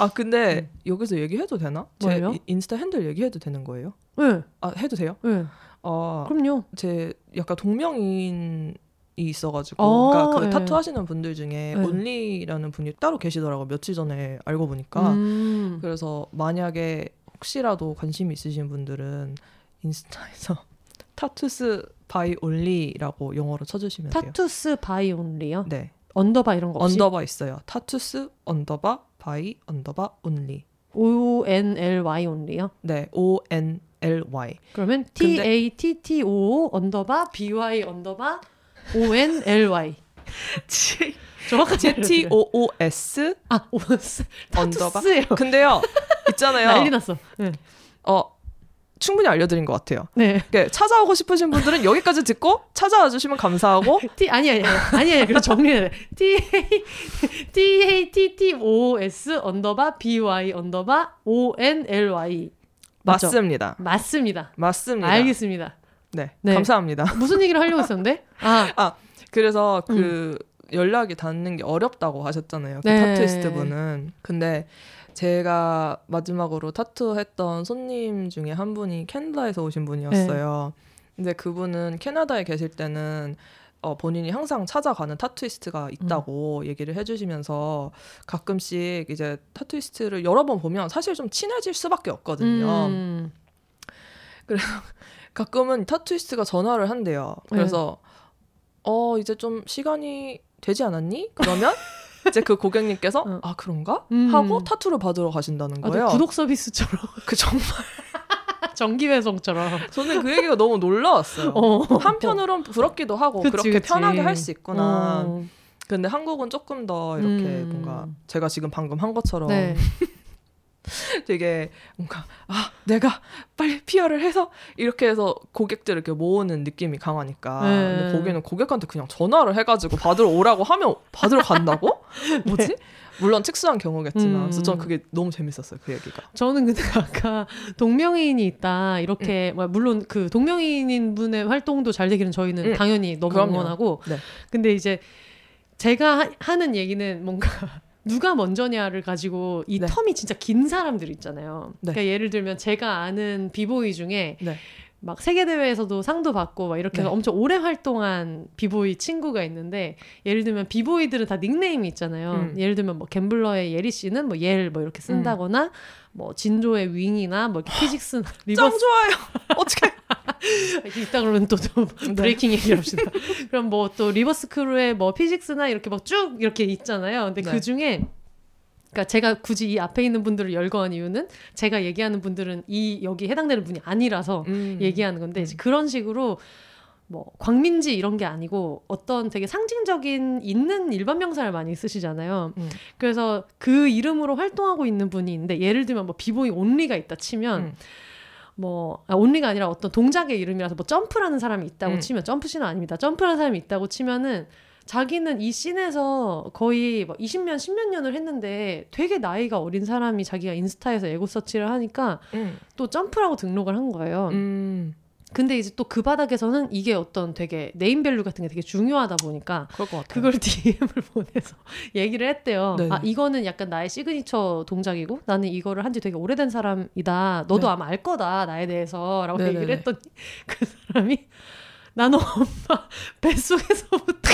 아 근데 여기서 얘기해도 되나? 뭐예요? 이- 인스타 핸들 얘기해도 되는 거예요? 네, 아 해도 돼요? 네. 아, 그럼요. 제 약간 동명인 이 있어가지고 어, 그러니까 그 네. 타투 하시는 분들 중에 네. 온리라는 분이 따로 계시더라고 요 며칠 전에 알고 보니까 음. 그래서 만약에 혹시라도 관심 있으신 분들은 인스타에서 tattoos by only라고 영어로 쳐주시면 돼요. tattoos by only요? 네 underbar 이런 거 없이? underbar 있어요. tattoos underbar by underbar only. O N L Y only요? 네 O N L Y. 그러면 T A T T O underbar B Y underbar O N L Y 정확하게 T O O S 아 O S underbar. tattoos예요. 근데요 있잖아요. 난리 났어. 네. 어 충분히 알려드린 것 같아요. 네. 그러니까 찾아오고 싶으신 분들은 여기까지 듣고 찾아와 주시면 감사하고 T 아니 아니 아니 아니 그래 정리해야 돼. T A T A T T O S underbar B Y underbar O N L Y 맞죠? 맞습니다. 맞습니다. 맞습니다. 알겠습니다. 네, 네. 감사합니다. 무슨 얘기를 하려고 했었는데? 아, 그래서 그 연락이 닿는 게 어렵다고 하셨잖아요. 그 네. 타투이스트 분은. 근데 제가 마지막으로 타투했던 손님 중에 한 분이 캐나다에서 오신 분이었어요. 네. 근데 그분은 캐나다에 계실 때는 어, 본인이 항상 찾아가는 타투이스트가 음. 있다고 얘기를 해주시면서 가끔씩 이제 타투이스트를 여러 번 보면 사실 좀 친해질 수밖에 없거든요. 음, 가끔은 타투이스트가 전화를 한대요. 그래서 어 이제 좀 시간이 되지 않았니? 그러면 이제 그 고객님께서 어. 아 그런가 음. 하고 타투를 받으러 가신다는 아, 거예요. 네, 구독 서비스처럼 그 정말 정기 배송처럼. 저는 그 얘기가 너무 놀라웠어요. 어. 한편으론 부럽기도 하고 그치, 그렇게 그치. 편하게 할 수 있구나. 어. 근데 한국은 조금 더 이렇게 음. 뭔가 제가 지금 방금 한 것처럼 네. 되게 뭔가 아 내가 빨리 피어를 해서 이렇게 해서 고객들을 이렇게 모으는 느낌이 강하니까 네. 근데 거기는 고객한테 그냥 전화를 해가지고 받으러 오라고 하면 받으러 간다고 뭐지 물론 특수한 경우겠지만 네. 음. 그래서 저는 그게 너무 재밌었어요 그 얘기가 저는 근데 아까 동명이인이 있다 이렇게 뭐 물론 그 동명이인인 분의 활동도 잘 되기는 저희는 음. 당연히 너무 그럼요. 응원하고 네. 근데 이제 제가 하, 하는 얘기는 뭔가 누가 먼저냐를 가지고 이 네. 텀이 진짜 긴 사람들 있잖아요. 네. 그러니까 예를 들면 제가 아는 비보이 중에 네. 막 세계 대회에서도 상도 받고 막 이렇게 해서 네. 엄청 오래 활동한 비보이 친구가 있는데 예를 들면 비보이들은 다 닉네임이 있잖아요. 음. 예를 들면 뭐 갬블러의 예리 씨는 뭐 옐 뭐 이렇게 쓴다거나 뭐 진조의 윙이나 뭐 이렇게 피직스나 짱 리버스 좋아요 어떻게 이따 그러면 또, 또 네. 브레이킹 얘기를 합시다. 그럼 뭐 또 리버스 크루의 뭐 피직스나 이렇게 막 쭉 이렇게 있잖아요. 근데 네. 그 중에 그러니까 제가 굳이 이 앞에 있는 분들을 열거한 이유는 제가 얘기하는 분들은 이 여기 해당되는 분이 아니라서 음. 얘기하는 건데 이제 그런 식으로 뭐 광민지 이런 게 아니고 어떤 되게 상징적인 있는 일반 명사를 많이 쓰시잖아요. 음. 그래서 그 이름으로 활동하고 있는 분이 있는데 예를 들면 뭐 비보이 온리가 있다 치면 음. 뭐 아, 온리가 아니라 어떤 동작의 이름이라서 뭐 점프라는 사람이 있다고 음. 치면 점프 씨는 아닙니다. 점프라는 사람이 있다고 치면은 자기는 이 scene에서 거의 뭐 20년, 10몇 년을 했는데 되게 나이가 어린 사람이 자기가 인스타에서 ego search를 하니까 음. 또 점프라고 등록을 한 거예요. 음. 근데 이제 또 그 바닥에서는 이게 어떤 되게 name value 같은 게 되게 중요하다 보니까. 그걸 DM을 보내서 얘기를 했대요. 네네. 아 이거는 약간 나의 시그니처 동작이고 나는 이거를 한 지 되게 오래된 사람이다. 너도 네. 아마 알 거다 나에 대해서라고 네네네. 얘기를 했더니 그 사람이 나는 엄마 뱃속에서부터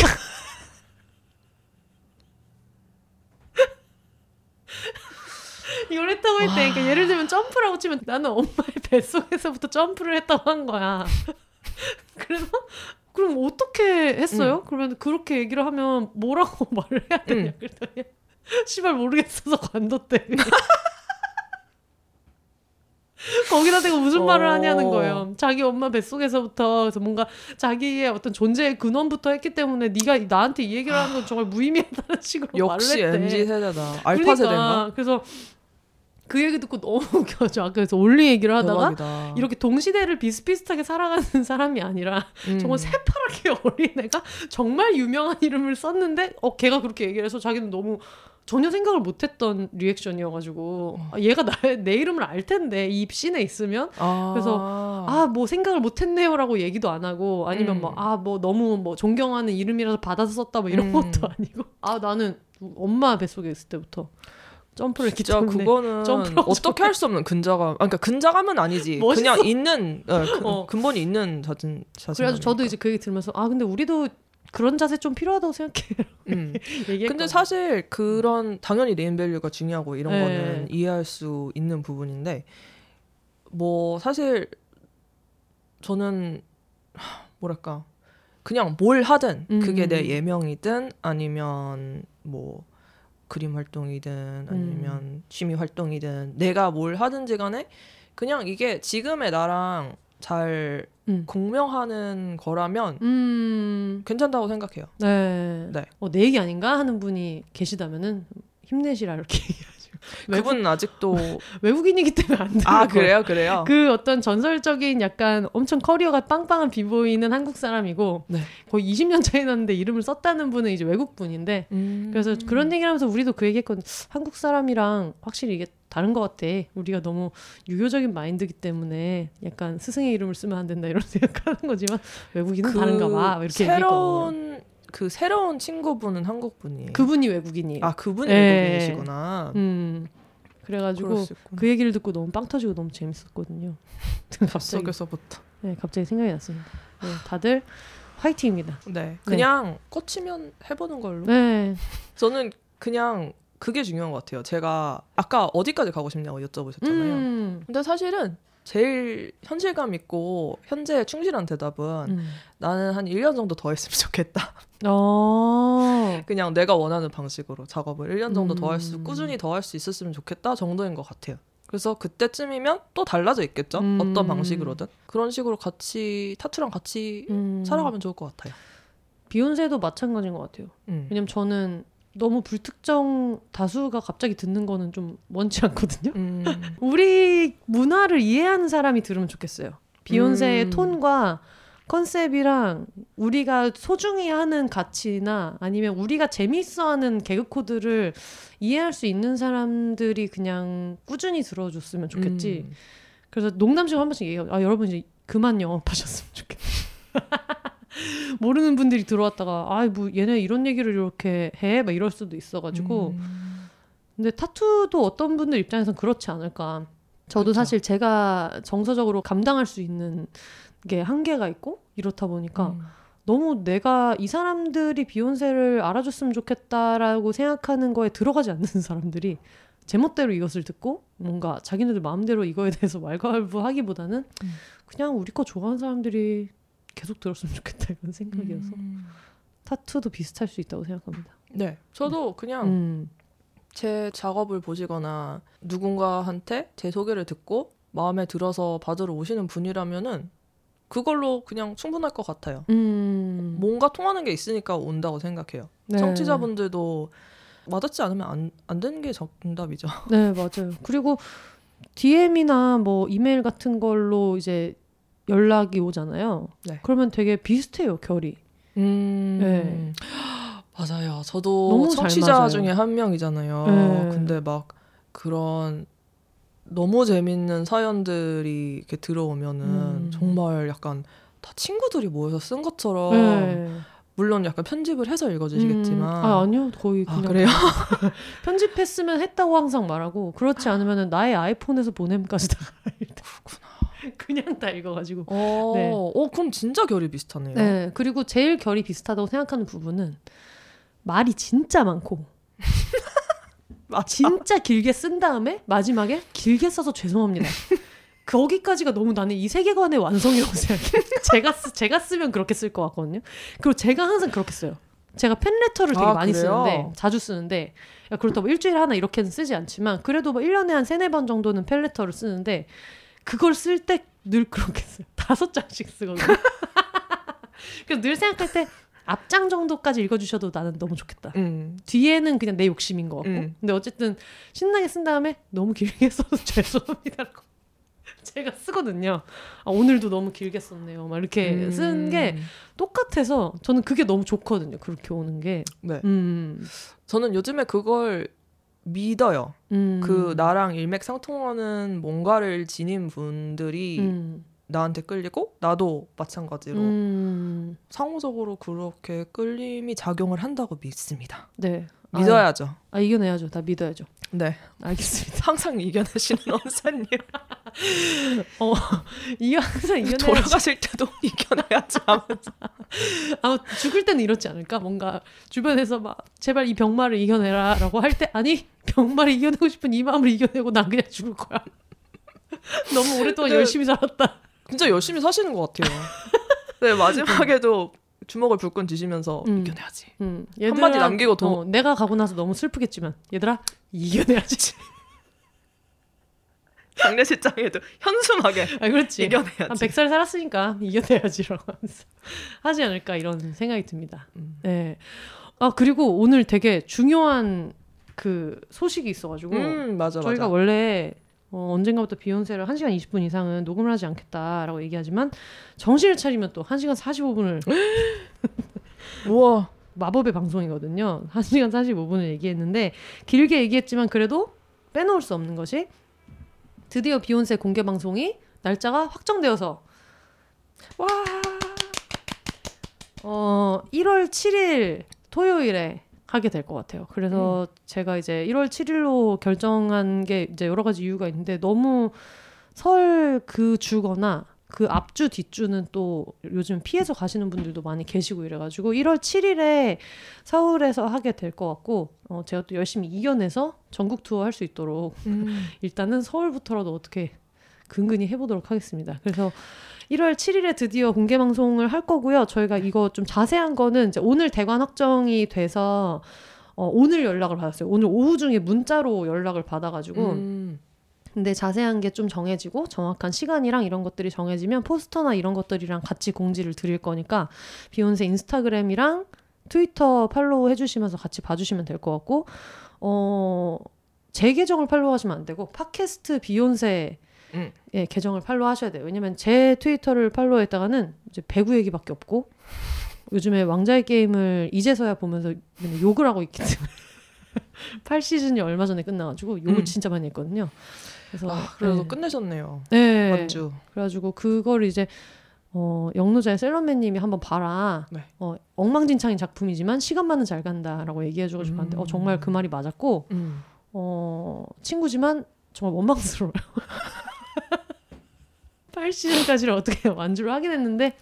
이걸 했다고 했대. 그러니까 예를 들면 점프라고 치면 나는 엄마의 뱃속에서부터 점프를 했다고 한 거야. 그래서 그럼 어떻게 했어요? 그러면 그렇게 얘기를 하면 뭐라고 말을 해야 되냐 음. 그랬더니 시발 모르겠어서 관뒀대. 거기다 대고 무슨 말을 어. 하냐는 거예요. 자기 엄마 뱃속에서부터 그래서 뭔가 자기의 어떤 존재의 근원부터 했기 때문에 네가 나한테 이 얘기를 하는 건 정말 무의미하다는 식으로 역시 말을 했대. MZ 세대다. 알파 그러니까, 세대인가? 그래서 그 얘기 듣고 너무 웃겨져. 아까 그래서 올리 얘기를 하다가 대박이다. 이렇게 동시대를 비슷비슷하게 살아가는 사람이 아니라 음. 정말 새파랗게 어린 애가 정말 유명한 이름을 썼는데 어 걔가 그렇게 얘기를 해서 자기는 너무 전혀 생각을 못했던 리액션이어가지고 아, 얘가 나, 내 이름을 알 텐데 이 씬에 있으면 아. 그래서 아 뭐 생각을 못했네요라고 얘기도 안 하고 아니면 음. 뭐아뭐 너무 뭐 존경하는 이름이라서 받아서 썼다 뭐 이런 음. 것도 아니고 아 나는 엄마 뱃속에 있을 때부터 점프를 했기 진짜 때문에 그거는 어떻게 할 수 없는 근자감. 아, 그러니까 근자감은 아니지. 멋있어. 그냥 있는 어, 그, 어. 근본이 있는 자진 자신. 그래서 저도 이제 그 얘기 들으면서 아 근데 우리도 그런 자세 좀 필요하다고 생각해 음. 근데 사실 그런 당연히 네임밸류가 중요하고 이런 네. 거는 이해할 수 있는 부분인데 뭐 사실 저는 하, 뭐랄까 그냥 뭘 하든 그게 음. 내 예명이든 아니면 뭐 그림 활동이든 아니면 음. 취미 활동이든 내가 뭘 하든지 간에 그냥 이게 지금의 나랑 잘 음. 공명하는 거라면 음, 괜찮다고 생각해요. 네. 네. 어, 내 얘기 아닌가 하는 분이 계시다면은 힘내시라 이렇게. 외국, 그분은 아직도 외국인이기 때문에 안 돼요. 아 그래요 그래요. 그 어떤 전설적인 약간 엄청 커리어가 빵빵한 비보이는 한국 사람이고 네. 거의 20년 차이 났는데 이름을 썼다는 분은 이제 외국 분인데 음. 그래서 그런 얘기를 하면서 우리도 그 얘기했거든. 한국 사람이랑 확실히 이게 다른 것 같아. 우리가 너무 유교적인 마인드기 때문에 약간 스승의 이름을 쓰면 안 된다 이런 생각하는 거지만 외국인은 다른가 봐. 이렇게 얘기했거든요. 그 새로운 친구분은 한국 분이에요. 그분이 외국인이에요. 아 그분이 네. 외국인이시구나. 음. 그래가지고. 그 얘기를 듣고 너무 빵 터지고 너무 재밌었거든요. 갑자기, 뱃속에서부터. 네, 갑자기 생각이 났습니다. 네, 다들 화이팅입니다. 네. 그냥 꽂히면 해보는 걸로. 네. 저는 그냥 그게 중요한 것 같아요. 제가 아까 어디까지 가고 싶냐고 여쭤보셨잖아요. 음. 근데 사실은 제일 현실감 있고 현재에 충실한 대답은 음. 나는 한 1년 정도 더 했으면 좋겠다. 어. 그냥 내가 원하는 방식으로 작업을 1년 정도 더할 수, 음. 꾸준히 더 할 수 있었으면 좋겠다 정도인 것 같아요. 그래서 그때쯤이면 또 달라져 있겠죠. 음. 어떤 방식으로든. 그런 식으로 같이, 타투랑 같이 음. 살아가면 좋을 것 같아요. 비욘세도 마찬가지인 것 같아요. 음. 왜냐면 저는 너무 불특정 다수가 갑자기 듣는 거는 좀 원치 않거든요. 음. 우리 문화를 이해하는 사람이 들으면 좋겠어요. 비욘세의 음. 톤과 컨셉이랑 우리가 소중히 하는 가치나 아니면 우리가 재밌어하는 개그 코드를 이해할 수 있는 사람들이 그냥 꾸준히 들어줬으면 좋겠지. 음. 그래서 농담식 한 번씩 얘기해요. 아 여러분 이제 그만 영업하셨으면 좋겠다. 모르는 분들이 들어왔다가 아 뭐 얘네 이런 얘기를 이렇게 해? 막 이럴 수도 있어가지고 음. 근데 타투도 어떤 분들 입장에선 그렇지 않을까. 저도 그쵸. 사실 제가 정서적으로 감당할 수 있는 게 한계가 있고 이렇다 보니까 음. 너무 내가 이 사람들이 비욘세를 알아줬으면 좋겠다라고 생각하는 거에 들어가지 않는 사람들이 제멋대로 이것을 듣고 뭔가 자기네들 마음대로 이거에 대해서 왈가왈부하기보다는 음. 그냥 우리 거 좋아하는 사람들이 계속 들었으면 좋겠다 이런 생각이어서 음. 타투도 비슷할 수 있다고 생각합니다. 네, 저도 그냥 음. 제 작업을 보시거나 누군가한테 제 소개를 듣고 마음에 들어서 받으러 오시는 분이라면은 그걸로 그냥 충분할 것 같아요. 음. 뭔가 통하는 게 있으니까 온다고 생각해요. 네. 청취자분들도 와닿지 않으면 안, 안 되는 게 정답이죠. 네, 맞아요. 그리고 DM이나 뭐 이메일 같은 걸로 이제 연락이 오잖아요. 네. 그러면 되게 비슷해요, 결이. 음. 네. 맞아요. 저도 청취자. 중에 한 명이잖아요. 네. 근데 막 그런 너무 재밌는 사연들이 이렇게 들어오면은 음. 정말 약간 다 친구들이 모여서 쓴 것처럼 네. 물론 약간 편집을 해서 읽어주시겠지만 음, 아, 아니요. 거의 아, 그냥 그래요? 편집했으면 했다고 항상 말하고 그렇지 않으면은 나의 아이폰에서 보냄까지 다 그 냥 다 읽어가지고 어, 네. 어, 그럼 진짜 결이 비슷하네요. 네 그리고 제일 결이 비슷하다고 생각하는 부분은 말이 진짜 많고. 진짜 길게 쓴 다음에 마지막에 길게 써서 죄송합니다. 거기까지가 너무 나는 이 세계관의 완성이라고 생각해. 제가 쓰, 제가 쓰면 그렇게 쓸 것 같거든요. 그리고 제가 항상 그렇게 써요. 제가 팬레터를 되게 아, 많이 그래요? 쓰는데 자주 쓰는데 야, 그렇다고 일주일에 하나 이렇게는 쓰지 않지만 그래도 뭐 1년에 한 세네 번 정도는 팬레터를 쓰는데 그걸 쓸 때 늘 그렇게 써요. 다섯 장씩 쓰거든요. 그래서 늘 생각할 때 앞장 정도까지 읽어주셔도 나는 너무 좋겠다. 음. 뒤에는 그냥 내 욕심인 것 같고. 음. 근데 어쨌든 신나게 쓴 다음에 너무 길게 써서 죄송합니다라고 제가 쓰거든요. 아, 오늘도 너무 길게 썼네요. 막 이렇게 음. 쓰는 게 똑같아서 저는 그게 너무 좋거든요. 그렇게 오는 게. 네. 음. 저는 요즘에 그걸 믿어요. 음. 그 나랑 일맥상통하는 뭔가를 지닌 분들이 음. 나한테 끌리고 나도 마찬가지로 음. 상호적으로 그렇게 끌림이 작용을 한다고 믿습니다. 네. 믿어야죠. 아, 이겨내야죠. 다 믿어야죠. 네. 알겠습니다. 항상 이겨내시는 원사님. 이거 항상 이겨내야지. 돌아가실 때도 이겨내야지 하면서. 아마 죽을 때는 이렇지 않을까? 뭔가 주변에서 막 제발 이 병마를 이겨내라라고 할 때 아니 병마를 이겨내고 싶은 이 마음을 이겨내고 난 그냥 죽을 거야. 너무 오랫동안 근데- 열심히 살았다. 진짜 열심히 사시는 것 같아요. 네, 마지막에도 주먹을 불끈 쥐시면서 음. 이겨내야지. 음, 한마디 남기고 도- 어, 내가 가고 나서 너무 슬프겠지만 얘들아 이겨내야지. 장례식장에도 현수막에 아 그렇지. 이겨내야지. 한 100살 살았으니까 이겨내야지라고 하면서 하지 않을까 이런 생각이 듭니다. 음. 네. 아 그리고 오늘 되게 중요한 그 소식이 있어가지고 음, 맞아, 저희가 맞아. 원래 어, 언젠가부터 비욘세를 1시간 20분 이상은 녹음을 하지 않겠다라고 얘기하지만 정신을 차리면 또 1시간 45분을 우와. 마법의 방송이거든요. 1시간 45분을 얘기했는데 길게 얘기했지만 그래도 빼놓을 수 없는 것이 드디어 비욘세 공개 방송이 날짜가 확정되어서 와. 어 1월 7일 토요일에 하게 될 것 같아요. 그래서 제가 이제 1월 7일로 결정한 게 이제 여러 가지 이유가 있는데 너무 설 그 주거나 그 앞주 뒷주는 또 요즘 피해서 가시는 분들도 많이 계시고 이래가지고 1월 7일에 서울에서 하게 될 것 같고 어, 제가 또 열심히 이겨내서 전국 투어 할 수 있도록 음. 일단은 서울부터라도 어떻게 근근히 해보도록 하겠습니다. 그래서 1월 7일에 드디어 공개 방송을 할 거고요. 저희가 이거 좀 자세한 거는 이제 오늘 대관 확정이 돼서 어, 오늘 연락을 받았어요. 오늘 오후 중에 문자로 연락을 받아가지고 음. 근데 자세한 게 좀 정해지고 정확한 시간이랑 이런 것들이 정해지면 포스터나 이런 것들이랑 같이 공지를 드릴 거니까 비욘세 인스타그램이랑 트위터 팔로우 해주시면서 같이 봐주시면 될 것 같고 어. 제 계정을 팔로우하시면 안 되고 팟캐스트 비욘세 음. 예, 계정을 팔로우 하셔야 돼요. 왜냐면 제 트위터를 팔로우 했다가는 이제 배구 얘기밖에 없고 요즘에 왕자의 게임을 이제서야 보면서 욕을 하고 있기 때문에 8시즌이 얼마 전에 끝나가지고 욕을 음. 진짜 많이 했거든요. 그래서 아, 그래도 네. 끝내셨네요. 네. 완주. 그래가지고 그걸 이제 어, 영노자의 셀럽맨님이 한번 봐라. 네. 어, 엉망진창인 작품이지만 시간만은 잘 간다라고 얘기해줘가지고 음. 봤는데 어, 정말 그 말이 맞았고 음. 어, 친구지만 정말 원망스러워요. 8시즌까지를 어떻게 완주를 하긴 했는데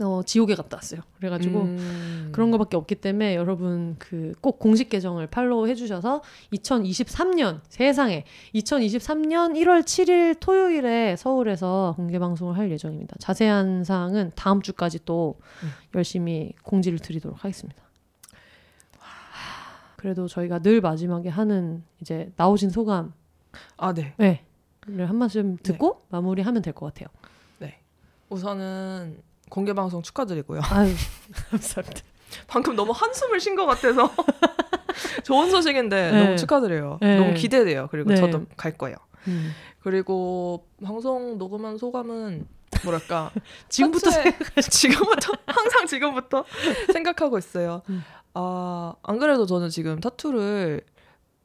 어, 지옥에 갔다 왔어요. 그래가지고 음. 그런 거밖에 없기 때문에 여러분 그 꼭 공식 계정을 팔로우 해주셔서 2023년 세상에 2023년 1월 7일 토요일에 서울에서 공개 방송을 할 예정입니다. 자세한 사항은 다음 주까지 또 음. 열심히 공지를 드리도록 하겠습니다. 그래도 저희가 늘 마지막에 하는 이제 나오신 소감 아, 네. 네. 를 한 말씀 듣고 마무리하면 될 것 같아요. 우선은 공개 방송 축하드리고요. 아유 감사합니다. 방금 너무 한숨을 쉰 것 같아서 좋은 소식인데 네. 너무 축하드려요. 네. 너무 기대돼요. 그리고 네. 저도 갈 거예요. 음. 그리고 방송 녹음한 소감은 뭐랄까 지금부터 지금부터 항상 지금부터 생각하고 있어요. 음. 아안 그래도 저는 지금 타투를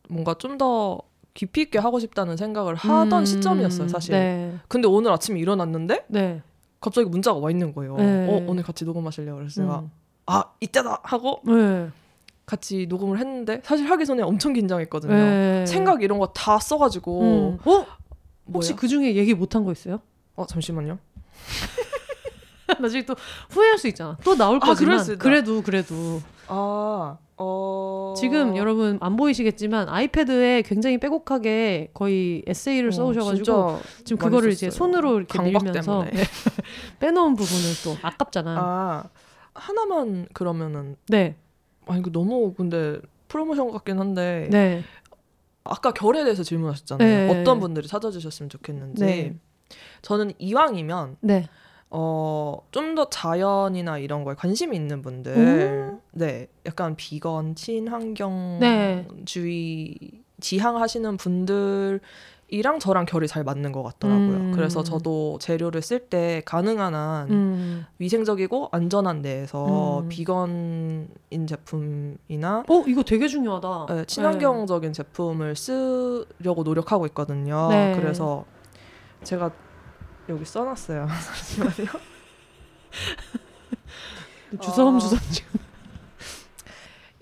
뭔가 좀더 깊이 있게 하고 싶다는 생각을 하던 음, 시점이었어요, 사실. 네. 근데 오늘 아침에 일어났는데 네. 갑자기 문자가 와 있는 거예요. 네. 어 오늘 같이 녹음하실래요? 그래서 제가 음. 아 이때다 하고 네. 같이 녹음을 했는데 사실 하기 전에 엄청 긴장했거든요. 네. 생각 이런 거 다 써가지고 음. 어? 혹시? 그 중에 얘기 못한 거 있어요? 어 잠시만요. 나중에 또 후회할 수 있잖아. 또 나올 아, 거지만. 그래도 그래도 아 어... 지금 여러분 안 보이시겠지만 아이패드에 굉장히 빼곡하게 거의 에세이를 어, 써오셔가지고 지금 그거를 이제 썼어요. 손으로 이렇게 강박 밀면서 때문에. 빼놓은 부분을 또 아깝잖아. 아 하나만 그러면은 네, 아 이거 너무 근데 프로모션 같긴 한데 네, 아까 결에 대해서 질문하셨잖아요. 네. 어떤 분들이 찾아주셨으면 좋겠는지. 네. 저는 이왕이면 네. 어, 좀 더 자연이나 이런 거에 관심이 있는 분들, 음. 네, 약간 비건, 친환경주의 네. 지향하시는 분들 이랑 저랑 결이 잘 맞는 것 같더라고요. 음. 그래서 저도 재료를 쓸 때 가능한 한 음. 위생적이고 안전한 데에서 음. 비건인 제품이나 어, 이거 되게 중요하다. 네, 친환경적인 제품을 쓰려고 노력하고 있거든요. 네. 그래서 제가 여기 써놨어요. 잠시만요. 네. 주섬 어. 주섬 지금.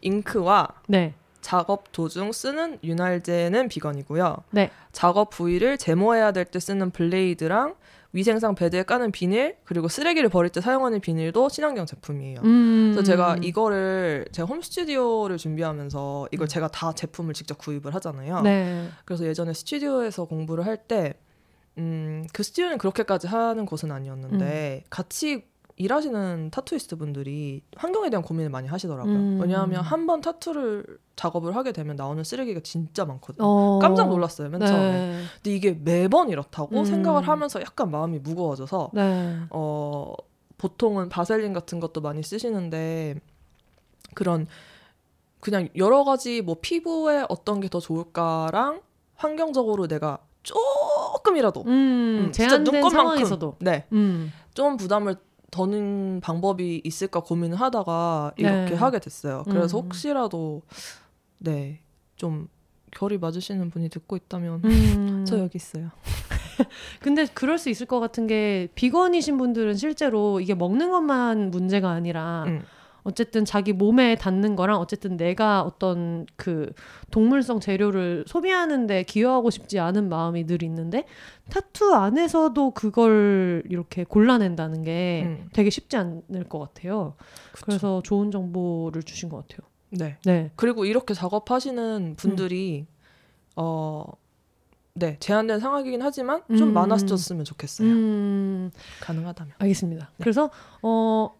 잉크와 네, 작업 도중 쓰는 윤활제는 비건이고요. 네. 작업 부위를 제모해야 될 때 쓰는 블레이드랑 위생상 베드에 까는 비닐 그리고 쓰레기를 버릴 때 사용하는 비닐도 친환경 제품이에요. 음. 그래서 제가 이거를 제가 홈 스튜디오를 준비하면서 이걸 음. 제가 다 제품을 직접 구입을 하잖아요. 네, 그래서 예전에 스튜디오에서 공부를 할 때, 음, 그 스튜디오는 그렇게까지 하는 곳은 아니었는데, 음. 같이 일하시는 타투이스트 분들이 환경에 대한 고민을 많이 하시더라고요. 음. 왜냐하면 한 번 타투를 작업을 하게 되면 나오는 쓰레기가 진짜 많거든요. 어. 깜짝 놀랐어요, 맨 처음에. 네, 근데 이게 매번 이렇다고 음. 생각을 하면서 약간 마음이 무거워져서, 네, 어, 보통은 바셀린 같은 것도 많이 쓰시는데, 그런, 그냥 여러 가지 뭐 피부에 어떤 게 더 좋을까랑 환경적으로 내가 조금이라도 음, 음, 제한된. 상황에서도, 네, 음, 좀 부담을 더는 방법이 있을까 고민을 하다가 이렇게 네. 하게 됐어요. 그래서 음. 혹시라도 네, 좀 결이 맞으시는 분이 듣고 있다면 음. 저 여기 있어요. 근데 그럴 수 있을 것 같은 게 비건이신 분들은 실제로 이게 먹는 것만 문제가 아니라 음. 어쨌든 자기 몸에 닿는 거랑 어쨌든 내가 어떤 그 동물성 재료를 소비하는데 기여하고 싶지 않은 마음이 늘 있는데 타투 안에서도 그걸 이렇게 골라낸다는 게 음. 되게 쉽지 않을 것 같아요. 그쵸. 그래서 좋은 정보를 주신 것 같아요. 네. 네. 그리고 이렇게 작업하시는 분들이 어, 네 제한된 상황이긴 하지만 좀 음. 많아졌으면 좋겠어요. 음, 가능하다면. 알겠습니다. 네. 그래서 어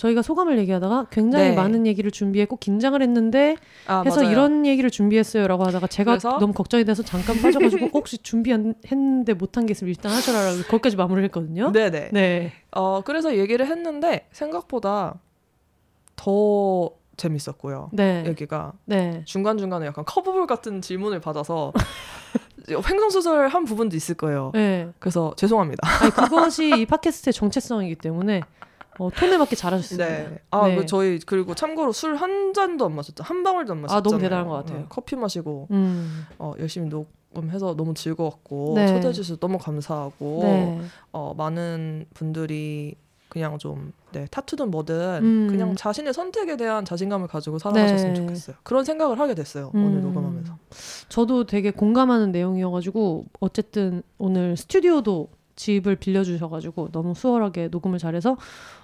저희가 소감을 얘기하다가 굉장히 네. 많은 얘기를 준비했고 긴장을 했는데 아, 해서 맞아요. 이런 얘기를 준비했어요라고 하다가 제가 그래서? 너무 걱정이 돼서 잠깐 빠져가지고 혹시 준비했는데 못한 게 있으면 일단 하셔라라고 거기까지 마무리를 했거든요. 네네. 네. 어 그래서 얘기를 했는데 생각보다 더 재밌었고요. 네. 얘기가 네. 중간 중간에 약간 커브볼 같은 질문을 받아서 횡성수설 한 부분도 있을 거예요. 네. 그래서 죄송합니다. 아니, 그것이 이 팟캐스트의 정체성이기 때문에 어, 톤에 맞게 잘하셨습니다. 네. 아, 네. 그 저희 그리고 참고로 술 한 잔도 안 마셨죠. 한 방울도 안 마셨잖아요. 너무 대단한 것 같아요. 네, 커피 마시고 음. 어, 열심히 녹음해서 너무 즐거웠고 네. 초대해 주셔서 너무 감사하고 네. 어, 많은 분들이 그냥 좀 네, 타투든 뭐든 음. 그냥 자신의 선택에 대한 자신감을 가지고 살아가셨으면 네. 좋겠어요. 그런 생각을 하게 됐어요. 오늘 음. 녹음하면서. 저도 되게 공감하는 내용이어가지고 어쨌든 오늘 스튜디오도 집을 빌려주셔가지고 너무 수월하게 녹음을 잘해서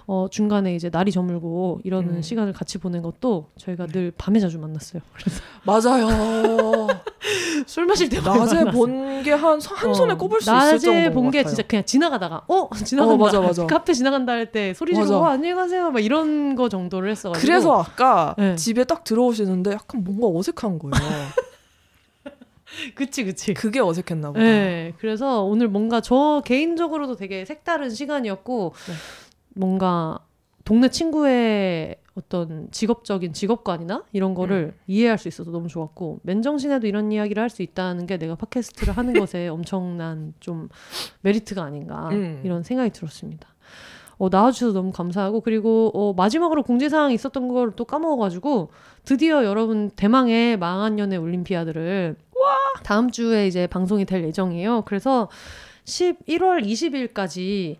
어, 중간에 이제 날이 저물고 이러는 음. 시간을 같이 보낸 것도 저희가 늘 밤에 자주 만났어요. 그래서 맞아요. 술 마실 때 낮에. 본 게 한 한 손에 어, 꼽을 수 있을 정도인 낮에 것본 게. 진짜 그냥 지나가다가 어 지나간다 어, 맞아, 맞아. 카페 지나간다 할 때 소리 지르고. 어, 안녕히 가세요 막 이런 거 정도를 했어가지고 그래서 아까 네. 집에 딱 들어오시는데 약간 뭔가 어색한 거예요. 그치 그치 그게 어색했나 보다. 네, 그래서 오늘 뭔가 저 개인적으로도 되게 색다른 시간이었고 네. 뭔가 동네 친구의 어떤 직업적인 직업관이나 이런 거를 음. 이해할 수 있어서 너무 좋았고 맨정신에도 이런 이야기를 할 수 있다는 게 내가 팟캐스트를 하는 것에 엄청난 좀 메리트가 아닌가 음. 이런 생각이 들었습니다. 어, 나와주셔서 너무 감사하고 그리고 어, 마지막으로 공지사항 있었던 걸 또 까먹어가지고 드디어 여러분 대망의 망한 연애 올림피아드를 다음 주에 이제 방송이 될 예정이에요. 그래서 11월 20일까지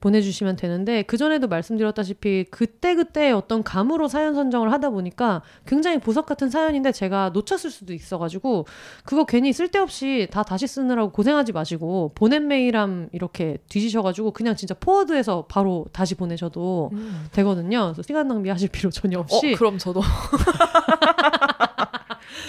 보내주시면 되는데 그 전에도 말씀드렸다시피 그때 그때 어떤 감으로 사연 선정을 하다 보니까 굉장히 보석 같은 사연인데 제가 놓쳤을 수도 있어가지고 그거 괜히 쓸데없이 다 다시 쓰느라고 고생하지 마시고 보낸 메일함 이렇게 뒤지셔가지고 그냥 진짜 포워드해서 바로 다시 보내셔도 음. 되거든요. 시간 낭비하실 필요 전혀 없이 어, 그럼 저도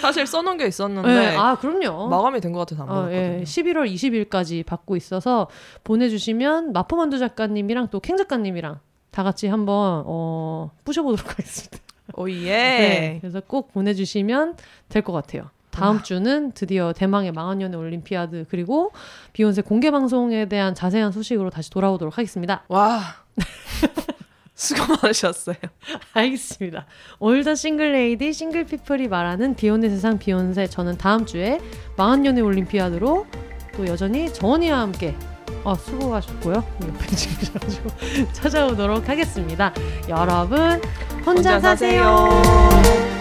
사실 써놓은 게 있었는데 네, 아 그럼요. 마감이 된 것 같아서 안 어, 받았거든요. 예, 11월 20일까지 받고 있어서 보내주시면 마포만두 작가님이랑 또 캥 작가님이랑 다 같이 한번 어, 부셔보도록 하겠습니다. 오예. 네, 그래서 꼭 보내주시면 될 것 같아요. 다음 아. 주는 드디어 대망의 망한연애 올림피아드 그리고 비욘세 공개 방송에 대한 자세한 소식으로 다시 돌아오도록 하겠습니다. 와. 수고 많으셨어요. 알겠습니다. 올더 싱글 레이디 싱글 피플이 말하는 비욘세 세상 비욘세 저는 다음 주에 망한연애 올림피아드로 또 여전히 정원이와 함께 어, 수고하셨고요. 옆에 지으셔가지고 찾아오도록 하겠습니다. 여러분 혼자, 혼자 사세요. 사세요.